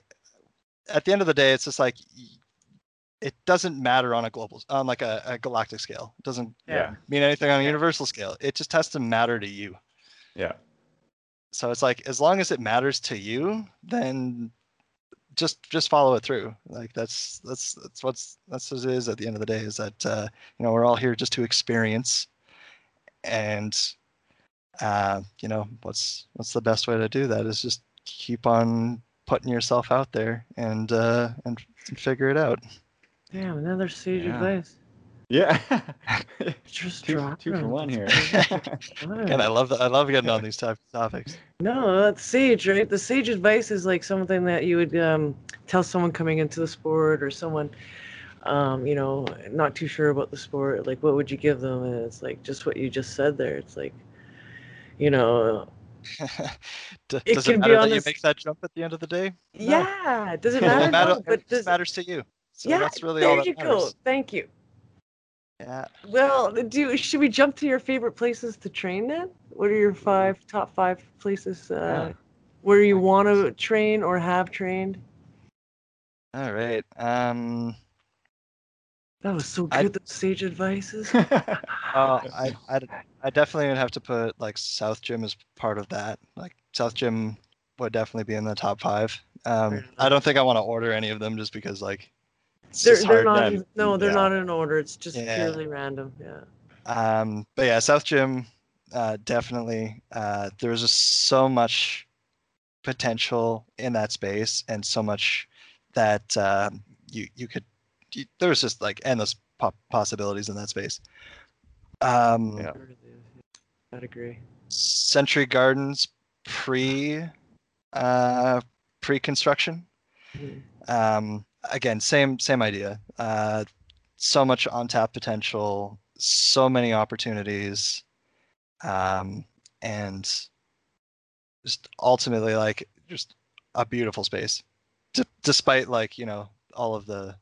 at the end of the day it's just like it doesn't matter on a global on like a, a galactic scale it doesn't Yeah. mean anything on a Yeah. universal scale it just has to matter to you Yeah. so it's like as long as it matters to you then just just follow it through like that's that's that's what's that's what it is at the end of the day is that uh you know we're all here just to experience and uh you know what's what's the best way to do that is just keep on putting yourself out there and uh and, and figure it out Damn, another sage Yeah. advice. Yeah. Just two, drop two for one here. and i love that i love getting on these type of topics No, that's sage, right? The sage advice is like something that you would um, tell someone coming into the sport or someone, um, you know, not too sure about the sport. Like, what would you give them? And it's like just what you just said there. It's like, you know, D- It does it matter on that you make that jump at the end of the day No. yeah, does it It matter? doesn't matter No, it but just does, matters to you so yeah, that's really there all that you matters go. Thank you. yeah Well, do should we jump to your favorite places to train then? What are your five top five places uh, Yeah. where you want to train or have trained? all right um That was so I- good. The sage advices. Uh, I, I I definitely would have to put like South Gym as part of that. Like South Gym would definitely be in the top five. Um, I don't think I want to order any of them just because like it's they're just they're hard. not. then. in- no, they're Yeah. not in order. It's just Yeah. purely random. Yeah. Um, but yeah, South Gym, uh, definitely. Uh, there was just so much potential in that space and so much that uh, you you could. You, there was just like endless po- possibilities in that space. Um, Yeah. I'd agree. Century Gardens pre uh pre-construction. Mhm. Um again, same same idea. Uh so much on-tap potential, so many opportunities. Um and just ultimately like just a beautiful space. D- despite like, you know, all of the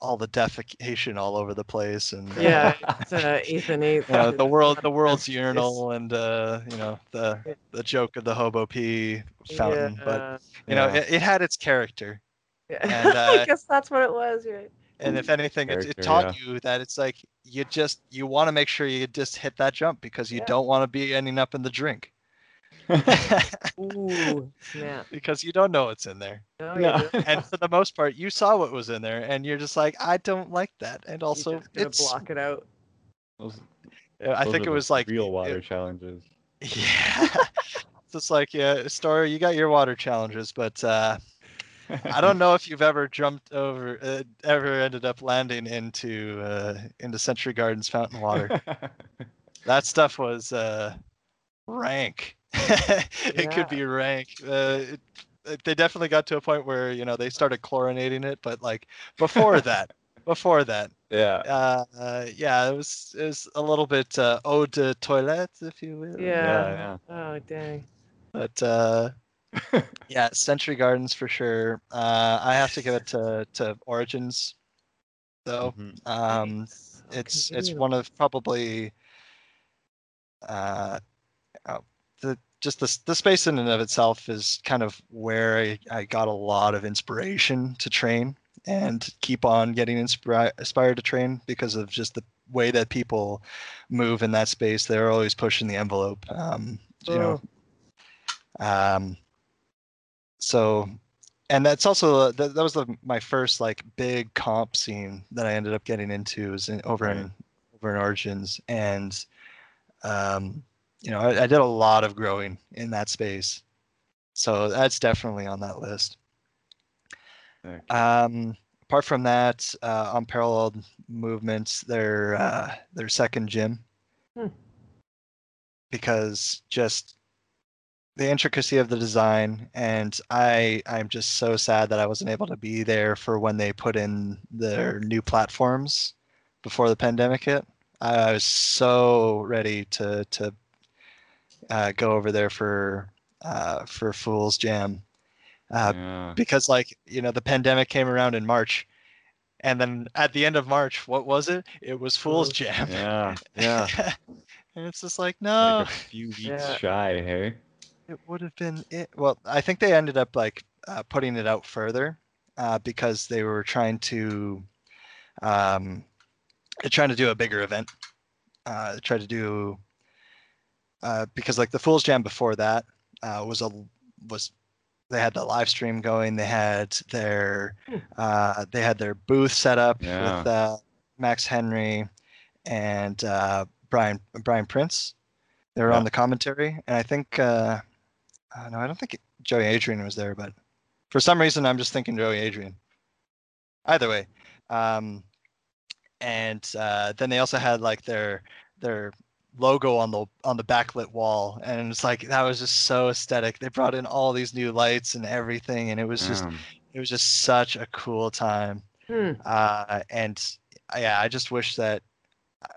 all the defecation all over the place and uh, Yeah, it's uh, Ethan you know, the world the world's urinal and uh you know the the joke of the hobo pee fountain but you know Yeah. it, it had its character yeah. and, I uh, guess that's what it was, right? and if anything it, it Character, taught you that it's like you just you want to make sure you just hit that jump because you Yeah. don't want to be ending up in the drink Ooh, snap. because you don't know what's in there No, No. and for the most part you saw what was in there and you're just like i don't like that and also it's block it out. Those- i think it was like real it- water challenges. Yeah. it's just like, yeah, Story, you got your water challenges, but uh, I don't know if you've ever jumped over, uh, ever ended up landing into uh, into Century Gardens fountain water. that stuff was uh, rank. it could be rank. Uh, it, it- they definitely got to a point where you know they started chlorinating it, but like before that, before that, yeah. uh, uh, yeah, it was it was a little bit uh, eau de toilette, if you will. Yeah. yeah. Oh dang. But uh, yeah, Century Gardens for sure. Uh, I have to give it to to Origins, though. Mhm. Um, Nice. It's it's one of probably uh, oh, the just the the space in and of itself is kind of where I, I got a lot of inspiration to train and keep on getting inspira- inspired to train because of just the way that people move in that space. They're always pushing the envelope. Um, you know, um, so, and that's also that, that was the, my first like big comp scene that I ended up getting into was in, over in over in Origins, and um, you know I, I did a lot of growing in that space, so that's definitely on that list. Um, apart from that, uh, unparalleled movements, their uh, their second gym, Hmm. because just the intricacy of the design, and I I'm just so sad that I wasn't able to be there for when they put in their new platforms before the pandemic hit. I was so ready to to uh, go over there for uh, for Fool's Jam uh, yeah. because like you know the pandemic came around in March, and then at the end of March, what was it? It was Fool's Fool's Jam. Yeah. Yeah. and it's just like no, Like a few weeks Yeah. shy, hey? It would have been it. Well, I think they ended up like uh, putting it out further uh, because they were trying to um, trying to do a bigger event. Uh, they tried to do uh, because like the Fool's Jam before that uh, was a was they had the live stream going. They had their Hmm. uh, they had their booth set up Yeah. with uh, Max Henry and uh, Brian Brian Prince. They were Yeah. on the commentary, and I think uh, uh, no, I don't think Joey Adrian was there, but for some reason I'm just thinking Joey Adrian. Either way, um, and uh, then they also had like their their logo on the on the backlit wall, and it's like that was just so aesthetic. They brought in all these new lights and everything, and it was just Damn. it was just such a cool time. Hmm. Uh, and yeah, I just wish that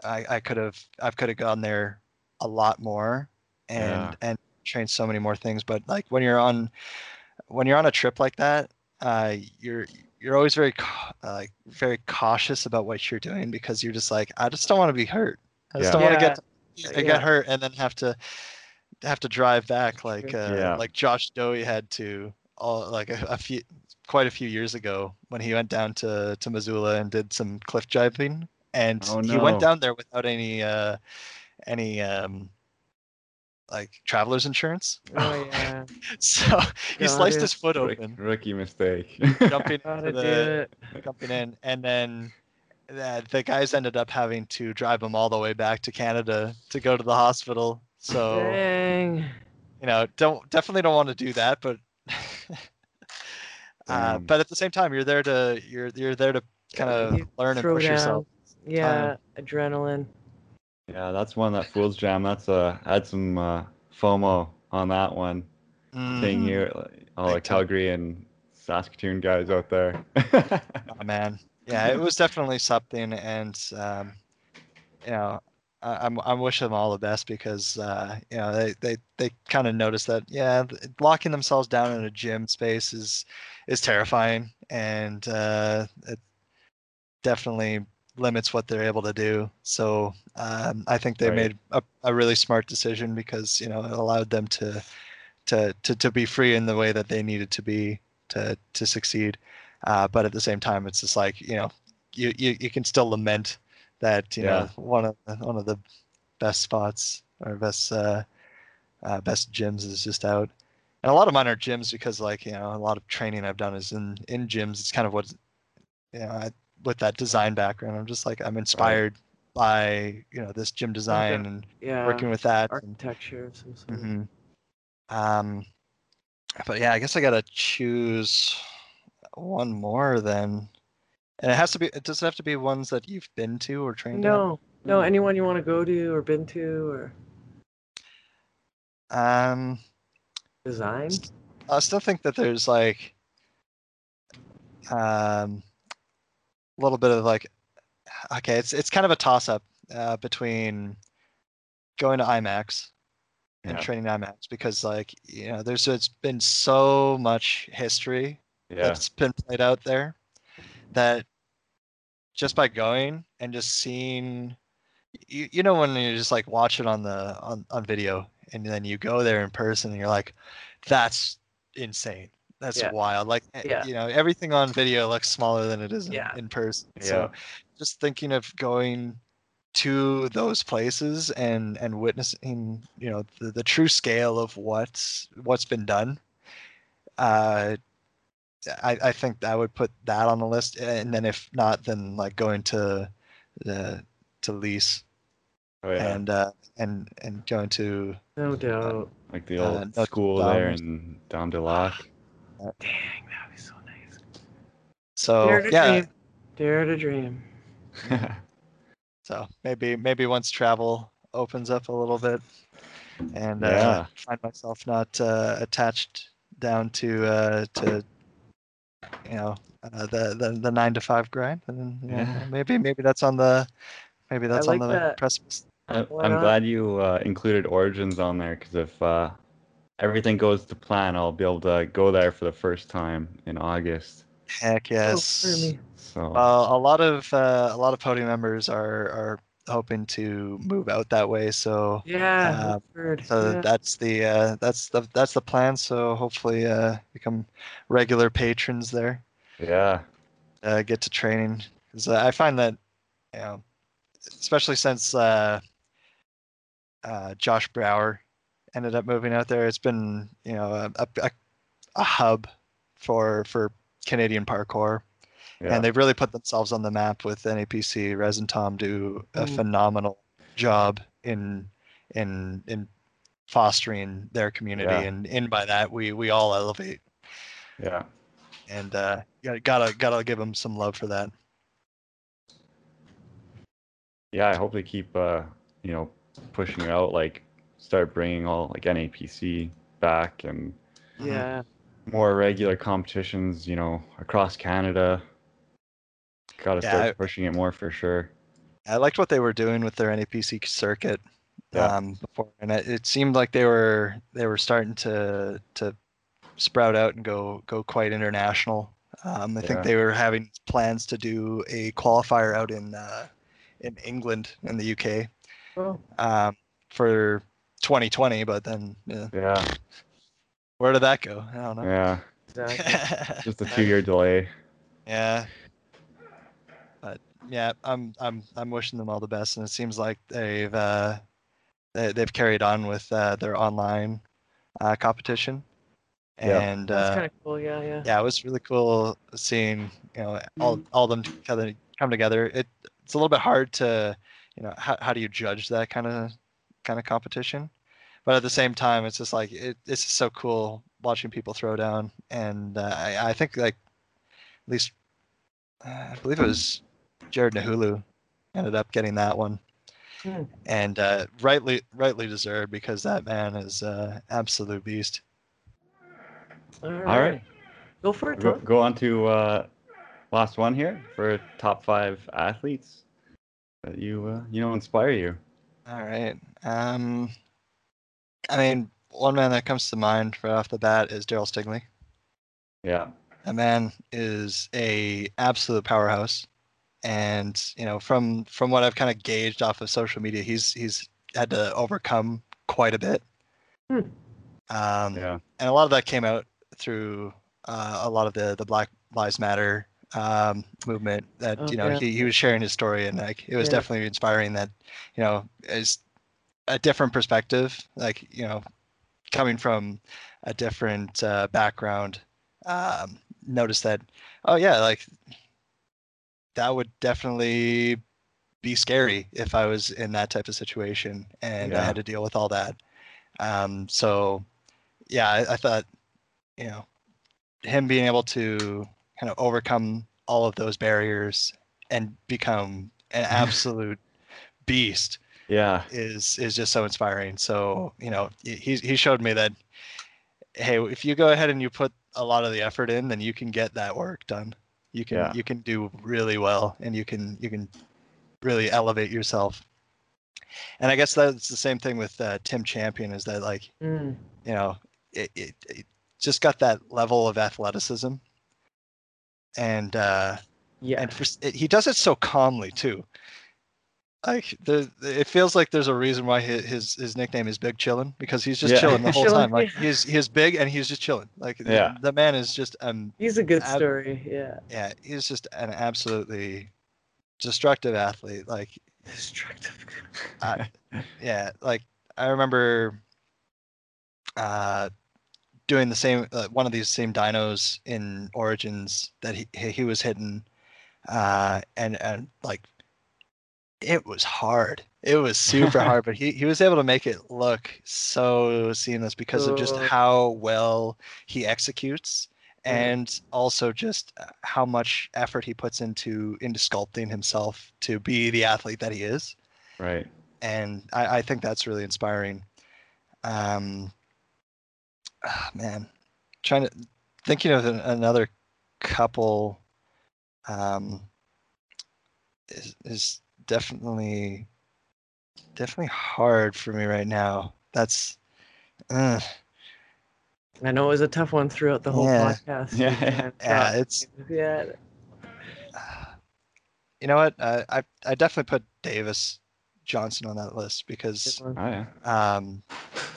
I, I could have I could have gone there a lot more and Yeah. and trained so many more things. But like when you're on when you're on a trip like that, uh, you're you're always very cau- uh, like very cautious about what you're doing because you're just like I just don't want to be hurt. I just Yeah. don't want to Yeah. get I Yeah. get hurt and then have to have to drive back like uh, Yeah. like Josh Dowie had to all like a, a few quite a few years ago when he went down to to Missoula and did some cliff diving and Oh, he went down there without any uh any um like traveler's insurance Oh yeah. so he Got sliced it. his foot Rick- open rookie mistake. jumping Gotta into do the it. jumping in and then uh, the guys ended up having to drive him all the way back to Canada to go to the hospital so Dang. you know don't definitely don't want to do that but uh, but at the same time you're there to you're you're there to kind of learn and push down. yourself Yeah, adrenaline. Yeah, that's one that Fool's Jam. That's uh, I had some uh, FOMO on that one. Seeing Mhm. you, like, all the. Calgary and Saskatoon guys out there. Oh, man yeah it was definitely something and um, you know I, I'm I'm wishing them all the best because uh, you know they they, they kind of noticed that yeah locking themselves down in a gym space is is terrifying and uh, it definitely limits what they're able to do. So um, I think they Right. made a, a really smart decision because you know it allowed them to to to to be free in the way that they needed to be to to succeed. Uh, but at the same time, it's just like you know you you, you can still lament that you know one of the, one of the best spots or best uh, uh, best gyms is just out. And a lot of mine are gyms because like you know a lot of training I've done is in in gyms. It's kind of what you know I, with that design background. I'm just like I'm inspired by you know this gym design and Yeah. working with that. and- architecture sort. Mhm. Um, but yeah, I guess I gotta choose one more then. And it has to be. It doesn't have to be ones that you've been to or trained. at? No, no, anyone you want to go to or been to or Um, design? I still think that there's like, um, a little bit of like, okay, it's it's kind of a toss up uh, between going to IMAX and Yeah. training IMAX because like you know there's it's been so much history yeah, that's been played out there that just by going and just seeing you, you know when you just like watch it on the on, on video and then you go there in person and you're like that's insane that's Yeah. wild like eh, Yeah. you know everything on video looks smaller than it is in, Yeah. in person yeah, so just thinking of going to those places and and witnessing you know the, the true scale of what's what's been done uh I, I think I would put that on the list and then if not then like going to the to Lisses oh yeah, and uh and and going to No doubt. like the uh, old Notre school Dame there or in Dame du Lac. Dang, that'd be so nice. so Dare to yeah dream. Dare to dream. so maybe maybe once travel opens up a little bit and uh, Yeah. find myself not uh, attached down to uh, to you know uh, the, the the nine to five grind and then, you know, Yeah. maybe maybe that's on the maybe that's like on the that. precipice I, Why I'm glad you uh, included Origins on there because if uh, everything goes to plan, I'll be able to go there for the first time in August. Heck Oh, yes. for me. So Uh, a lot of uh, a lot of podium members are are hoping to move out that way. So Yeah, Uh, so yeah. that's the uh, that's the that's the plan. So hopefully uh, become regular patrons there. yeah, uh, get to training because uh, I find that you know, especially since uh, uh, Josh Brower ended up moving out there, it's been you know a, a, a, a hub for for Canadian parkour, yeah, and they've really put themselves on the map with NAPC. Rez and Tom do a Mm. phenomenal job in in in fostering their community, Yeah. and in by that we we all elevate, yeah. and uh, gotta gotta gotta give them some love for that. Yeah, I hope they keep uh, you know pushing out. Like start bringing all like NAPC back and yeah. more regular competitions. You know, across Canada. Got to Yeah, start I- pushing it more for sure. I liked what they were doing with their NAPC circuit Yeah. um, before, and it, it seemed like they were they were starting to to sprout out and go go quite international. Um, I think they were having plans to do a qualifier out in uh, in England in the UK Oh, um, for 2020, but then yeah, Yeah, where did that go? I don't know. yeah. exactly. Just a two-year delay. Yeah. But yeah, I'm I'm I'm wishing them all the best, and it seems like they've uh, they, they've carried on with uh, their online uh, competition, Yeah. and That's uh, kind of cool. Yeah, yeah. yeah, it was really cool seeing you know all Mhm. all of them kind of come together. It it's a little bit hard to you know how how do you judge that kind of kind of competition, but at the same time, it's just like it, it's just so cool watching people throw down, and uh, I I think like at least uh, I believe it was Jared Nahulu ended up getting that one. Hmm. And uh, rightly, rightly deserved because that man is uh, absolute beast. All right. All right. Go for it, Go, go on to uh, last one here for top five athletes that you uh, you know inspire you. All right. Um, I mean, one man that comes to mind right off the bat is Daryl Stigley. Yeah, That man is a absolute powerhouse, and you know, from from what I've kind of gauged off of social media, he's he's had to overcome quite a bit. Hmm. Um, yeah, and a lot of that came out through uh, a lot of the the Black Lives Matter um, movement. That Oh, you know yeah. he, he was sharing his story, and like it was Yeah. definitely inspiring. That you know is a different perspective, like you know coming from a different uh, background. Um, notice that oh yeah, like that would definitely be scary if I was in that type of situation and I had to deal with all that. Um, so yeah, I, I thought, you know, him being able to kind of overcome all of those barriers and become an absolute beast yeah, is is just so inspiring. So you know, he he showed me that, hey, if you go ahead and you put a lot of the effort in, then you can get that work done. You can Yeah. you can do really well, and you can you can really elevate yourself. And I guess that's the same thing with uh, Tim Champion is that like Mm. you know it, it, it just got that level of athleticism and uh Yeah. and for, it, he does it so calmly too like the it feels like there's a reason why his his, his nickname is big chillin because he's just Yeah. chilling the whole Chillin', time like yeah. he's he's big and he's just chilling like Yeah. the, man is just um He's a good Ab- story. Yeah. yeah he's just an absolutely destructive athlete like Destructive. I- yeah like i remember uh doing the same uh, one of these same dynos in origins that he he was hitting uh and and like it was hard it was super hard but he he was able to make it look so seamless because of just how well he executes and also just uh, how much effort he puts into into sculpting himself to be the athlete that he is right. and I, I think that's really inspiring. Um, ah, man, trying to thinking of an, another couple um, is is definitely definitely hard for me right now. That's uh, I know it was a tough one throughout the whole Yeah. podcast. Yeah. Yeah, it's yeah. you know what? I I, I definitely put Davis Johnson on that list because. Oh yeah. um,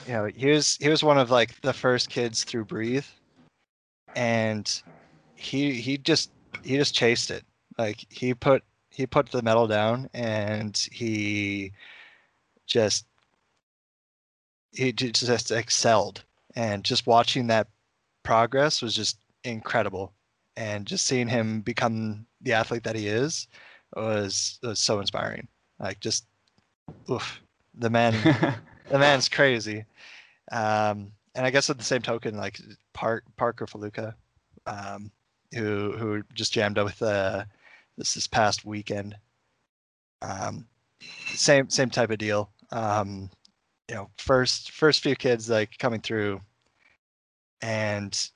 you know, he was he was one of like the first kids through Breathe, and he he just he just chased it. Like he put he put the metal down and he just he just excelled. And just watching that progress was just incredible. And just seeing him become the athlete that he is was was so inspiring. Like just oof, the man the man's crazy. Um, and I guess at the same token, like Park Parker Faluka, um, who who just jammed up with uh, this this past weekend. Um, same same type of deal. Um, you know, first first few kids like coming through, and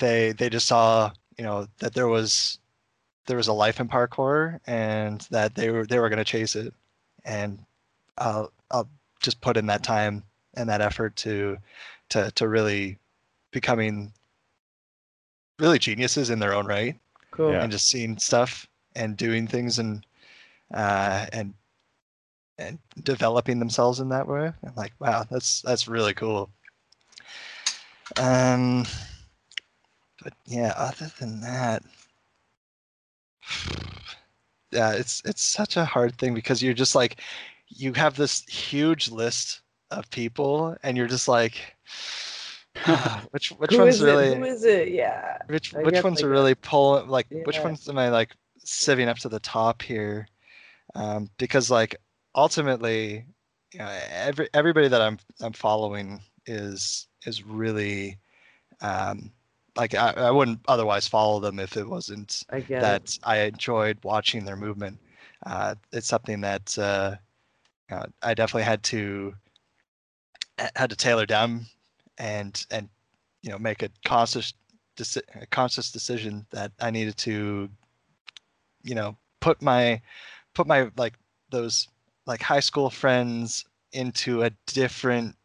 they they just saw you know that there was there was a life in parkour and that they were they were going to chase it, and I'll I'll just put in that time and that effort to to to really becoming really geniuses in their own right Cool. Yeah. and just seeing stuff and doing things and uh and and developing themselves in that way i'm like wow that's that's really cool um but yeah other than that yeah it's it's such a hard thing because you're just like you have this huge list of people and you're just like which which one's really it? Who is it? Yeah. which I which ones like, are really pulling like which ones am I like sieving up to the top here? Um, because like ultimately, you know, every everybody that I'm I'm following is is really um, like I, I wouldn't otherwise follow them if it wasn't I get it. that I enjoyed watching their movement. Uh, it's something that uh, uh, I definitely had to had to tailor down and and you know make a conscious deci- a conscious decision that I needed to you know put my put my like those like high school friends into a different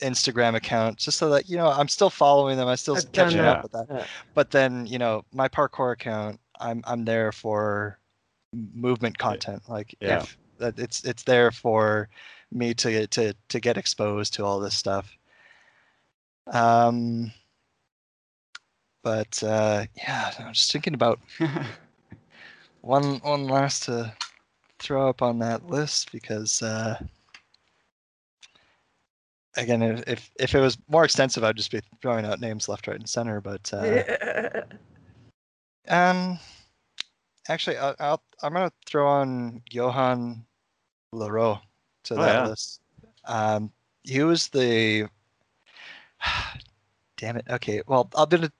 Instagram account just so that you know I'm still following them I still I've catching up with that Yeah. but then you know my parkour account i'm i'm there for movement content like Yeah. if that it's it's there for me to to to get exposed to all this stuff um but uh yeah i'm just thinking about one one last to throw up on that list because uh again if if, if it was more extensive i'd just be throwing out names left right and center but uh um, actually, I'll, I'll I'm gonna throw on Johan Leroux to Oh, that yeah. list. Um, he was the. Damn it. Okay. Well, I'll do. it-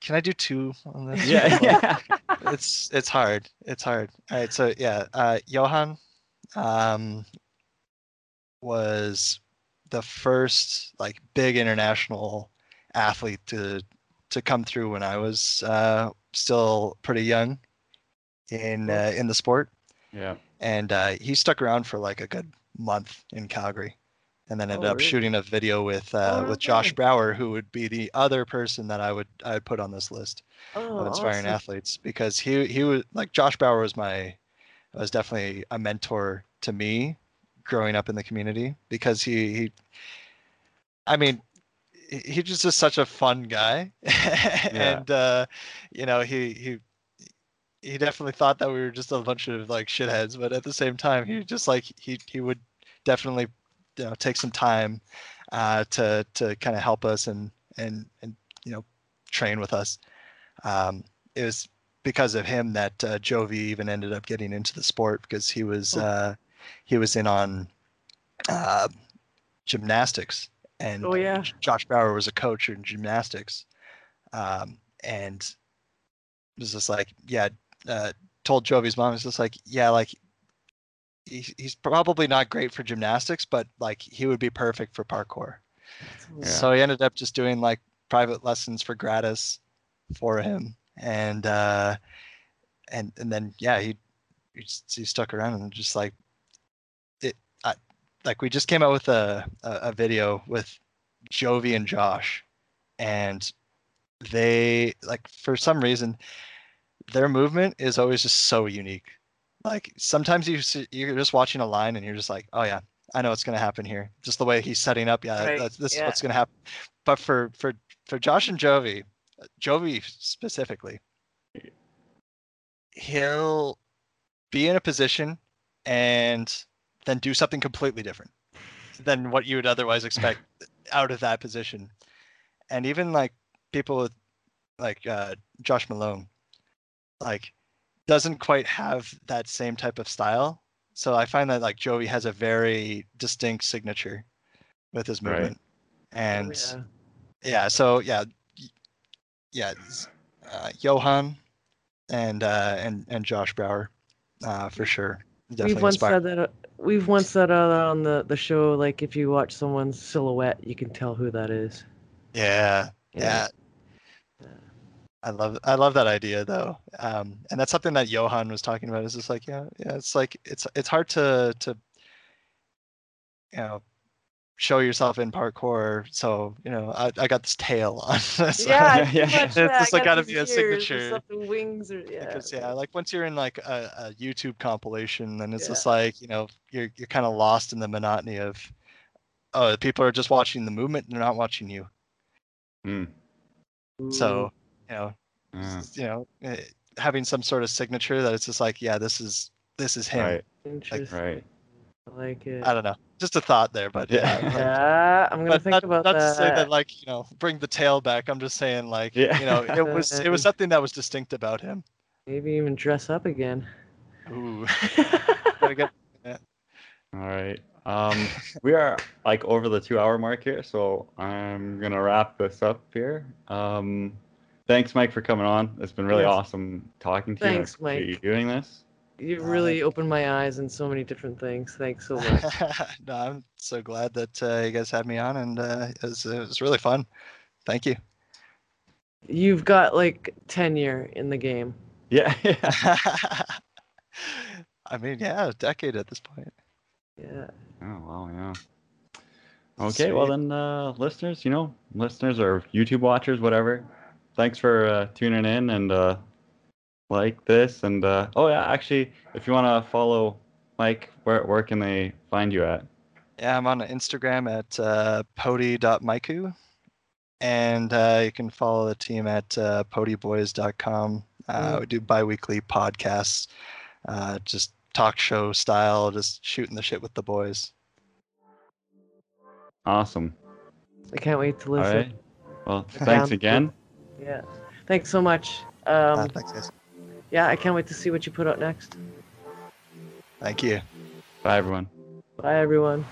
Can I do two on this? yeah, yeah. It's it's hard. It's hard. All right. So yeah, uh, Johan, um, was the first like big international athlete to to come through when I was uh, still pretty young in uh, in the sport, Yeah. and uh, he stuck around for like a good month in Calgary, and then ended Oh, up really? shooting a video with uh, Oh, with Josh okay. Brower, who would be the other person that I would I would put on this list oh, of inspiring awesome. athletes because he he was like Josh Bauer was my was definitely a mentor to me growing up in the community because he he I mean he, just is such a fun guy. And uh you know he he he definitely thought that we were just a bunch of like shitheads but at the same time he just like he he would definitely you know take some time uh to to kind of help us and and and you know train with us. Um, it was because of him that uh, Jovi even ended up getting into the sport because he was Oh. uh, he was in on uh, gymnastics and Oh yeah. Josh Bauer was a coach in gymnastics um, and was just like yeah uh, told Jovi's mom it's just like yeah like he, he's probably not great for gymnastics but like he would be perfect for parkour Yeah. so he ended up just doing like private lessons for gratis for him, and uh, and and then yeah, he he, he stuck around and just like it. I, like we just came out with a, a, a video with Jovi and Josh, and they like for some reason their movement is always just so unique. Like sometimes you see, you're just watching a line and you're just like, oh yeah, I know what's gonna happen here. Just the way he's setting up, yeah, Right, that's, this yeah. is what's gonna happen. But for for for Josh and Jovi, Jovi specifically, he'll be in a position and then do something completely different than what you would otherwise expect out of that position. And even like people with like uh, Josh Malone, like doesn't quite have that same type of style. So I find that like Joey has a very distinct signature with his Right. movement. And Oh, yeah. yeah, so yeah, yeah, uh, Johan and uh, and and Josh Brower, uh, for sure. Definitely We've once inspired. said that. We've once said uh, on the the show, like if you watch someone's silhouette, you can tell who that is. Yeah, yeah. Yeah. I love I love that idea though, um, and that's something that Johan was talking about. Is just like yeah, yeah. It's like it's it's hard to to you know show yourself in parkour. So you know I, I got this tail on. so- Yeah, Yeah, pretty yeah. much, It's yeah, just I like got gotta be a ears or signature. wings or yeah. because yeah, like once you're in like a, a YouTube compilation, then it's Yeah. just like you know you're you're kind of lost in the monotony of oh people are just watching the movement, and they're not watching you. Hmm. So you know Yeah. s- you know eh, having some sort of signature that it's just like yeah this is this is him. Right. Interesting. Right. I like it. I don't know, just a thought there, but yeah. Yeah. I'm gonna But think not, about not that. to say that like you know bring the tail back. I'm just saying like Yeah. you know it was it was something that was distinct about him. Maybe even dress up again. Ooh, gotta All right. Um, we are like over the two hour mark here, so I'm gonna wrap this up here. Um, thanks, Mike, for coming on. It's been really Yes. awesome talking to you. I Thanks, appreciate Mike. You doing this? You Uh, really opened my eyes in so many different things. Thanks so much. no, I'm so glad that uh, you guys had me on, and uh, it, was, it was really fun. Thank you. You've got like tenure in the game. Yeah. yeah. I mean, yeah, a decade at this point. Yeah. Oh wow, yeah. Okay, well then, uh, listeners, you know, listeners or YouTube watchers, whatever. Thanks for uh, tuning in and uh, like this and uh, oh yeah, actually, if you want to follow Mike, where where can they find you at? Yeah, I'm on Instagram at uh, podi.maiku, and uh, you can follow the team at uh, podiboys.com. Uh, Mm. we do bi-weekly podcasts, uh, just talk show style, just shooting the shit with the boys. Awesome. I can't wait to listen. right. Well, thanks again. Yeah. Thanks so much. Uh, Um, thanks, guys yeah, I can't wait to see what you put out next. Thank you. Bye, everyone. Bye, everyone.